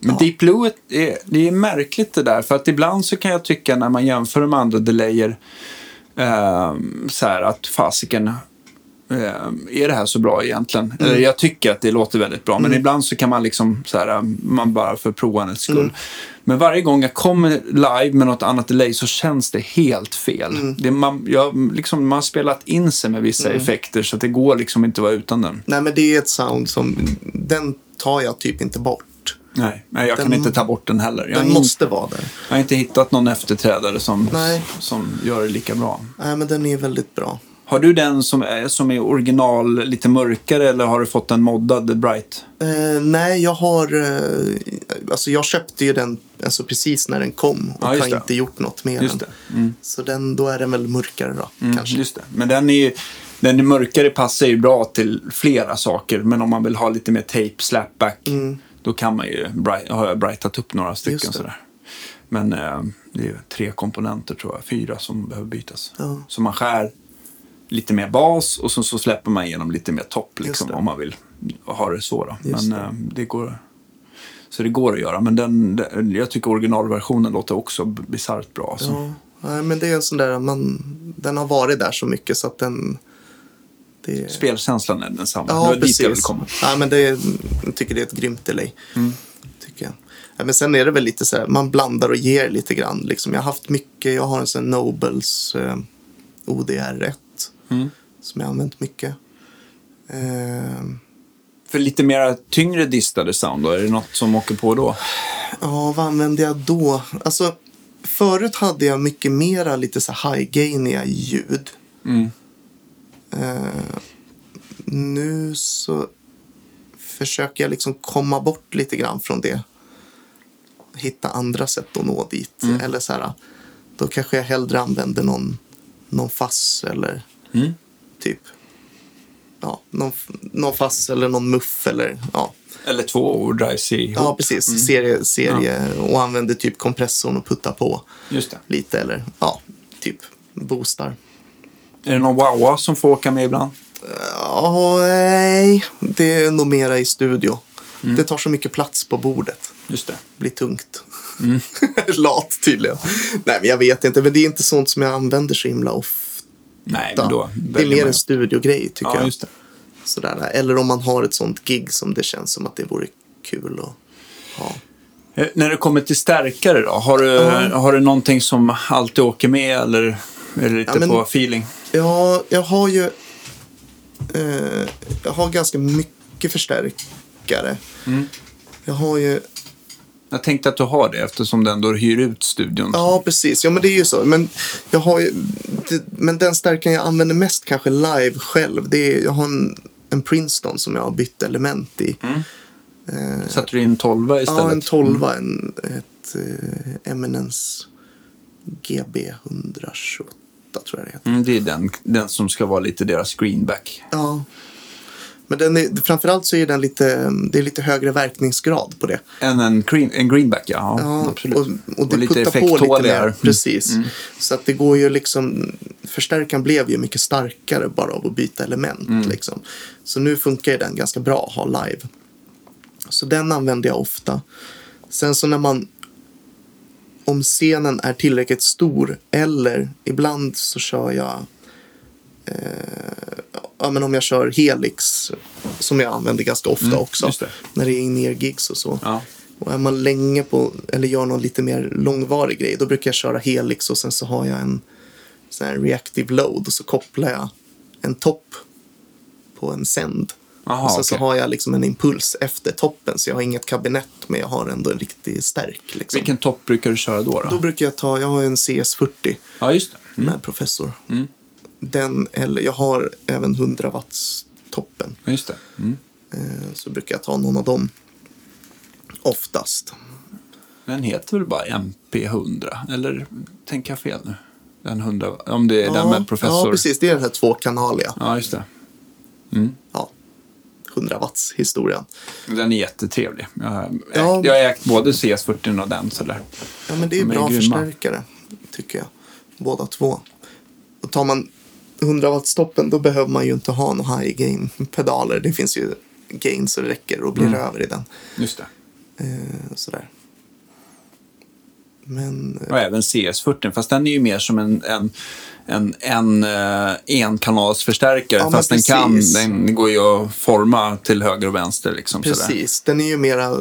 Men Ja. Deep Blue, är, det är märkligt det där. För att ibland så kan jag tycka när man jämför med andra delayer eh, så här att fasiken eh, är det här så bra egentligen? Mm. Eller jag tycker att det låter väldigt bra. Men ibland så kan man liksom så här, man bara för provandets skull. Mm. Men varje gång jag kommer live med något annat delay så känns det helt fel. Mm. Det, man, jag, liksom, man har spelat in sig med vissa effekter så att det går liksom inte att vara utan den. Nej men det är ett sound som, den tar jag typ inte bort. Nej, nej jag kan Den- inte ta bort den heller. Jag Den in- måste vara där. Jag har inte hittat någon efterträdare som, Nej. som gör det lika bra. Nej men den är väldigt bra. Har du den som är, som är original, lite mörkare eller har du fått en moddad Bright? Eh, nej, jag har... Eh, alltså jag köpte ju den alltså precis när den kom och Ja, har inte gjort något med Just den. Mm. Så den, då är den väl mörkare då, kanske. Just det. Men den är ju, den är mörkare passar ju bra till flera saker. Men om man vill ha lite mer tape, slapback, då kan man ju bright, har jag brightat upp några stycken sådär. Men eh, det är tre komponenter tror jag, fyra som behöver bytas. Ja. Så man skär lite mer bas och så, så släpper man igenom lite mer topp liksom, om man vill ha det så. Då. Just Men det. eh, det går... Så det går att göra. Men den, den, jag tycker originalversionen låter också bisarrt bra. Alltså. Ja, nej, men det är en sån där, man, den har varit där så mycket så att den... Det, Spelkänslan är densamma. ja, det var dit jag vill precis. komma. Ja, men det, jag tycker det är ett grymt delay. Tycker jag. Ja, men sen är det väl lite så här, man blandar och ger lite grann. Liksom. Jag har haft mycket, jag har en sån Nobles eh, ODR1 Mm. som jag använt mycket. Eh, För lite mer tyngre distade sound då? Är det något som åker på då? Ja, vad använde jag då? Alltså, förut hade jag mycket mera lite så high-gainiga ljud. Mm. Eh, nu så försöker jag liksom komma bort lite grann från det. Hitta andra sätt att nå dit. Eller så här, då kanske jag hellre använder någon, någon fass eller Mm. typ ja, någon, någon fass eller någon muff eller ja. Eller två overdrives ihop. Ja, precis. Serie, serie och använder typ kompressorn och puttar på Just det. lite eller ja, typ boostar. Är det någon wowa som får åka med ibland? Ja, nej, det är nog mera i studio. Det tar så mycket plats på bordet. Just det. blir tungt. Lat tydligen. Nej, men jag vet inte. Men det är inte sånt som jag använder så himla ofta. Nej, men då det är mer man en studiogrej tycker Ja, jag. just det. Sådär. Eller om man har ett sånt gig som det känns som att det vore kul att ha. Eh, När det kommer till stärkare då? Har du, Ja. har du någonting som alltid åker med eller är det lite Ja, men- på feeling? Ja, jag har ju... Eh, jag har ganska mycket förstärkare. Mm. Jag har ju... Jag tänkte att du har det eftersom du ändå hyr ut studion. Ja, precis. Ja, men det är ju så. Men, jag har ju, det, men den stärkaren jag använder mest kanske live själv. Det är, jag har en, en Princeton som jag har bytt element i. Satte du in 12 istället? Ja, en 12, en, ett eh, Eminence GB 128 tror jag det heter. Mm, det är den, den som ska vara lite deras greenback. Ja. Men den är, framförallt så är den lite, det är lite högre verkningsgrad på det. En, en, green, en greenback, ja. Ja, absolut. och, och det lite puttar på lite mer. Precis. Så att det går ju liksom, förstärkaren blev ju mycket starkare bara av att byta element. Liksom. Så nu funkar ju den ganska bra att ha live. Så den använder jag ofta. Sen så när man, om scenen är tillräckligt stor eller ibland så kör jag ja, men om jag kör Helix som jag använder ganska ofta också. just det. När det är in-ear-gigs och så. Ja. Och är man länge på, eller gör någon lite mer långvarig grej, då brukar jag köra Helix och sen så har jag en sån här reactive load och så kopplar jag en topp på en sänd. Aha, och sen så okej. har jag liksom en impuls efter toppen, så jag har inget kabinett, men jag har ändå en riktig stärk. Liksom. Vilken topp brukar du köra då? då? Då brukar jag ta, jag har en CS40 Ja, just det. med professor. Mm. Den, eller jag har även 100 watts toppen. Ja, Just det. Mm. Eh, så brukar jag ta någon av dem. Oftast. Den heter väl bara MP100? Eller tänker jag fel nu? Den 100, om det är den med professor. Ja, precis. Det är den här tvåkanaliga. Ja, just det. Ja. 100 watts historien. Den är jättetrevlig. Jag har ägt, Ja. jag har ägt både CS40 och den. Sådär. Ja, men det är De är bra grymma. förstärkare, tycker jag. Båda två. Och tar man 100 watts toppen då behöver man ju inte ha några high gain pedaler. Det finns ju gain så det räcker och Mm. blir över i den. Just det. Eh, sådär. Men eh, Och även CS40, fast den är ju mer som en, en, en, en uh, enkanalsförstärkare. Ja, fast den kan, den går ju att forma till höger och vänster. Liksom, Sådär. precis, den är ju mera,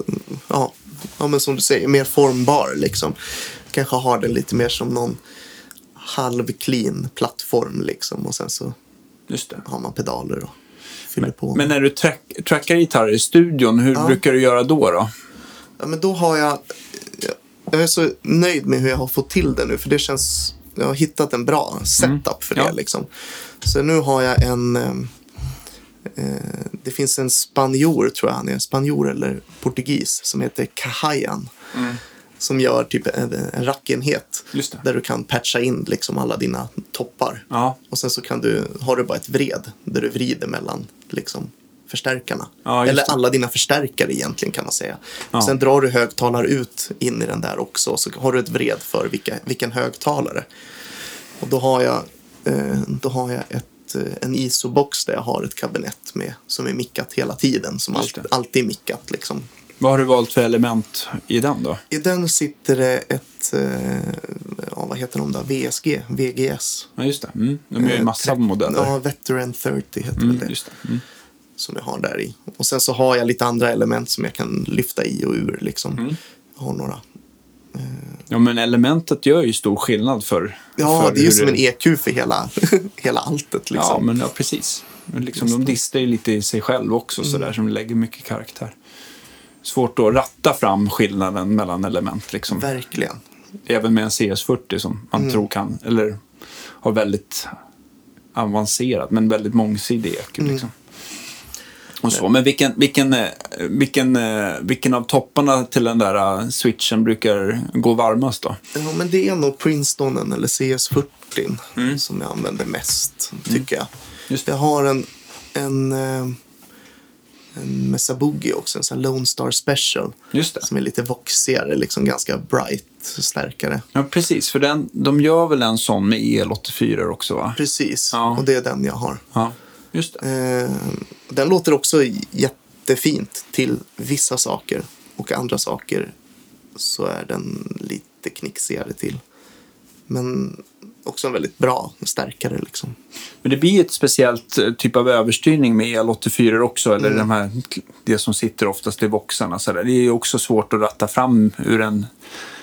ja, ja, men som du säger, mer formbar liksom. Kanske har den lite mer som någon halv-clean plattform liksom. Och sen så har man pedaler och fyller på. Men när du track, trackar gitarrer i studion, hur Ja. brukar du göra då? då? Ja, men då har jag... Jag är så nöjd med hur jag har fått till det nu. För det känns... Jag har hittat en bra setup för det. Ja. Liksom. Så nu har jag en... eh, Eh, det finns en spanjor, tror jag han är. Spanjor eller portugis. Som heter Cahayan. Som gör typ en, en rackenhet. Där du kan patcha in liksom alla dina toppar. Ja. Och sen så kan du, har du bara ett vred där du vrider mellan liksom, förstärkarna. Ja, Eller alla dina förstärkare egentligen kan man säga. Ja. Sen drar du högtalare ut in i den där också. Så har du ett vred för vilka, vilken högtalare. Och då har jag, eh, då har jag ett, eh, en ISO-box där jag har ett kabinett med som är mickat hela tiden. Som Just allt, det. alltid är mickat liksom. Vad har du valt för element i den då? I den sitter det ett, eh, ja, vad heter de då? VSG, VGS. Ja, just det. Mm. De gör ju Eh, massa tre- modeller. Ja, Veteran 30 heter mm, väl det. just det. Mm. Som jag har där i. Och sen så har jag lite andra element som jag kan lyfta i och ur liksom. Mm. Jag har några. Ja, men elementet gör ju stor skillnad för... Ja, för det är ju som en EQ för hela, hela alltet Ja, liksom. men ja, precis. Liksom, de distar ju lite i sig själv också, Mm. sådär, som lägger mycket karaktär. Svårt att ratta fram skillnaden mellan element, liksom. Verkligen. Även med en CS40 som man Mm. tror kan, eller har väldigt avancerad, men väldigt mångsidig EQ. Mm. Liksom. Och så. Men vilken, vilken, eh, vilken, eh, vilken av topparna till den där eh, switchen brukar gå varmast då? Ja, men det är nog Princeton eller CS40 Mm. som jag använder mest, tycker jag. Just det. Jag har en, en, Mesa Boogie också, en sån Lone Star Special. Som är lite voxigare, liksom ganska bright, starkare. Ja, precis. För den, de gör väl en sån med EL84 också, va? Precis, Ja. och det är den jag har. Ja, just. Eh, den låter också jättefint till vissa saker. Och andra saker så är den lite knixigare till. Men också en väldigt bra, starkare liksom. Men det blir ett speciellt eh, typ av överstyrning med EL84 också, eller Mm. de här, det som sitter oftast i voxarna. Så där. Det är också svårt att ratta fram ur en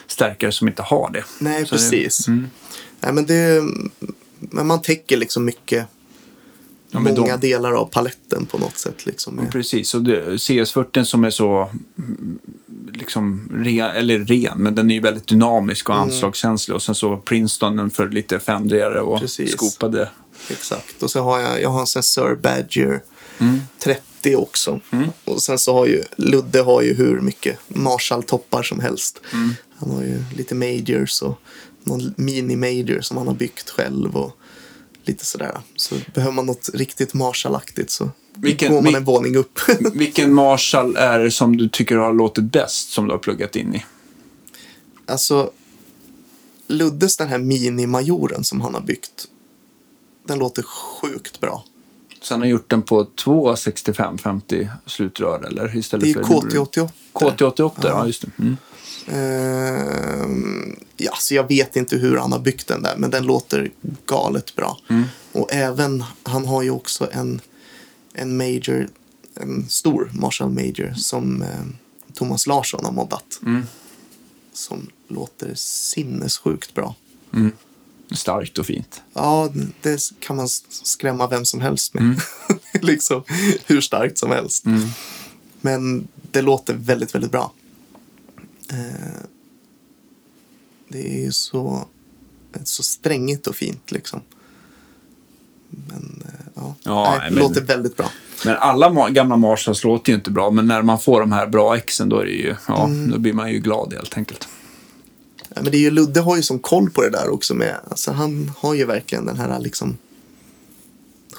stärkare som inte har det. Nej, Så det- precis. mm. Nej, men, det, men man täcker liksom mycket, Ja, många de- delar av paletten på något sätt. Liksom. Ja, precis, och det, CS40 som är så liksom ren, eller ren, men den är ju väldigt dynamisk Mm. och anslagskänslig. Och sen så Princeton för lite fändigare och Precis. skopade. Exakt. Och så har jag, jag har en Sensor Badger Mm. 30 också. Och sen så har ju Ludde har ju hur mycket Marshall-toppar som helst. Mm. Han har ju lite majors och någon mini-major som han har byggt själv och lite sådär. Så behöver man något riktigt Marshall-aktigt så Vilken- går man en våning upp. Vilken Marshall är det som du tycker har låtit bäst som du har pluggat in i? alltså, Luddes den här mini-majoren som han har byggt. Den låter sjukt bra. Så han har gjort den på två 65-50 slutrör eller? Istället Det är för KT88. KT88, ja just det. Mm. Ehm, ja, så jag vet inte hur han har byggt den där, men den låter galet bra. Och även, han har ju också en, en major, en stor Marshall Major som eh, Thomas Larsson har moddat. Som låter sinnessjukt bra. Starkt och fint. Ja, det kan man skrämma vem som helst med. liksom hur starkt som helst. Men det låter väldigt, väldigt bra. Eh, det är ju så, så strängigt och fint liksom. Men eh, ja, Ja, Nej, men- låter väldigt bra. Men alla gamla Marshalls låter ju inte bra, men när man får de här bra exen då, är det ju, ja, då blir man ju glad helt enkelt. Ja, men det är ju, Ludde har ju som koll på det där också med. Alltså, han har ju verkligen den här liksom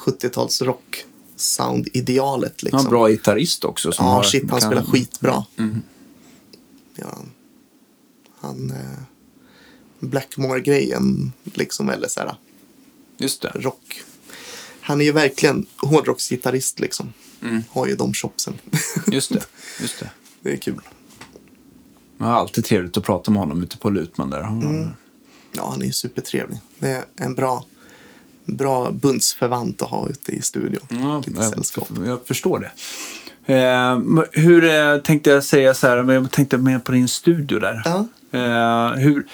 70-tals rock sound idealet Han liksom. en bra gitarrist också. Som Ja, har, shit, han kan- spelar skitbra. Mm. Ja, han... Eh, Blackmore-grejen, liksom, eller så här, Just det. rock. Han är ju verkligen hårdrocksgitarrist, liksom. Mm. Har ju de chopsen. Just det. Just det. det är kul. Det var alltid trevligt att prata med honom ute på Lutman där. Mm. Ja, han är ju supertrevlig. Det är en bra, bra bundsförvant att ha ute i studion. Ja, Lite sällskap. jag, jag förstår det. Eh, hur eh, tänkte jag säga så här, men jag tänkte mer på din studio där. Ja. Eh, hur,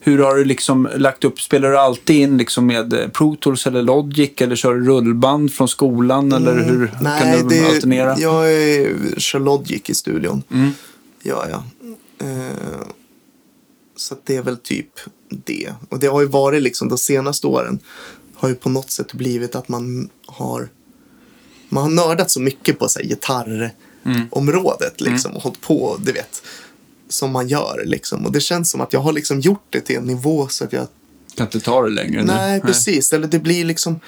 hur har du liksom lagt upp, spelar du alltid in liksom med Pro Tools eller Logic eller kör du rullband från skolan eller hur Mm. Nej, kan du det, alternera? jag är, kör Logic i studion. Mm. Ja, ja. Eh, så det är väl typ det. Och det har ju varit liksom de senaste åren har ju på något sätt blivit att man har man har nördat så mycket på så här, gitarrområdet liksom och hållit på, du vet, som man gör liksom. Och det känns som att jag har liksom gjort det till en nivå så att jag Kan inte ta det längre nu. Nej, precis. Eller det blir liksom...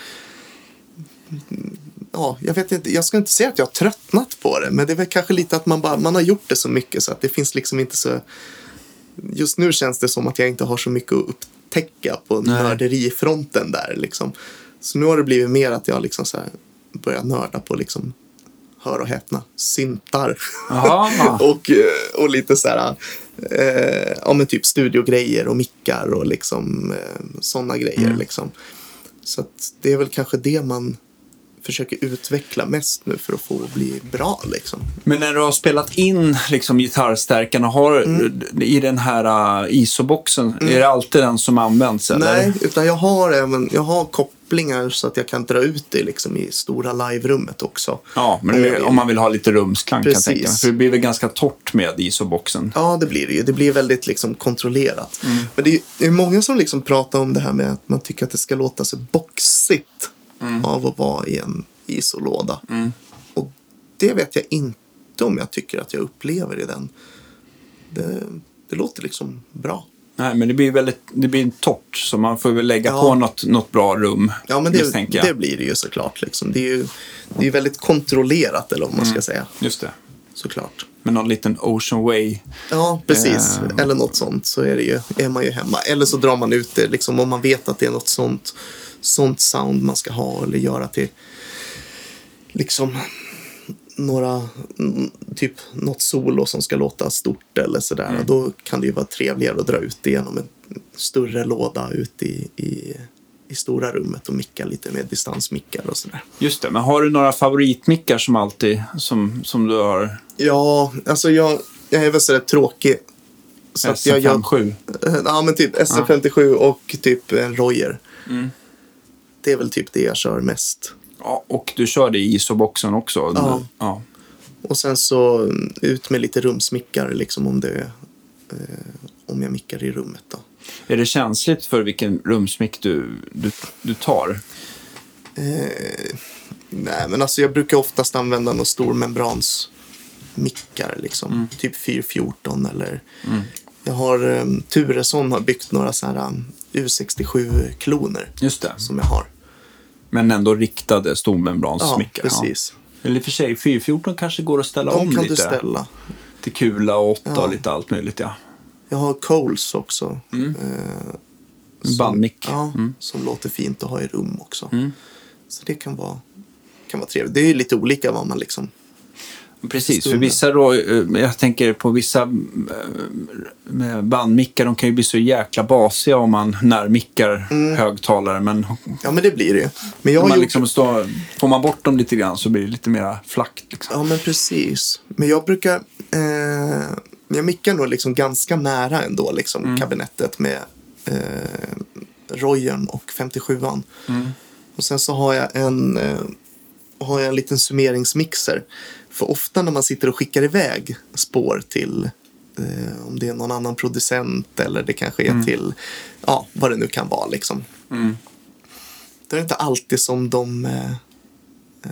Ja, jag vet inte. Jag ska inte säga att jag har tröttnat på det. Men det är väl kanske lite att man, bara, man har gjort det så mycket så att det finns liksom inte så... Just nu känns det som att jag inte har så mycket att upptäcka på nörderifronten där liksom. Så nu har det blivit mer att jag liksom så här börjar nörda på liksom hör och häpna, syntar. Och, eh, och lite så här, eh, ja men typ studiogrejer och mickar och liksom eh, sådana grejer Mm. liksom. Så det är väl kanske det man försöker utveckla mest nu för att få bli bra liksom. Men när du har spelat in liksom, gitarrstärkarna, har, Mm. i den här uh, ISO-boxen, är det alltid den som används? Eller? Nej, utan jag har även jag har kopplingar så att jag kan dra ut det liksom i stora live-rummet också. Ja, men jag vill. om man vill ha lite rumsklang kan jag Precis. tänka mig. För det blir väl ganska torrt med ISO-boxen. Ja, det blir det ju. Det blir väldigt liksom kontrollerat. Mm. Men det är, det är många som liksom pratar om det här med att man tycker att det ska låta så boxigt Mm. av att vara i en isolåda. Och det vet jag inte om jag tycker att jag upplever i den. Det, det låter liksom bra. Nej, men det blir väldigt det blir torrt, så man får väl lägga Ja. på något, något bra rum. Ja, men det, det blir det ju såklart. Liksom. Det är ju det är väldigt kontrollerat, eller vad man Mm. ska säga. Just det. Såklart. Med någon liten Ocean Way. Ja, precis. Eh. Eller något sånt så är, det ju, är man ju hemma. Eller så drar man ut det liksom, om man vet att det är något sånt, sånt sound man ska ha eller göra till liksom några, mm, typ något solo som ska låta stort eller sådär. Mm. Då kan det ju vara trevligare att dra ut det genom en större låda ut i, i, i stora rummet och micka lite med distansmickar och sådär. Just det, men har du några favoritmickar som alltid, som, som du har? Ja, alltså jag, jag är väl sådär tråkig. Så att jag gör, SM57? Ja, men typ SM57 och typ en Royer. Det är väl typ det jag kör mest. Ja, och du kör det i ISO-boxen också? Ja. ja. Och sen så mm, ut med lite rumsmickar liksom om det eh, om jag mickar i rummet då. Är det känsligt för vilken rumsmick du, du, du tar? Eh, nej, men alltså jag brukar oftast använda någon stor membrans mickar liksom. Typ 414 eller jag har um, Turesson har byggt några så här um, U67-kloner Just det. som jag har. Men ändå riktade Ja, stormembransmickar. precis. Eller i och för sig, 414 kanske går att ställa De om kan lite. du ställa. Till kula och 8 Ja. och lite allt möjligt, ja. Jag har Coles också. Mm. Eh, En bandmick. Ja, Mm. som låter fint att ha i rum också. Så det kan vara, kan vara trevligt. Det är lite olika vad man liksom... Precis, för vissa då, eh, jag tänker på vissa eh, bandmickar, de kan ju bli så jäkla basiga om man närmickar Mm. högtalare. Men Ja, men det blir det. Men jag man gjort... liksom står, får man bort dem lite grann så blir det lite mer flackt. Liksom. Ja, men precis. Men jag brukar... Eh, jag mickar nog liksom ganska nära ändå, liksom, Mm. kabinettet med eh, Royern och 57an. Mm. Och sen så har jag en, eh, har jag en liten summeringsmixer. För ofta när man sitter och skickar iväg spår till eh, om det är någon annan producent eller det kanske är till ja, vad det nu kan vara. Liksom. Mm. Det är inte alltid som de eh, eh,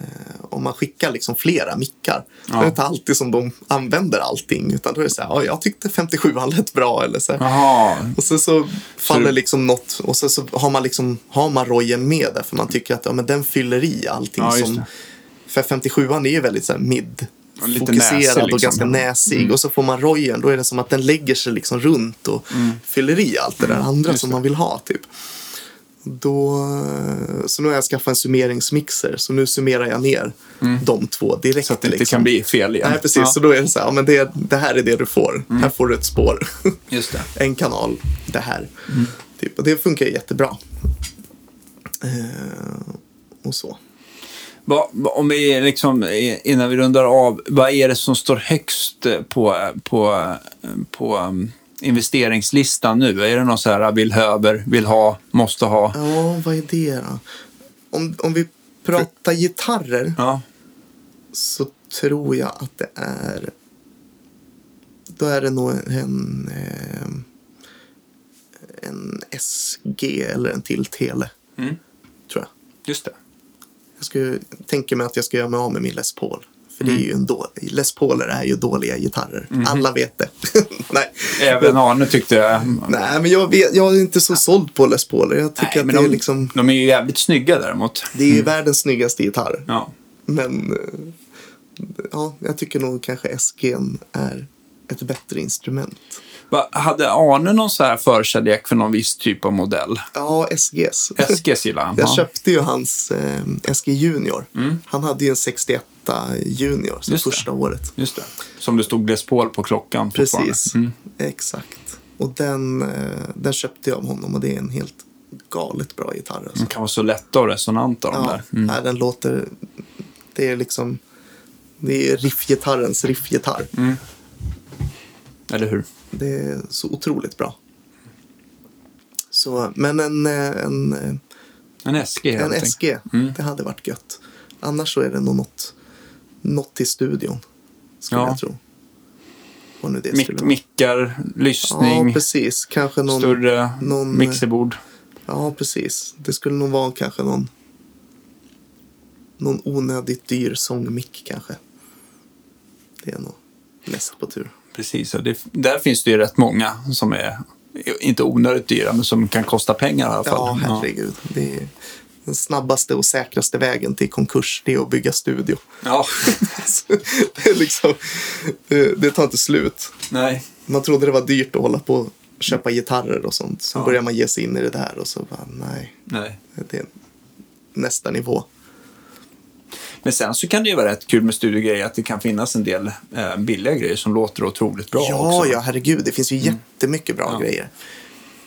om man skickar liksom flera mickar. Är Ja. det inte alltid som de använder allting. Utan då är det så här, ja, jag tyckte 57an lät bra. Eller så Och sen så faller det- liksom något och sen så har man liksom har man rojen med där för man tycker att ja, men den fyller i allting Ja, som. För 57an är ju väldigt så här mid fokuserad och liksom. ganska näsig och så får man rojen då är det som att den lägger sig liksom runt och fyller i allt det där andra Mm. just som man vill ha typ. Då, så nu har jag skaffat en summeringsmixer så nu summerar jag ner de två direkt. Mm. så att det inte liksom. kan bli fel igen. Nej, precis. Ja, Mm. Så då är det så här, ja, men det, det här är det du får. Här får du ett spår. just det. en kanal, det här. Mm. Typ. Och det funkar jättebra. Eh, och så. Om vi liksom, eh, innan vi rundar av, vad är det som står högst eh, på, på, på um, investeringslistan nu? Är det någon så här vill höver, vill ha, måste ha? Ja, vad är det då? Om, om vi pratar gitarrer Ja, så tror jag att det är... Då är det nog en, eh, en SG eller en till Tele. Mm. Tror jag. just det. Jag skulle, tänker mig att jag ska göra mig av med min Les Paul. För Mm. det är ju en då, Les Pauler är ju dåliga gitarrer. Alla vet det. Nej. Även Arne tyckte jag. Nej, men jag, vet, jag är inte så såld på Les Pauler. Jag tycker Nej, att men det är de, liksom... de är ju jävligt snygga däremot. Det är ju världens snyggaste gitarr. Ja. Men eh, ja, jag tycker nog kanske SG är ett bättre instrument. Hade Arne någon så här förkärlek för någon viss typ av modell? Ja, SGs. SGs gillar han. Jag ja. köpte ju hans eh, SG Junior. Han hade ju en 61 Junior så Just det. första året. Just det. Som det stod Les Paul på klockan. Precis, Mm. exakt. Och den, eh, den köpte jag av honom och det är en helt galet bra gitarr. Alltså. De kan vara så lätta och resonanta de Ja, där. Mm. nej, den låter... Det är liksom... Det är riffgitarrens riffgitarr. Mm. Eller hur? Det är så otroligt bra. Så, men en, eh, en, eh, En SG en. SG, Mm. det hade varit gött. Annars så är det nog något, något till studion, skulle Ja. jag tro. Vad nu det Mick, skulle vara. mickar, lyssning, Ja, precis. Kanske någon... större någon- mixerbord. Ja, precis. Det skulle nog vara kanske någon... Någon onödigt dyr sångmick kanske. Det är nog näst på tur. Precis, och det, där finns det ju rätt många som är inte onödigt dyra, men som kan kosta pengar i alla fall. Ja, herregud. Det är den snabbaste och säkraste vägen till konkurs, det är att bygga studio. Ja. Det, är liksom, det, det tar inte slut. Nej. Man trodde det var dyrt att hålla på och köpa gitarrer och sånt. Så Ja. börjar man ge sig in i det där och så bara, nej, Nej. det är nästa nivå. Men sen så kan det ju vara rätt kul med studiogrejer att det kan finnas en del eh, billiga grejer som låter otroligt bra Ja, också. ja, herregud. Det finns ju jättemycket bra Ja. grejer.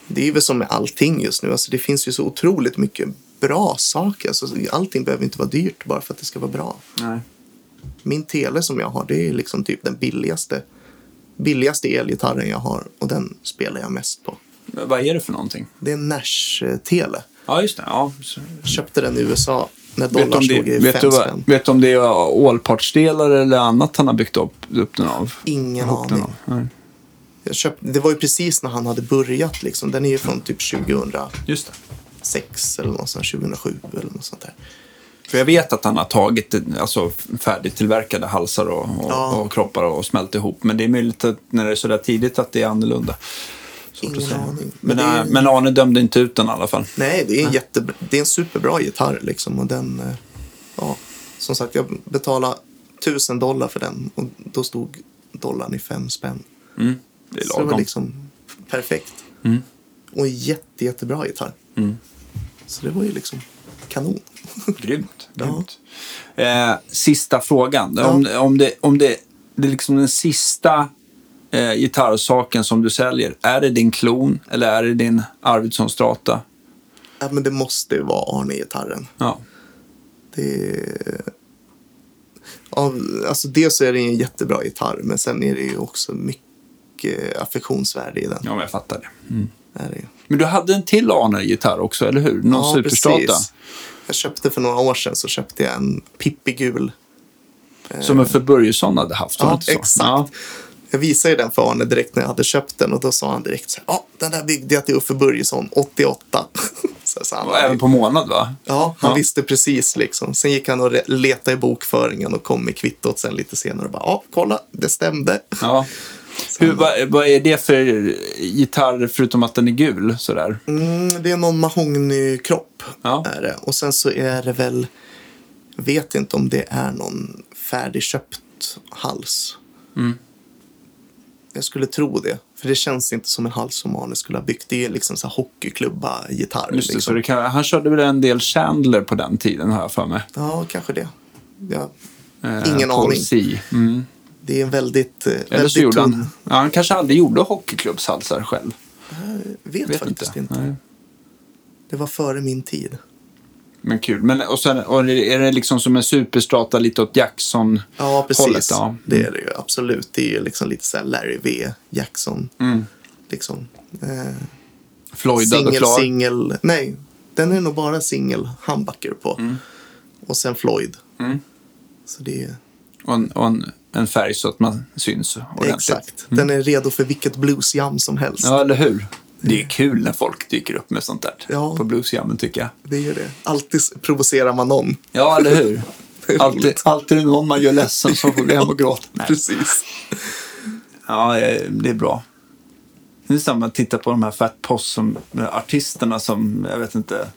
Det är ju väl som med allting just nu. Alltså, det finns ju så otroligt mycket bra saker. Alltså, allting behöver inte vara dyrt bara för att det ska vara bra. Nej. Min tele som jag har, det är liksom typ den billigaste, billigaste elgitarren jag har. Och den spelar jag mest på. Vad är det för någonting? Det är en Nash-tele. Ja, just det. Ja. Köpte den i USA när dollarn om det, stod i vet, du spänn. vet du om det är allpartsdelar eller annat han har byggt upp, upp den av? Ingen aning. av? Jag köpte, det var ju precis när han hade börjat. Liksom. Den är ju från typ 2006 Just det. eller något sånt, 2007 eller något sånt där. För jag vet att han har tagit alltså, färdigtillverkade halsar och, och, Ja. och kroppar och smält ihop. Men det är möjligt att när det är så där tidigt att det är annorlunda. Svårt att Ingen säga. aning. Men, Men är- äh, men Arne dömde inte ut den i alla fall. Nej, det är en, jättebra, det är en superbra gitarr liksom. Och den, eh, ja, som sagt, jag betalade tusen dollar för den och då stod dollarn i fem spänn. Mm. Det är Så det var lagom. liksom perfekt. Mm. Och en jätte, jättebra gitarr. Mm. Så det var ju liksom kanon. Grymt. Ja. grymt. Eh, sista frågan. Ja. Om, om, det, om det, det är liksom den sista eh, gitarrsaken som du säljer. Är det din klon eller är det din Arvidsson Strata? Ja, men det måste ju vara Arne-gitarren. Ja. Det. Ja, alltså dels är det en jättebra gitarr, men sen är det ju också mycket affektionsvärde i den. ja, men jag fattar det. Mm. Är det. Men du hade en till Arne-gitarr också, eller hur? Någon Ja, Superstrata? precis. Jag köpte för några år sedan så köpte jag en Pippi-gul. Som en för Börjesson hade haft. Ja, exakt. Ja. Jag visade den för Arne direkt när jag hade köpt den och då sa han direkt så här, ja, den där byggde jag till Uffe Börjesson 88. så sa, han, även på månad, va? Ja, han Ja. visste precis liksom. Sen gick han och letade i bokföringen och kom med kvittot sen lite senare och bara, ja, kolla, det stämde. Ja. Hur, vad, vad är det för gitarr, förutom att den är gul? Sådär? Mm, det är någon mahognykropp. Ja. Är det. Och sen så är det väl, jag vet inte om det är någon färdigköpt hals. Mm. Jag skulle tro det. För det känns inte som en hals som Arne skulle ha byggt. Det är liksom så hockeyklubba-gitarr. Just det, så liksom. det kan, han körde väl en del Chandler på den tiden, har jag för mig. Ja, kanske det. Ja, Eh, Ingen aning. Mm. det är en väldigt, eh, Eller väldigt så gjorde han... Ja, han kanske aldrig gjorde hockeyklubbshalsar själv. Jag vet, Vet faktiskt inte. Nej. Det var före min tid. Men kul. Men, och sen, och är det liksom som en superstrata lite åt Jackson? Ja, precis. Ja. Det är det ju absolut. Det är ju liksom lite så Larry V. Jackson. Mm. Liksom. Eh, Floydad och singel, klar. singel. Nej, den är nog bara singel humbucker på. Mm. Och sen Floyd. Mm. Så det är Och, en, och en, en färg så att man syns ordentligt. exakt. Den är redo för vilket bluesjam som helst. Ja, eller hur? Det är kul när folk dyker upp med sånt där Ja. på bluesjammen tycker jag. Det är det. Alltid provocerar man någon. Ja, eller hur? Alltid, alltid är någon man gör ledsen som får gå hem och gråta. Nej. Precis. Ja, eh, det är bra. Det är samma att titta på de här Fat Possum-artisterna som, jag vet inte,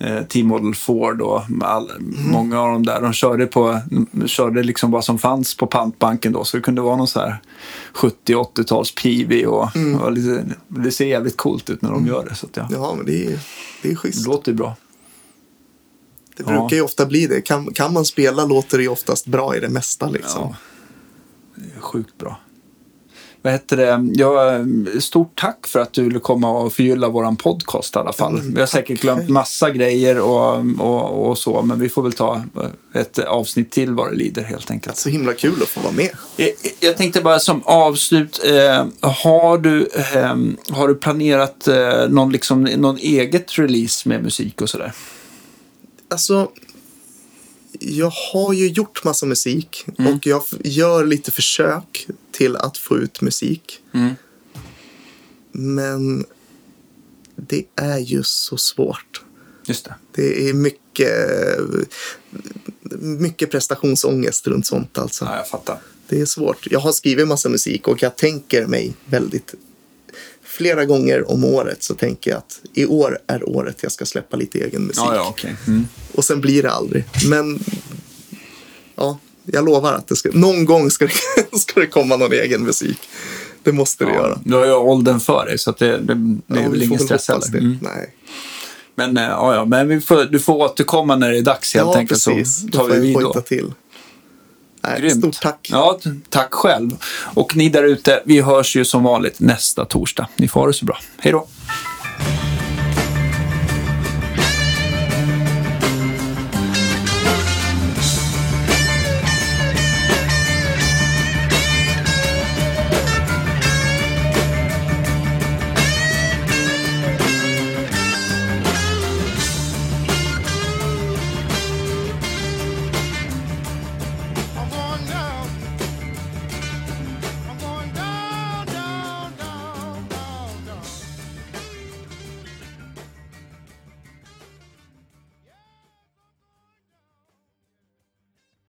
eh, T-Model Ford och all, många av dem där. De körde, på, de körde liksom vad som fanns på pantbanken då. Så det kunde vara någon så här 70-80-tals PV och, och lite, det ser jävligt coolt ut när de gör det. Så att, ja, Ja, men det är, det är det schysst. låter ju bra. Det Ja. brukar ju ofta bli det. Kan, kan man spela låter det ju oftast bra i det mesta liksom. Ja. Det är sjukt bra. Vad heter det? Ja, stort tack för att du ville komma och förgylla våran podcast i alla fall. Mm, vi har säkert glömt massa grejer och, och, och så, men vi får väl ta ett avsnitt till vad det lider helt enkelt. Så himla kul att få vara med. Jag, jag tänkte bara som avslut, eh, har, du, eh, har du planerat eh, någon, liksom, någon eget release med musik och sådär? Alltså, jag har ju gjort massa musik Mm. och jag gör lite försök till att få ut musik. Mm. Men det är ju så svårt. Just det. Det är mycket, mycket prestationsångest runt sånt alltså. Ja, jag fattar. Det är svårt. Jag har skrivit massa musik och jag tänker mig väldigt... Flera gånger om året så tänker jag att i år är året jag ska släppa lite egen musik. Ja, ja, okej. Mm. Och sen blir det aldrig. Men ja, jag lovar att det ska, någon gång ska det, ska det komma någon egen musik. Det måste det Ja, göra. du har ju åldern för dig, så det, det, det är Ja, väl vi ingen väl stress heller. Mm. Nej. Men, eh, ja, ja, men vi får, du får återkomma när det är dags helt Ja, enkelt. precis. Så Då tar får vi jag vid då. till. Nej, Grymt. Stort tack. Ja, tack själv. Och ni där ute, vi hörs ju som vanligt nästa torsdag. Ni får ha det så bra. Hej då!